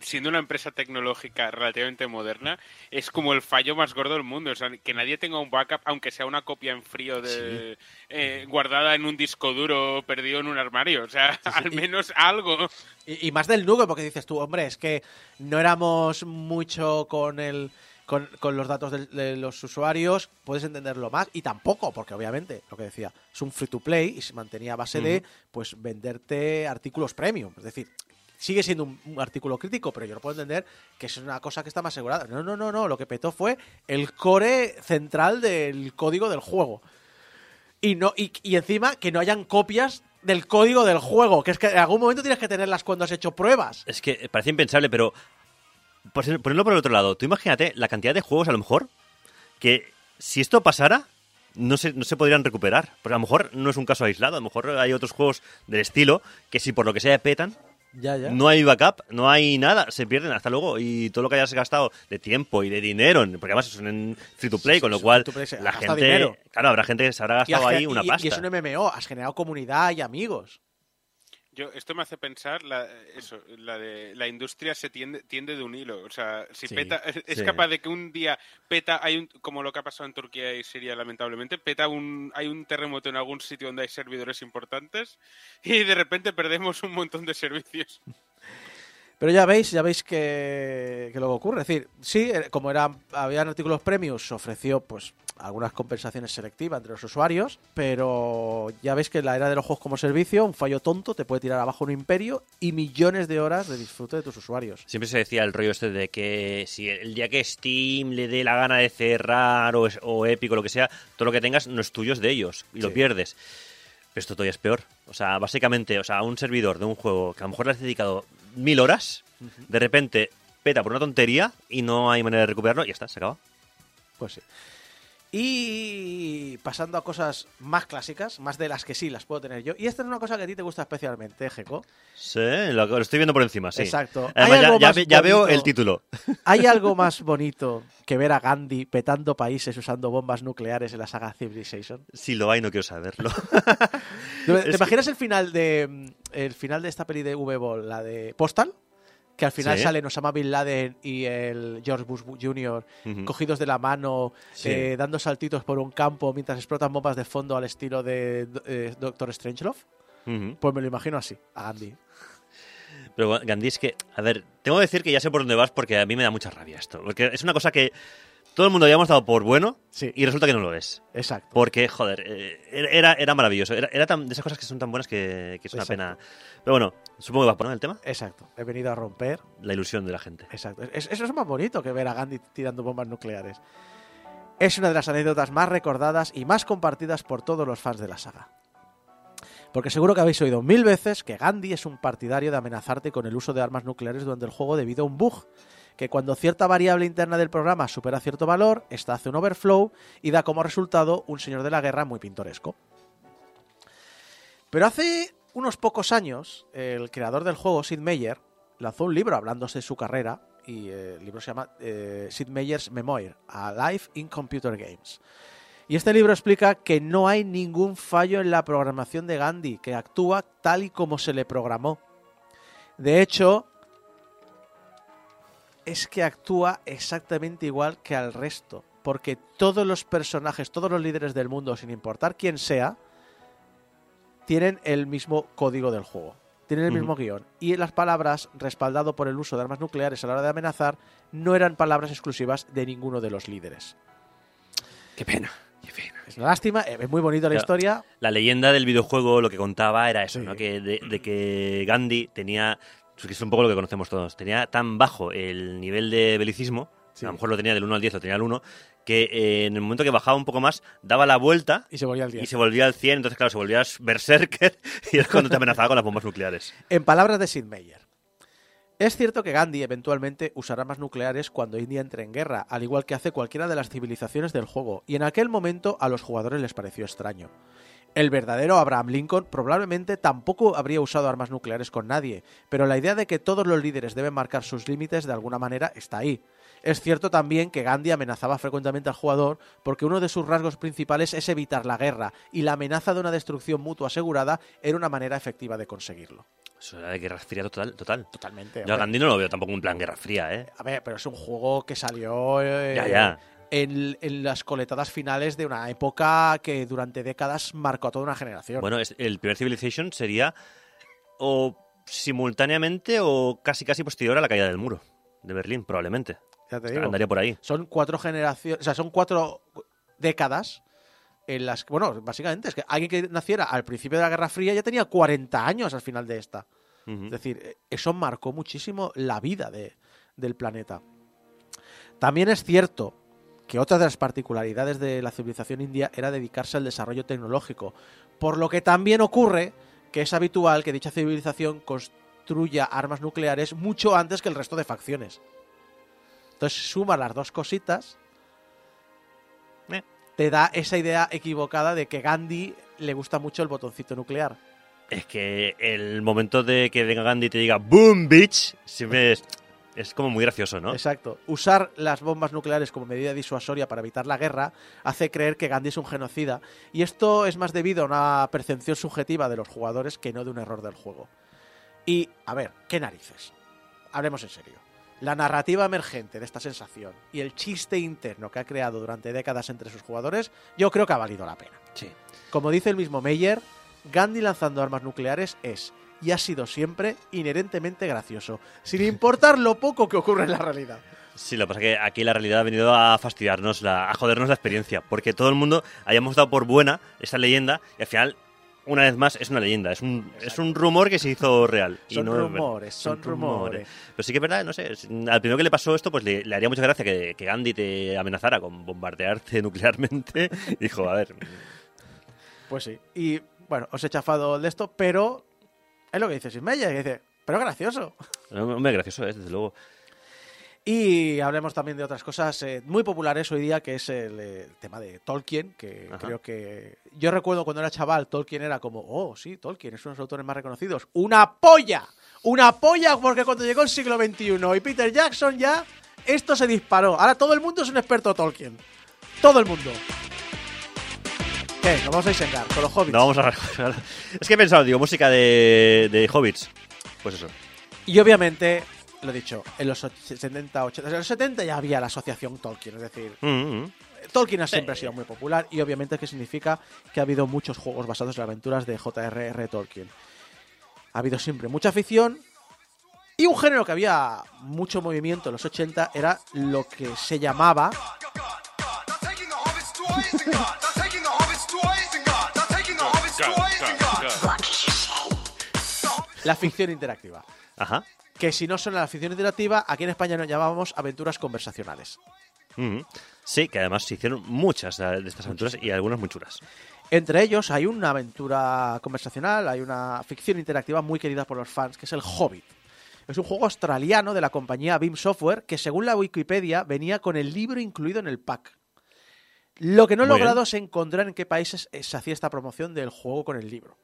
siendo una empresa tecnológica relativamente moderna, es como el fallo más gordo del mundo. O sea, que nadie tenga un backup, aunque sea una copia en frío de eh, guardada en un disco duro perdido en un armario. O sea, al menos algo. Y, y más del núcleo, porque dices tú, hombre, es que no éramos mucho con el con, con los datos de, los usuarios, puedes entenderlo más, y tampoco, porque obviamente, lo que decía, es un free to play y se mantenía a base de pues venderte artículos premium. Es decir, sigue siendo un, artículo crítico, pero yo no puedo entender que es una cosa que está más asegurada. No, no, no, no. Lo que petó fue el core central del código del juego. Y no, y, encima que no hayan copias del código del juego, que es que en algún momento tienes que tenerlas cuando has hecho pruebas. Es que parece impensable, pero ponerlo por el otro lado, tú imagínate la cantidad de juegos a lo mejor que si esto pasara no se, no se podrían recuperar. Porque a lo mejor no es un caso aislado, a lo mejor hay otros juegos del estilo que si por lo que sea petan, Ya, ya. no hay backup, no hay nada, se pierden hasta luego y todo lo que hayas gastado de tiempo y de dinero, porque además son en free to play, Sí, con lo cual la gente, dinero. claro, habrá gente que se habrá gastado ahí una y- y pasta. es un MMO, has generado comunidad y amigos. Yo, esto me hace pensar la, eso, la de la industria se tiende, tiende de un hilo. O sea, si Sí, peta, es sí. capaz de que un día peta, hay un, como lo que ha pasado en Turquía y Siria, lamentablemente, peta un, hay un terremoto en algún sitio donde hay servidores importantes y de repente perdemos un montón de servicios. Pero ya veis, ya veis que, que lo que ocurre. Es decir, sí, eh, como eran, habían artículos premios, ofreció pues algunas compensaciones selectivas entre los usuarios, pero ya veis que en la era de los juegos como servicio, un fallo tonto te puede tirar abajo un imperio y millones de horas de disfrute de tus usuarios. Siempre se decía el rollo este de que si el día que Steam le dé la gana de cerrar o, o Epic o lo que sea, todo lo que tengas no es tuyo, es de ellos y lo pierdes. Pero esto todavía es peor. O sea, básicamente, o sea, un servidor de un juego que a lo mejor le has dedicado mil horas, de repente peta por una tontería y no hay manera de recuperarlo y ya está, se acaba. Pues sí. Y pasando a cosas más clásicas, más de las que sí las puedo tener yo. Y esta es una cosa que a ti te gusta especialmente, Jeco. Sí, lo, lo estoy viendo por encima, sí. Exacto. Además, ¿Hay ya, ya ya veo el título. ¿Hay algo más bonito que ver a Gandhi petando países usando bombas nucleares en la saga Civilization? Si lo hay, no quiero saberlo. ¿Te, que- imaginas el final de mm, el final de esta peli de V-Ball, la de Postal? Que al final Sí. salen Osama Bin Laden y el George Bush Jr. Cogidos de la mano, Sí. eh, dando saltitos por un campo mientras explotan bombas de fondo al estilo de eh, Doctor Strangelove. Ujú. Pues me lo imagino así, a Gandhi. Pero Gandhi es que, a ver, tengo que decir que ya sé por dónde vas porque a mí me da mucha rabia esto. Porque es una cosa que todo el mundo habíamos dado por bueno Sí. y resulta que no lo es. Exacto. Porque, joder, eh, era, era maravilloso. Era, era tan- de esas cosas que son tan buenas que, que es una Exacto. pena. Pero bueno, supongo que vas a poner el tema. Exacto. He venido a romper. La ilusión de la gente. Exacto. Es- eso es más bonito que ver a Gandhi tirando bombas nucleares. Es una de las anécdotas más recordadas y más compartidas por todos los fans de la saga. Porque seguro que habéis oído mil veces que Gandhi es un partidario de amenazarte con el uso de armas nucleares durante el juego debido a un bug, que cuando cierta variable interna del programa supera cierto valor, esta hace un overflow y da como resultado un señor de la guerra muy pintoresco. Pero hace unos pocos años, el creador del juego, Sid Meier, lanzó un libro hablándose de su carrera y eh, el libro se llama eh, Sid Meier's Memoir, A Life in Computer Games. Y este libro explica que no hay ningún fallo en la programación de Gandhi, que actúa tal y como se le programó. De hecho, es que actúa exactamente igual que al resto, porque todos los personajes, todos los líderes del mundo, sin importar quién sea, tienen el mismo código del juego, tienen el mismo guion. Y las palabras, respaldado por el uso de armas nucleares a la hora de amenazar, no eran palabras exclusivas de ninguno de los líderes. Qué pena. Es una lástima, eh, es muy bonito la Claro. historia. La leyenda del videojuego lo que contaba era eso, Sí. ¿no? Que de, de que Gandhi tenía, que es un poco lo que conocemos todos, tenía tan bajo el nivel de belicismo, Sí. a lo mejor lo tenía del 1 al 10, lo tenía al 1, que eh, en el momento que bajaba un poco más, daba la vuelta Y se volvía al día. y se volvía al 100, entonces claro, se volvía berserker y es cuando te amenazaba con las bombas nucleares. En palabras de Sid Meier. Es cierto que Gandhi eventualmente usará armas nucleares cuando India entre en guerra, al igual que hace cualquiera de las civilizaciones del juego, y en aquel momento a los jugadores les pareció extraño. El verdadero Abraham Lincoln probablemente tampoco habría usado armas nucleares con nadie, pero la idea de que todos los líderes deben marcar sus límites de alguna manera está ahí. Es cierto también que Gandhi amenazaba frecuentemente al jugador porque uno de sus rasgos principales es evitar la guerra, y la amenaza de una destrucción mutua asegurada era una manera efectiva de conseguirlo. Eso era de guerra fría total. total. Totalmente. Yo a. Gandhi no lo veo tampoco en plan guerra fría, ¿eh? A ver, pero es un juego que salió eh, Ya, ya. En, en las coletadas finales de una época que durante décadas marcó a toda una generación. Bueno, es- el primer Civilization sería o simultáneamente o casi casi posterior a la caída del muro de Berlín, probablemente. ya te digo. Andaría por ahí. Son cuatro generaciones, o sea, son cuatro décadas en las que, bueno, básicamente es que alguien que naciera al principio de la Guerra Fría ya tenía 40 años al final de esta. Es decir, eso marcó muchísimo la vida de- del planeta. También es cierto que otra de las particularidades de la civilización india era dedicarse al desarrollo tecnológico, por lo que también ocurre que es habitual que dicha civilización construya armas nucleares mucho antes que el resto de facciones. Entonces suma las dos cositas, Eh. te da esa idea equivocada de que Gandhi le gusta mucho el botoncito nuclear. Es que el momento de que venga Gandhi te diga ¡Boom, bitch! Siempre es, es como muy gracioso, ¿no? Exacto. Usar las bombas nucleares como medida disuasoria para evitar la guerra hace creer que Gandhi es un genocida, y esto es más debido a una percepción subjetiva de los jugadores que no de un error del juego. Y, a ver, ¿qué narices? Hablemos en serio. La narrativa emergente de esta sensación y el chiste interno que ha creado durante décadas entre sus jugadores, yo creo que ha valido la pena. Sí. Como dice el mismo Meyer, Gandhi lanzando armas nucleares es y ha sido siempre inherentemente gracioso, sin importar lo poco que ocurre en la realidad. Sí, lo que pasa es que aquí la realidad ha venido a fastidiarnos, la- a jodernos la experiencia, porque todo el mundo hayamos dado por buena esta leyenda y al final, una vez más, es una leyenda, es un, es un rumor que se hizo real. y Son no rumores, son rumores. Pero sí que es verdad, no sé, al primero que le pasó esto, pues le, le haría mucha gracia que, que Gandhi te amenazara con bombardearte nuclearmente. Dijo, a ver, Pues sí. Y bueno, os he chafado de esto, pero es lo que dice Sinmeyer, que dice, pero gracioso. hombre, gracioso es, desde luego. Y hablemos también de otras cosas eh, muy populares hoy día, que es el, eh, tema de Tolkien, que Ajá. creo que... Yo recuerdo cuando era chaval, Tolkien era como, oh, sí, Tolkien es uno de los autores más reconocidos. ¡Una polla! ¡Una polla! Porque cuando llegó el siglo XXI y Peter Jackson ya, esto se disparó. Ahora todo el mundo es un experto Tolkien. Todo el mundo. ¿Qué? Nos vamos a diseñar con los hobbits. No vamos a... es que he pensado, digo, música de, de Hobbits. Pues eso. Y obviamente, lo he dicho, en los och- 70, 80, en los 70 ya había la asociación Tolkien, es decir, Mm, mm. Tolkien ha siempre ha sido muy popular y obviamente que significa que ha habido muchos juegos basados en las aventuras de J.R.R. Tolkien. Ha habido siempre mucha afición y un género que había mucho movimiento en los 80 era lo que se llamaba la ficción interactiva. Ajá. Que si no son la ficción interactiva, aquí en España nos llamábamos aventuras conversacionales. Mm. Sí, que además se hicieron muchas de estas aventuras y algunas muy chulas. Entre ellos hay una aventura conversacional, hay una ficción interactiva muy querida por los fans, que es el Hobbit. Es un juego australiano de la compañía Beam Software que según la Wikipedia venía con el libro incluido en el pack. Lo que no he Muy logrado bien. es encontrar en qué países se hacía esta promoción del juego con el libro.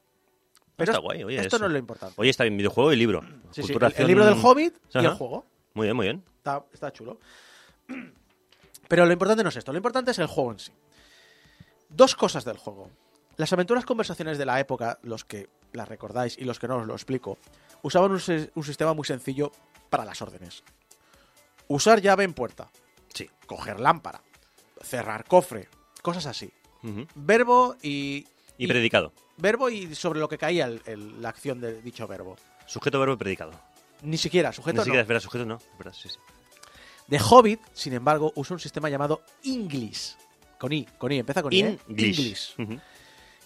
Pero Está es- guay, oye, esto eso. no es lo importante. Oye, está bien, videojuego y libro. Sí, sí, el, libro del Hobbit y el juego. Muy bien, muy bien. Está, está chulo. Pero lo importante no es esto, lo importante es el juego en sí. Dos cosas del juego. Las aventuras conversaciones de la época, los que las recordáis y los que no os lo explico, usaban un, sis- un sistema muy sencillo para las órdenes. Usar llave en puerta, Sí. coger lámpara, cerrar cofre, cosas así. Verbo y, Y predicado. Verbo y sobre lo que caía el- el- la acción de dicho verbo. Sujeto, verbo y predicado. Ni siquiera, sujeto Ni no. siquiera es verdad, sujeto no. es verdad, sí, sí. The Hobbit, sin embargo, usa un sistema llamado English, con I, con I, empieza con I, ¿eh? English.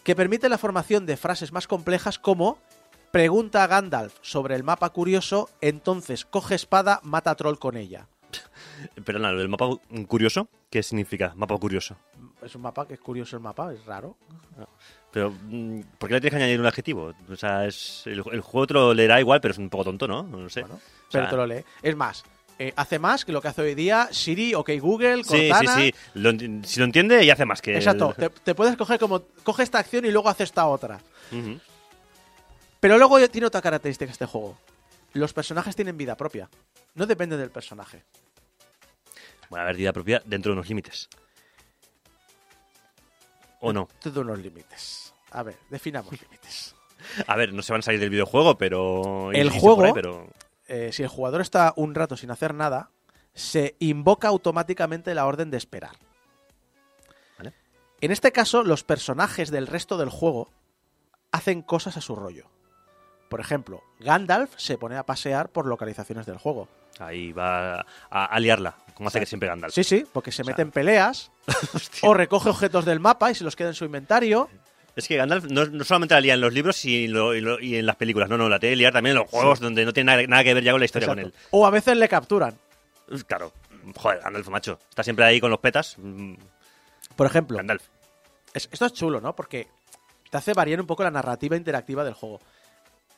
Que permite la formación de frases más complejas como pregunta a Gandalf sobre el mapa curioso, entonces coge espada, mata a troll con ella. Perdona, el mapa curioso, ¿qué significa mapa curioso? Es un mapa que es curioso el mapa, es raro. Pero, mm, ¿por qué le tienes que añadir un adjetivo? O sea, es, el, el juego te lo leerá igual, pero es un poco tonto, ¿no? No sé. Bueno, O pero te lo lee. Es más, eh, hace más que lo que hace hoy día Siri, OK Google, Sí, Cortana. sí, sí. Lo enti- si lo entiende, y hace más que. el- Exacto, te, te puedes coger como, coge esta acción y luego hace esta otra. Pero luego tiene otra característica este juego. Los personajes tienen vida propia. No depende del personaje. Bueno, a ver, vida propia dentro de unos límites. ¿O no? Todo unos límites. A ver, definamos límites. A ver, no se van a salir del videojuego, pero. El juego- por ahí, pero... Eh, si el jugador está un rato sin hacer nada, se invoca automáticamente la orden de esperar. Vale. En este caso, los personajes del resto del juego hacen cosas a su rollo. Por ejemplo, Gandalf se pone a pasear por localizaciones del juego. Ahí va a, a liarla, como hace sea, que siempre Gandalf. Sí, sí, porque se O sea, mete en peleas o recoge objetos del mapa y se los queda en su inventario. Es que Gandalf no, no solamente la lía en los libros y, lo- y lo- y en las películas, no, no, la tiene que liar también en los juegos donde no tiene nada, nada que ver ya con la historia Exacto. con O a veces le capturan. él. Claro, joder, Gandalf, macho. Está siempre ahí con los petas. Mm, Por ejemplo, Gandalf. Es- esto es chulo, ¿no? Porque te hace variar un poco la narrativa interactiva del juego.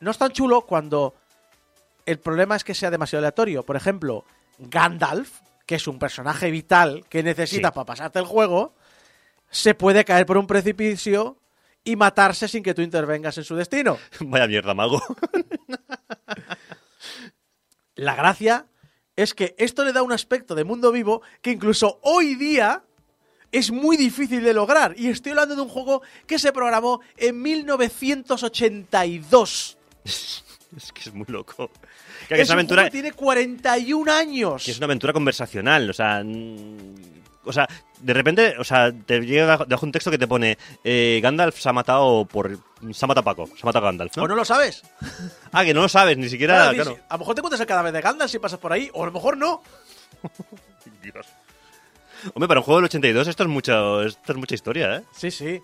No es tan chulo cuando el problema es que sea demasiado aleatorio. Por ejemplo, Gandalf, que es un personaje vital que necesitas Sí. para pasarte el juego, se puede caer por un precipicio y matarse sin que tú intervengas en su destino. Vaya mierda, mago. La gracia es que esto le da un aspecto de mundo vivo que incluso hoy día es muy difícil de lograr. Y estoy hablando de un juego que se programó en 1982. es que es muy loco. Que, es una aventura. juego que tiene 41 años. que es una aventura conversacional, o sea, o sea, de repente, o sea, te llega debajo un texto que te pone eh, Gandalf se ha matado por se ha matado a Paco, se ha matado a Gandalf, ¿no? ¿O no lo sabes? Ah, que no lo sabes, ni siquiera, Claro, claro. dices, A lo mejor te encuentras el cadáver de Gandalf si pasas por ahí, o a lo mejor no. Dios. Hombre, para un juego del 82 esto es mucho, esto es mucha historia, ¿eh? Sí, sí.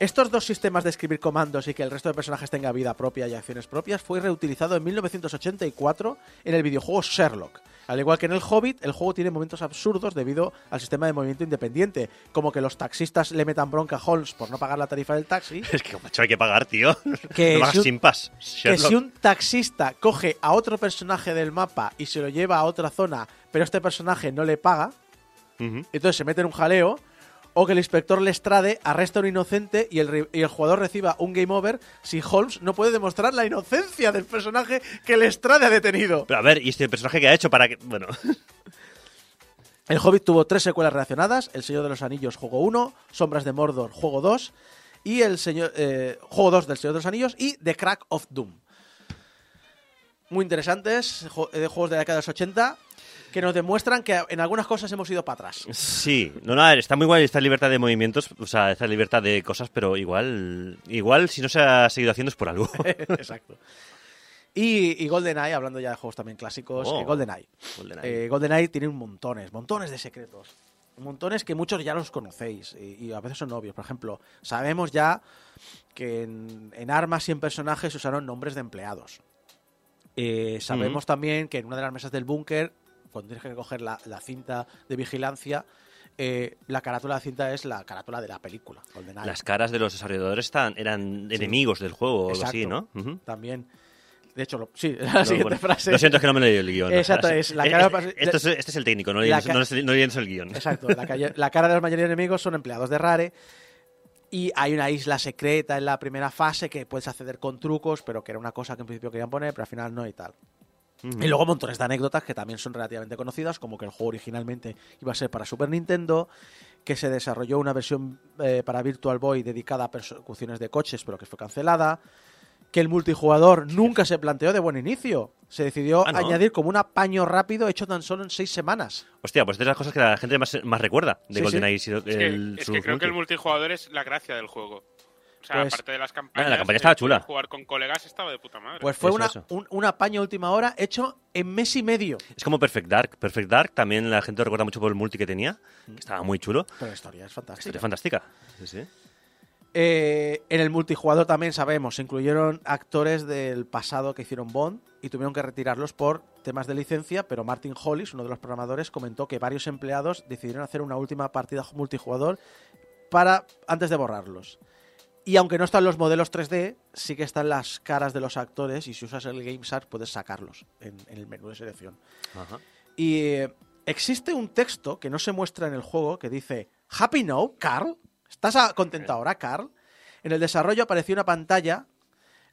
Estos dos sistemas de escribir comandos y que el resto de personajes tenga vida propia y acciones propias fue reutilizado en 1984 en el videojuego Sherlock. Al igual que en el Hobbit, el juego tiene momentos absurdos debido al sistema de movimiento independiente, como que los taxistas le metan bronca a Holmes por no pagar la tarifa del taxi, Es que, macho, hay que pagar, tío. Que no si un- sin pas. que si un taxista coge a otro personaje del mapa y se lo lleva a otra zona, pero este personaje no le paga, entonces se mete en un jaleo, o que el inspector Lestrade arresta a un inocente y el, y el jugador reciba un game over si Holmes no puede demostrar la inocencia del personaje que Lestrade ha detenido. Pero a ver, ¿y este personaje que ha hecho para que...? Bueno, El Hobbit tuvo tres secuelas relacionadas, El Señor de los Anillos, juego 1, Sombras de Mordor, juego 2, y el señor, eh, juego 2 del Señor de los Anillos y The Crack of Doom. Muy interesantes, jo- eh, juegos de la década de los 80, que nos demuestran que en algunas cosas hemos ido para atrás. sí. No, no, a ver, está muy guay esta libertad de movimientos, o sea, esta libertad de cosas, pero igual... Igual, si no se ha seguido haciendo es por algo. Exacto. Y, y GoldenEye, hablando ya de juegos también clásicos, Oh. eh, GoldenEye. GoldenEye. Eh, GoldenEye tiene un montones, montones de secretos. Montones que muchos ya los conocéis y, y a veces son obvios. Por ejemplo, sabemos ya que en, en armas y en personajes se usaron nombres de empleados. Eh, sabemos también que en una de las mesas del búnker, cuando tienes que coger la, la cinta de vigilancia, eh, la carátula de la cinta es la carátula de la película, GoldenEye. Las caras de los desarrolladores están, eran enemigos del juego o algo así, ¿no? También. De hecho, lo- sí, la No, siguiente bueno, frase. Lo siento, es que no me leído el guion. Exacto, es la Eh, cara- eh, esto es- este es el técnico, no ca- no no el guion. Exacto, la, calle- la cara de mayoría de enemigos son empleados de Rare. Y hay una isla secreta en la primera fase que puedes acceder con trucos, pero que era una cosa que en principio querían poner, pero al final no y tal. Y luego montones de anécdotas que también son relativamente conocidas, como que el juego originalmente iba a ser para Super Nintendo, que se desarrolló una versión eh, para Virtual Boy dedicada a persecuciones de coches, pero que fue cancelada, que el multijugador nunca se planteó de buen inicio. Se decidió Ah, ¿no? añadir como un apaño rápido hecho tan solo en seis semanas. Hostia, pues es de las cosas que la gente más, más recuerda de Sí, GoldenEye. Es que, el- es que creo que el multi. multijugador es la gracia del juego. O sea, Pues- aparte de las campañas. la campaña estaba chula. Jugar con colegas estaba de puta madre. Pues fue Eso, una, eso. Un, un apaño última hora hecho en mes y medio. Es como Perfect Dark. Perfect Dark también la gente lo recuerda mucho por el multi que tenía, que estaba muy chulo. Pero la historia es fantástica. Historia fantástica. Sí, sí. Eh, en el multijugador también sabemos, se incluyeron actores del pasado que hicieron Bond y tuvieron que retirarlos por temas de licencia, pero Martin Hollis, uno de los programadores, comentó que varios empleados decidieron hacer una última partida multijugador para antes de borrarlos. Y aunque no están los modelos 3D, sí que están las caras de los actores y si usas el GameShark puedes sacarlos en, en el menú de selección. Ajá. Y eh, existe un texto que no se muestra en el juego que dice Happy Now, Carl. ¿Estás contento ahora, Carl? En el desarrollo apareció una pantalla.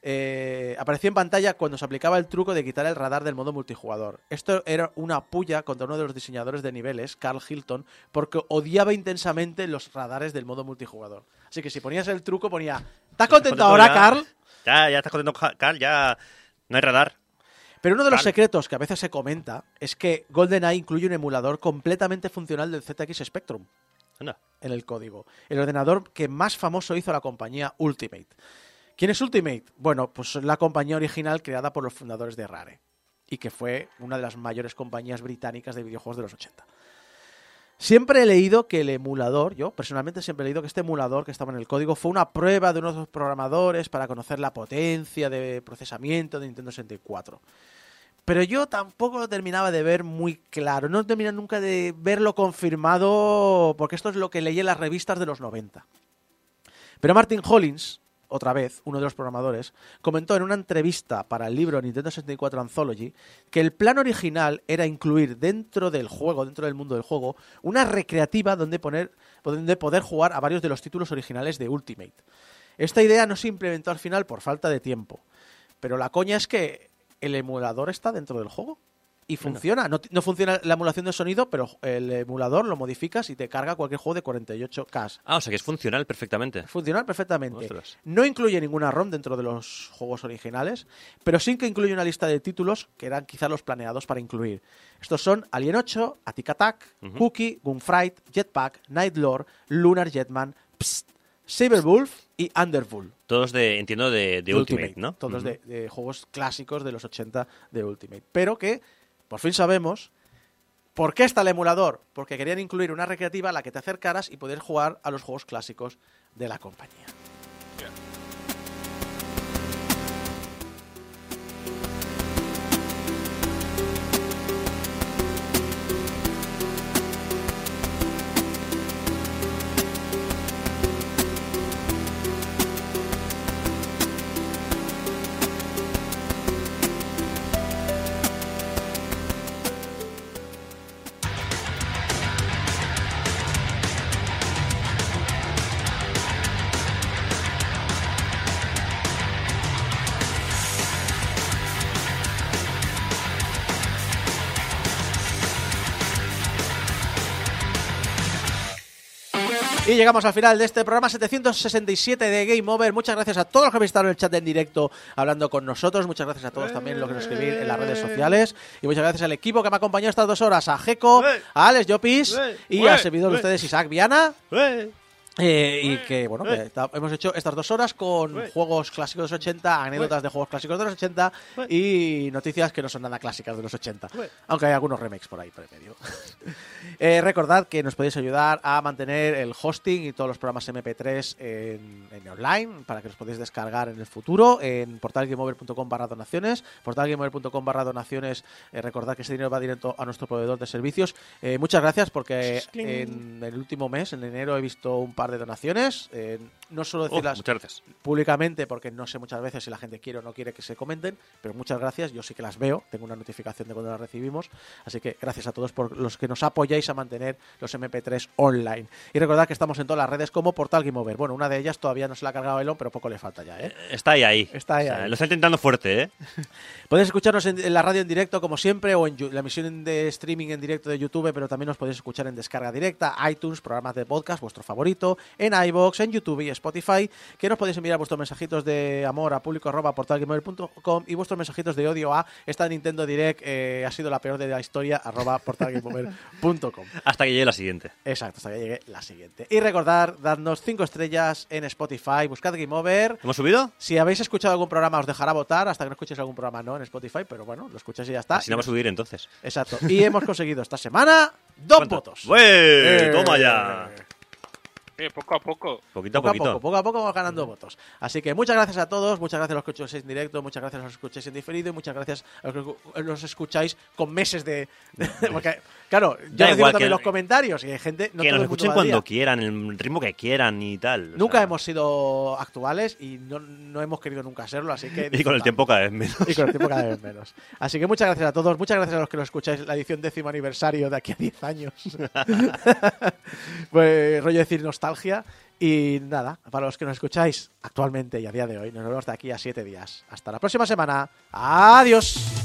eh, apareció en pantalla cuando se aplicaba el truco de quitar el radar del modo multijugador. Esto era una puya contra uno de los diseñadores de niveles, Carl Hilton, porque odiaba intensamente los radares del modo multijugador. Así que si ponías el truco ponía ¿Estás contento ahora, ya. Carl? Ya, ya estás contento, Carl, ya no hay radar. Pero uno de los secretos que a veces se comenta es que GoldenEye incluye un emulador completamente funcional del ZX Spectrum Anda. en el código. El ordenador que más famoso hizo la compañía Ultimate. ¿Quién es Ultimate? Bueno, pues la compañía original creada por los fundadores de Rare y que fue una de las mayores compañías británicas de videojuegos de los 80. Siempre he leído que el emulador, yo personalmente siempre he leído que este emulador que estaba en el código fue una prueba de unos programadores para conocer la potencia de procesamiento de Nintendo 64. Pero yo tampoco lo terminaba de ver muy claro. No terminé nunca de verlo confirmado, porque esto es lo que leí en las revistas de los 90. Pero Martin Hollins, otra vez, uno de los programadores, comentó en una entrevista para el libro Nintendo 64 Anthology que el plan original era incluir dentro del juego, dentro del mundo del juego, una recreativa donde, poner, donde poder jugar a varios de los títulos originales de Ultimate. Esta idea no se implementó al final por falta de tiempo. Pero la coña es que el emulador está dentro del juego. Y funciona. No, no funciona la emulación de sonido, pero el emulador lo modificas y te carga cualquier juego de 48K. Ah, o sea que es funcional perfectamente. Funciona perfectamente. Ostras. No incluye ninguna ROM dentro de los juegos originales, pero sí que incluye una lista de títulos que eran quizás los planeados para incluir. Estos son Alien 8, Attic Attack, Ujú. Cookie, Gunfight, Jetpack, Night Lord, Lunar Jetman, Psst, Saberwolf y Underwool. Todos de, entiendo, de, de Ultimate, ¿no? Todos de juegos clásicos de los 80 de Ultimate. Pero que, por fin sabemos, ¿por qué está el emulador? Porque querían incluir una recreativa a la que te acercaras y poder jugar a los juegos clásicos de la compañía. Y llegamos al final de este programa 767 de Game Over. Muchas gracias a todos los que habéis estado en el chat en directo hablando con nosotros. Muchas gracias a todos también los que nos escribís en las redes sociales. Y muchas gracias al equipo que me ha acompañado estas dos horas, a Jeco, a Alex Llopis y al servidor de ustedes, Isaac Viana. Eh, y que, bueno, que hemos hecho estas dos horas con juegos clásicos de los 80, anécdotas de juegos clásicos de los 80 y noticias que no son nada clásicas de los 80. Aunque hay algunos remakes por ahí, por el medio. Eh, recordad que nos podéis ayudar a mantener el hosting y todos los programas MP3 en, en online para que los podéis descargar en el futuro en portalgameover.com barra donaciones. Portalgameover.com barra donaciones. Eh, recordad que ese dinero va directo a nuestro proveedor de servicios. Muchas gracias porque en el último mes, en enero, he visto un par de donaciones. Eh, no suelo Oh, decirlas gracias. públicamente porque no sé muchas veces si la gente quiere o no quiere que se comenten, pero muchas gracias, yo sí que las veo, tengo una notificación de cuando las recibimos, así que gracias a todos por los que nos apoyáis a mantener los MP3 online. Y recordad que estamos en todas las redes como Portal Game Over. Bueno, una de ellas todavía no se la ha cargado Elon, pero poco le falta ya, ¿eh? Está ahí, ahí. Está ahí, O sea, ahí. Lo está intentando fuerte, ¿eh? Podéis escucharnos en, la radio en directo como siempre o en la emisión de streaming en directo de YouTube, pero también nos podéis escuchar en descarga directa, iTunes, programas de podcast, vuestro favorito, en iBox, en YouTube y Spotify, que nos podéis enviar vuestros mensajitos de amor a público arroba portalgamer.com y vuestros mensajitos de odio a esta Nintendo Direct eh, ha sido la peor de la historia arroba portalgamer.com. Hasta que llegue la siguiente. Exacto, hasta que llegue la siguiente. Y recordad, dadnos 5 estrellas en Spotify, buscad Game Over. ¿Hemos subido? Si habéis escuchado algún programa os dejará votar, hasta que no escuchéis algún programa no en Spotify, pero bueno, lo escucháis y ya está. Así no va a subir entonces. Exacto. Y hemos conseguido esta semana dos ¿Cuánto? votos. ¡Ué! Eh, ¡Toma ya! Poco a poco. Poquito a Poco a poco, poco a poco vamos ganando votos. Así que muchas gracias a todos, muchas gracias a los que escucháis en directo, muchas gracias a los que escucháis en diferido y muchas gracias a los que los escucháis con meses de... porque, claro, yo Da recibo también que- los comentarios y hay gente... No que nos escuchen cuando día. quieran, el ritmo que quieran y tal. Nunca sea, hemos sido actuales y no, no hemos querido nunca serlo, así que... Y con el tiempo cada vez menos. Y con el tiempo cada vez menos. Así que muchas gracias a todos, muchas gracias a los que lo escucháis la edición décimo aniversario de aquí a 10 años. pues rollo decir Y nada, para los que nos escucháis actualmente y a día de hoy, nos vemos de aquí a 7 días. Hasta la próxima semana. Adiós.